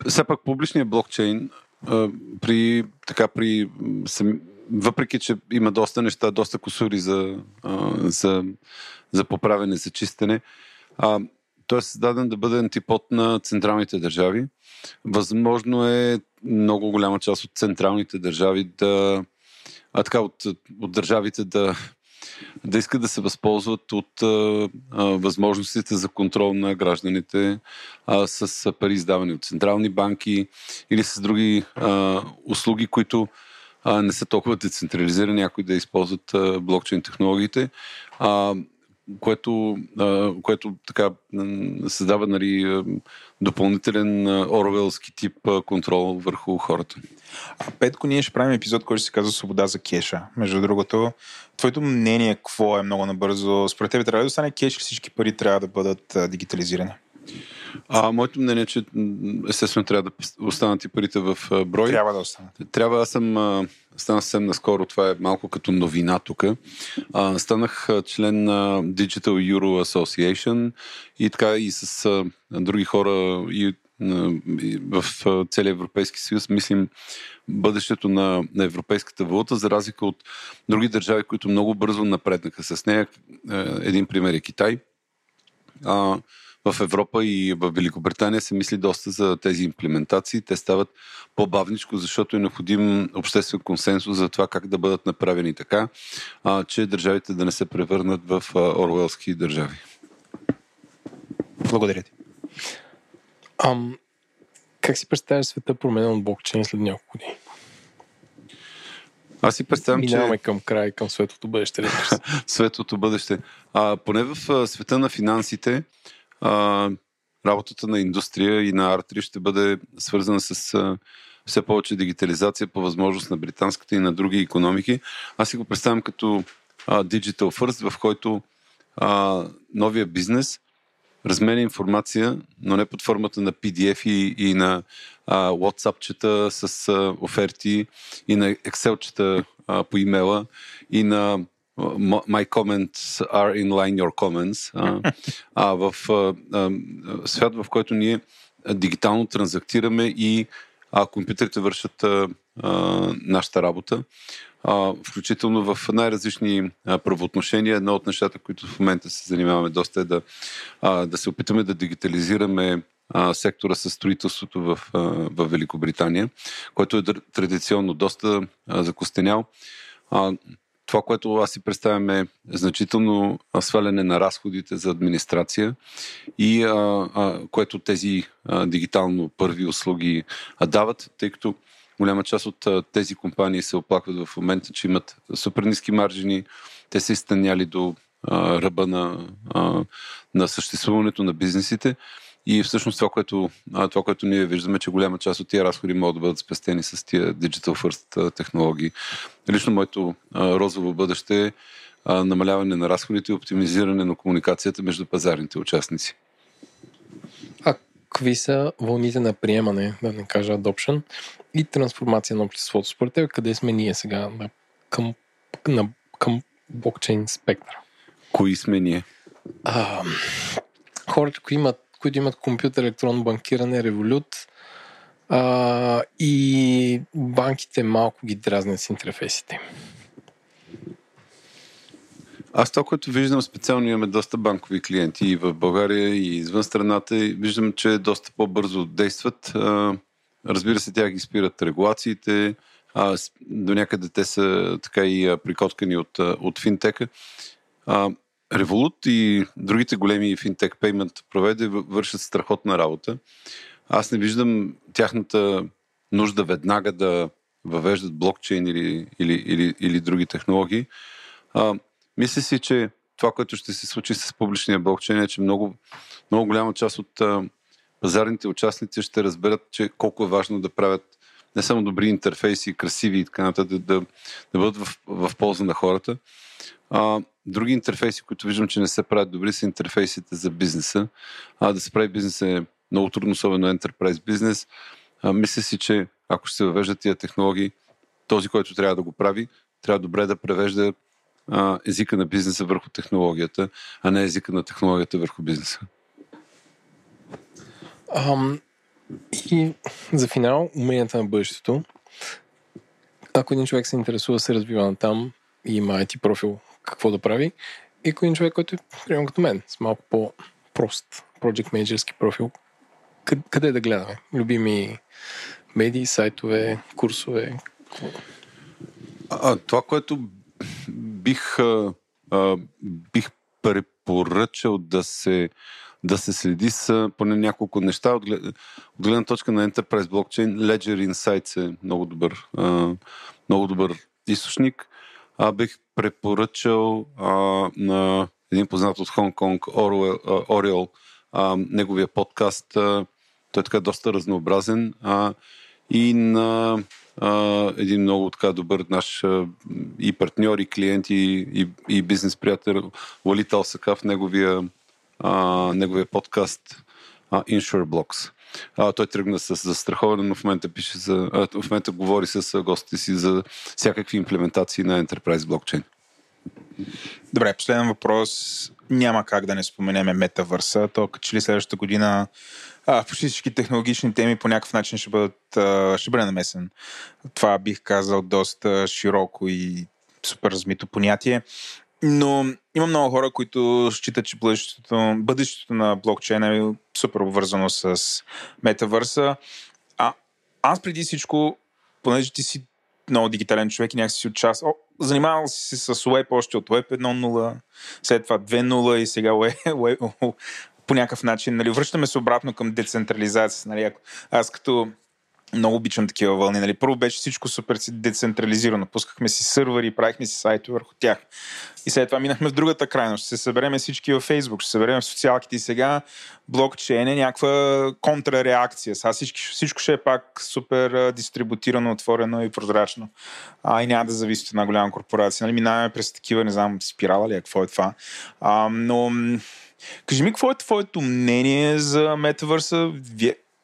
[SPEAKER 3] все пак публичният блокчейн а, при, така, при сам, въпреки, че има доста неща, доста косури за, за, за поправене, за чистене, а, той е създаден да бъде антипод на централните държави. Възможно е много голяма част от централните държави да. А така, от, от държавите да, да искат да се възползват от а, а, възможностите за контрол на гражданите а, с пари издавани от централни банки или с други а, услуги, които а, не са толкова децентрализирани, някои да използват а, блокчейн технологиите. А, което, което така създава нали, допълнителен орвелски тип контрол върху хората.
[SPEAKER 4] А Петко, ние ще правим епизод, който се казва Свобода за кеша. Между другото, твоето мнение какво е много набързо? Според тебе трябва да остане кеш или всички пари трябва да бъдат дигитализирани?
[SPEAKER 3] А моето мнение е, че естествено трябва да останат и парите в брой.
[SPEAKER 4] Трябва да останат.
[SPEAKER 3] Трябва, аз съм, стана съвсем наскоро, това е малко като новина тук. А, станах член на Digital Euro Association и така и с а, други хора и, в целия Европейски съюз мислим бъдещето на, на европейската валута, за разлика от други държави, които много бързо напреднаха с нея. Е, Един пример е Китай. А, в Европа и в Великобритания се мисли доста за тези имплементации. Те стават по-бавничко, защото е необходим обществен консенсус за това как да бъдат направени така, а, че държавите да не се превърнат в а, орвелски държави.
[SPEAKER 4] Благодаря ти.
[SPEAKER 1] Ам, как си представяш света променен от блокчейн след няколко години?
[SPEAKER 3] Аз си представям, че...
[SPEAKER 1] Минаваме към край, към светлото бъдеще.
[SPEAKER 3] светлото бъдеще. А, поне в света на финансите, а, работата на индустрия и на артри ще бъде свързана с а, все повече дигитализация по възможност на британската и на други економики. Аз си го представям като а, Digital First, в който а, новия бизнес разменя информация, но не под формата на PDF и, и на а, WhatsApp-чета с а, оферти и на Excel-чета а, по имейла и на My comments are in line your comments. А, а в а, а, свят, в който ние дигитално транзактираме и а, компютрите вършат а, нашата работа, а, включително в най-различни а, правоотношения. Едно от нещата, които в момента се занимаваме доста е да, а, да се опитаме да дигитализираме сектора със строителството в, в Великобритания, който е традиционно доста закостенял. Това, което аз си представям е значително сваляне на разходите за администрация и а, а, което тези а, дигитално първи услуги а, дават, тъй като голяма част от а, тези компании се оплакват в момента, че имат супер ниски маржини, те са изтъняли до а, ръба на, а, на съществуването на бизнесите. И всъщност това което, това, което ние виждаме, че голяма част от тия разходи могат да бъдат спестени с тия Digital First технологии. Лично моето розово бъдеще е намаляване на разходите и оптимизиране на комуникацията между пазарните участници.
[SPEAKER 1] А какви са вълните на приемане, да не кажа adoption, и трансформация на обществото? Според теб, къде сме ние сега на, към, на, към блокчейн спектъра?
[SPEAKER 3] Кои сме ние?
[SPEAKER 1] А, хората, които имат, които имат компютър, електронно банкиране, револют а, и банките малко ги дразнят с интерфейсите.
[SPEAKER 3] Аз това, което виждам специално, имаме доста банкови клиенти и в България, и извън страната. И виждам, че доста по-бързо действат. Разбира се, тя ги спират регулациите. А, до някъде те са така и прикоткани от, от финтека. А, Revolut и другите големи финтек пеймент проведе вършат страхотна работа. Аз не виждам тяхната нужда веднага да въвеждат блокчейн или, или, или, или други технологии. А, мисля си, че това, което ще се случи с публичния блокчейн е, че много, много голяма част от а, пазарните участници ще разберат, че колко е важно да правят не само добри интерфейси, красиви и така нататък, да, да бъдат в, в полза на хората. А, други интерфейси, които виждам, че не се правят добри, са интерфейсите за бизнеса. А, да се прави бизнес е много трудно, особено Enterprise бизнес. А, мисля си, че ако ще се въвеждат тия технологии, този, който трябва да го прави, трябва добре да превежда а, езика на бизнеса върху технологията, а не езика на технологията върху бизнеса.
[SPEAKER 1] Ам, и за финал, уменията на бъдещето. Ако един човек се интересува, се развива на там има IT профил, какво да прави. И един човек, който е примерно като мен, с малко по-прост project менеджерски профил, къде, къде да гледаме? Любими медии, сайтове, курсове?
[SPEAKER 3] А, това, което бих, а, а, бих препоръчал да се, да се следи с поне няколко неща. От, глед, от гледна точка на Enterprise Blockchain, Ledger Insights е много добър, а, много добър източник. А, бих препоръчал а, на един познат от Хонг Конг, Ориел, неговия подкаст. А, той е така доста разнообразен. А, и на а, един много така добър наш а, и партньор, и клиент, и, и, и бизнес приятел Валит Алсакав, неговия, а, неговия подкаст а, Insure Blocks. А, той тръгна с застраховане, но в момента, пише за, а, в момента говори с гостите си за всякакви имплементации на Enterprise Blockchain.
[SPEAKER 2] Добре, последен въпрос. Няма как да не споменеме метавърса. То че ли следващата година а, почти всички технологични теми по някакъв начин ще, бъдат, ще бъде намесен. Това бих казал доста широко и супер размито понятие. Но има много хора, които считат, че бъдещето, бъдещето на блокчейна е супер обвързано с метавърса. А аз преди всичко, понеже ти си много дигитален човек и някакси си участвал. Занимавал си се с Web още от Web 1.0, след това 2.0 и сега Web, Web, по някакъв начин. Нали, връщаме се обратно към децентрализация. Нали, аз като много обичам такива вълни. Нали. Първо беше всичко супер децентрализирано. Пускахме си сървъри, правихме си сайти върху тях. И след това минахме в другата крайност. Ще се събереме всички във Facebook, ще се събереме в социалките и сега блокчейн е някаква контрареакция. Сега всички, всичко ще е пак супер дистрибутирано, отворено и прозрачно. А, и няма да зависи от една голяма корпорация. Нали, минаваме през такива, не знам, спирала ли, е, какво е това. А, но Кажи ми, какво е твоето мнение за метавърса?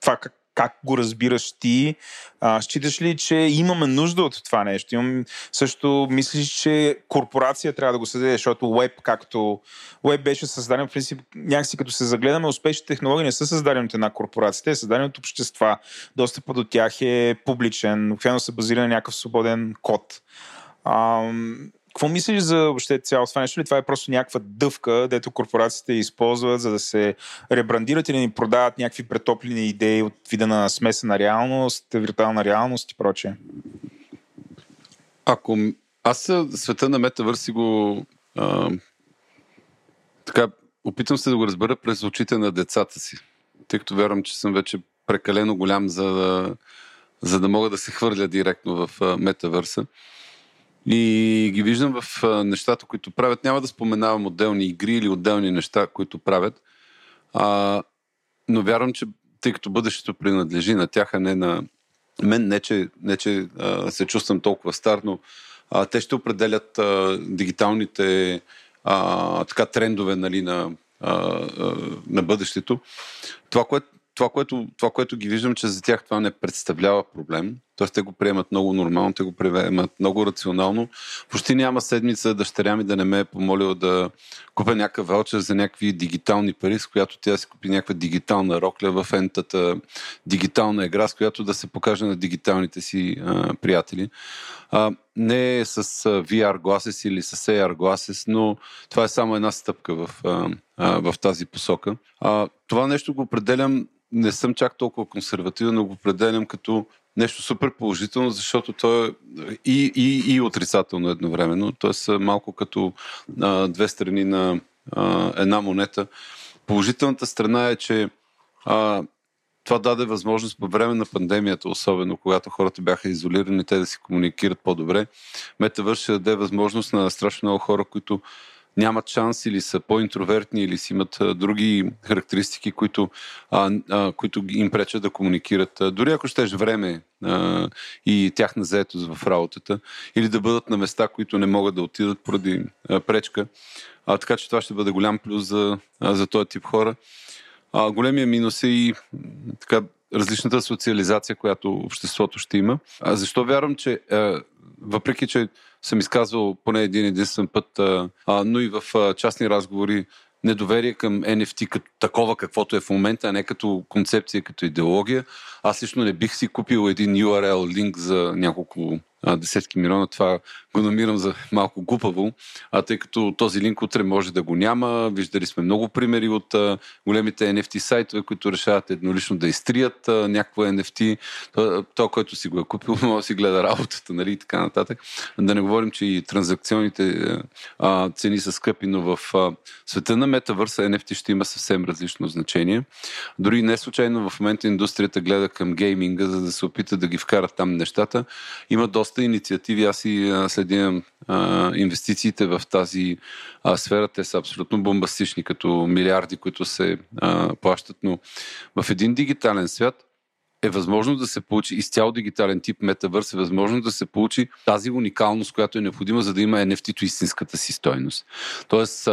[SPEAKER 2] Това как, как го разбираш ти? А, считаш ли, че имаме нужда от това нещо? Имам, също мислиш, че корпорация трябва да го създаде, защото веб, както веб беше създаден, в принцип, някакси като се загледаме, успешни технологии не са създадени от една корпорация, те са създадени от общества. Достъпът до тях е публичен, обикновено са базирани на някакъв свободен код. А, какво мислиш за въобще цялото това нещо? Ли това е просто някаква дъвка, дето корпорациите използват, за да се ребрандират или ни продават някакви претоплени идеи от вида на смесена реалност, виртуална реалност и прочее?
[SPEAKER 3] Ако аз света на метавърси го а, така, опитвам се да го разбера през очите на децата си, тъй като вярвам, че съм вече прекалено голям, за да, за да мога да се хвърля директно в а, метавърса. И ги виждам в нещата, които правят. Няма да споменавам отделни игри или отделни неща, които правят. А, но вярвам, че тъй като бъдещето принадлежи на тях, а не на мен, не че, не, че а, се чувствам толкова стар, но а, те ще определят а, дигиталните а, така, трендове нали, на, а, а, на бъдещето. Това, което това което, това, което ги виждам, че за тях това не представлява проблем. Тоест те го приемат много нормално, те го приемат много рационално. Почти няма седмица дъщеря ми да не ме е помолила да купя някакъв ваучер за някакви дигитални пари, с която тя си купи някаква дигитална рокля в ентата дигитална игра, с която да се покаже на дигиталните си а, приятели. А, не е с VR glasses или с AR glasses, но това е само една стъпка в, а, а, в тази посока. А, това нещо го определям не съм чак толкова консервативен, но го определям като нещо супер положително, защото то е и, и, и отрицателно едновременно. Тоест малко като а, две страни на а, една монета. Положителната страна е, че а, това даде възможност по време на пандемията, особено когато хората бяха изолирани, те да си комуникират по-добре. Метавърш ще даде възможност на страшно много хора, които нямат шанс или са по-интровертни или си имат а, други характеристики, които, а, а, които им пречат да комуникират. А, дори ако щеш време а, и тяхна заетост в работата или да бъдат на места, които не могат да отидат поради а, пречка. А, така че това ще бъде голям плюс за, за този тип хора. А, големия минус е и така, различната социализация, която обществото ще има. А защо вярвам, че а, въпреки, че съм изказвал поне един единствен път, а, но и в а, частни разговори, недоверие към NFT като такова, каквото е в момента, а не като концепция, като идеология. Аз лично не бих си купил един URL линк за няколко а, десетки милиона. Това го намирам за малко глупаво, а тъй като този линк утре може да го няма. Виждали сме много примери от а, големите NFT сайтове, които решават еднолично да изтрият а, някакво NFT. То, то, който си го е купил, може да си гледа работата, нали, и така нататък. Да не говорим, че и транзакционните а, цени са скъпи, но в а, света на метавърса NFT ще има съвсем различно значение. Дори не случайно в момента индустрията гледа към гейминга, за да се опита да ги вкарат там нещата. Има доста инициативи. Аз и следя инвестициите в тази а, сфера. Те са абсолютно бомбастични, като милиарди, които се а, плащат. Но в един дигитален свят е възможно да се получи изцяло дигитален тип метавърс, е възможно да се получи тази уникалност, която е необходима, за да има NFT-то истинската си стойност. Тоест,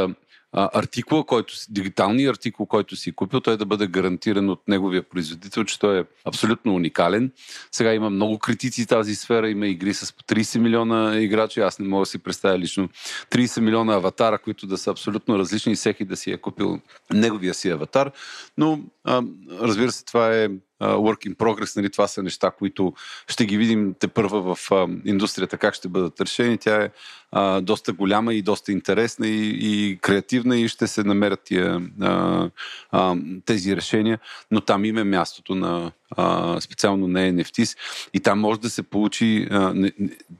[SPEAKER 3] артикул, който, дигиталния артикул, който си купил, той да бъде гарантиран от неговия производител, че той е абсолютно уникален. Сега има много критици в тази сфера, има игри с 30 милиона играчи, аз не мога да си представя лично 30 милиона аватара, които да са абсолютно различни и всеки да си е купил неговия си аватар, но а, разбира се, това е work in progress, нали, това са неща, които ще ги видим те първа в индустрията, как ще бъдат решени. Тя е а, доста голяма и доста интересна и, и креативна и ще се намерят тия, а, а, тези решения, но там има мястото на а, специално на NFTs и там може да се получи а,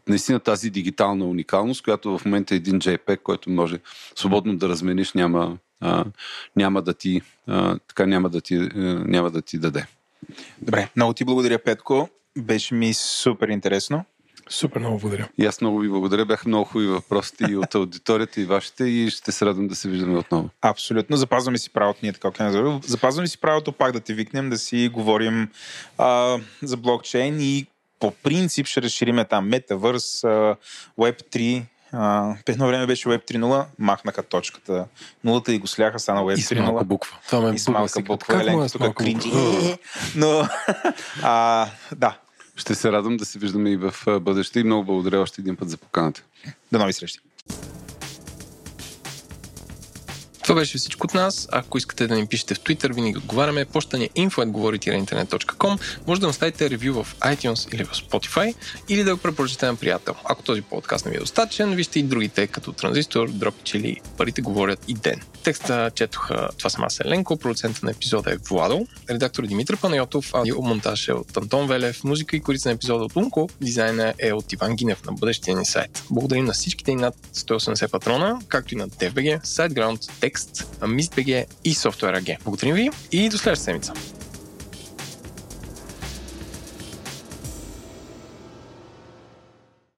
[SPEAKER 3] наистина тази дигитална уникалност, която в момента е един JPEG, който може свободно да размениш, няма, а, няма да ти, а, така няма да ти, а, няма да ти даде.
[SPEAKER 4] Добре, много ти благодаря, Петко. Беше ми супер интересно.
[SPEAKER 1] Супер, много благодаря.
[SPEAKER 3] И аз много ви благодаря. Бяха много хубави въпросите и от аудиторията и вашите и ще се радвам да се виждаме отново.
[SPEAKER 4] Абсолютно. Запазваме си правото, ние така казваме. Запазваме си правото пак да те викнем, да си говорим а, за блокчейн и по принцип ще разшириме там Metaverse, Web3, Uh, едно време беше Web 3.0, махнаха точката нулата и го сляха, стана Web 3.0. И с
[SPEAKER 1] малка буква. Това ме
[SPEAKER 4] и с малка буква. Как Еленко тук кринджи. Но, а, да.
[SPEAKER 3] Ще се радвам да се виждаме и в бъдеще и много благодаря още един път за поканата.
[SPEAKER 4] До нови срещи.
[SPEAKER 1] Това беше всичко от нас. Ако искате да ни пишете в Twitter, винаги отговаряме. Почта ни е info.говорите.internet.com. Може да оставите ревю в iTunes или в Spotify или да го препоръчате на приятел. Ако този подкаст не ви е достатъчен, вижте и другите, като Транзистор, Dropitch или Парите говорят и Ден. Текста четоха това съм аз продуцента на епизода е Владо, редактор Димитър Панайотов, аудиомонтаж е от Антон Велев, музика и корица на епизода от Унко, дизайна е от Иван Гинев на бъдещия ни сайт. Благодарим на всичките и над 180 патрона, както и на DFBG, SiteGround, Text, MistBG и Software AG. Благодарим ви и до следващата седмица.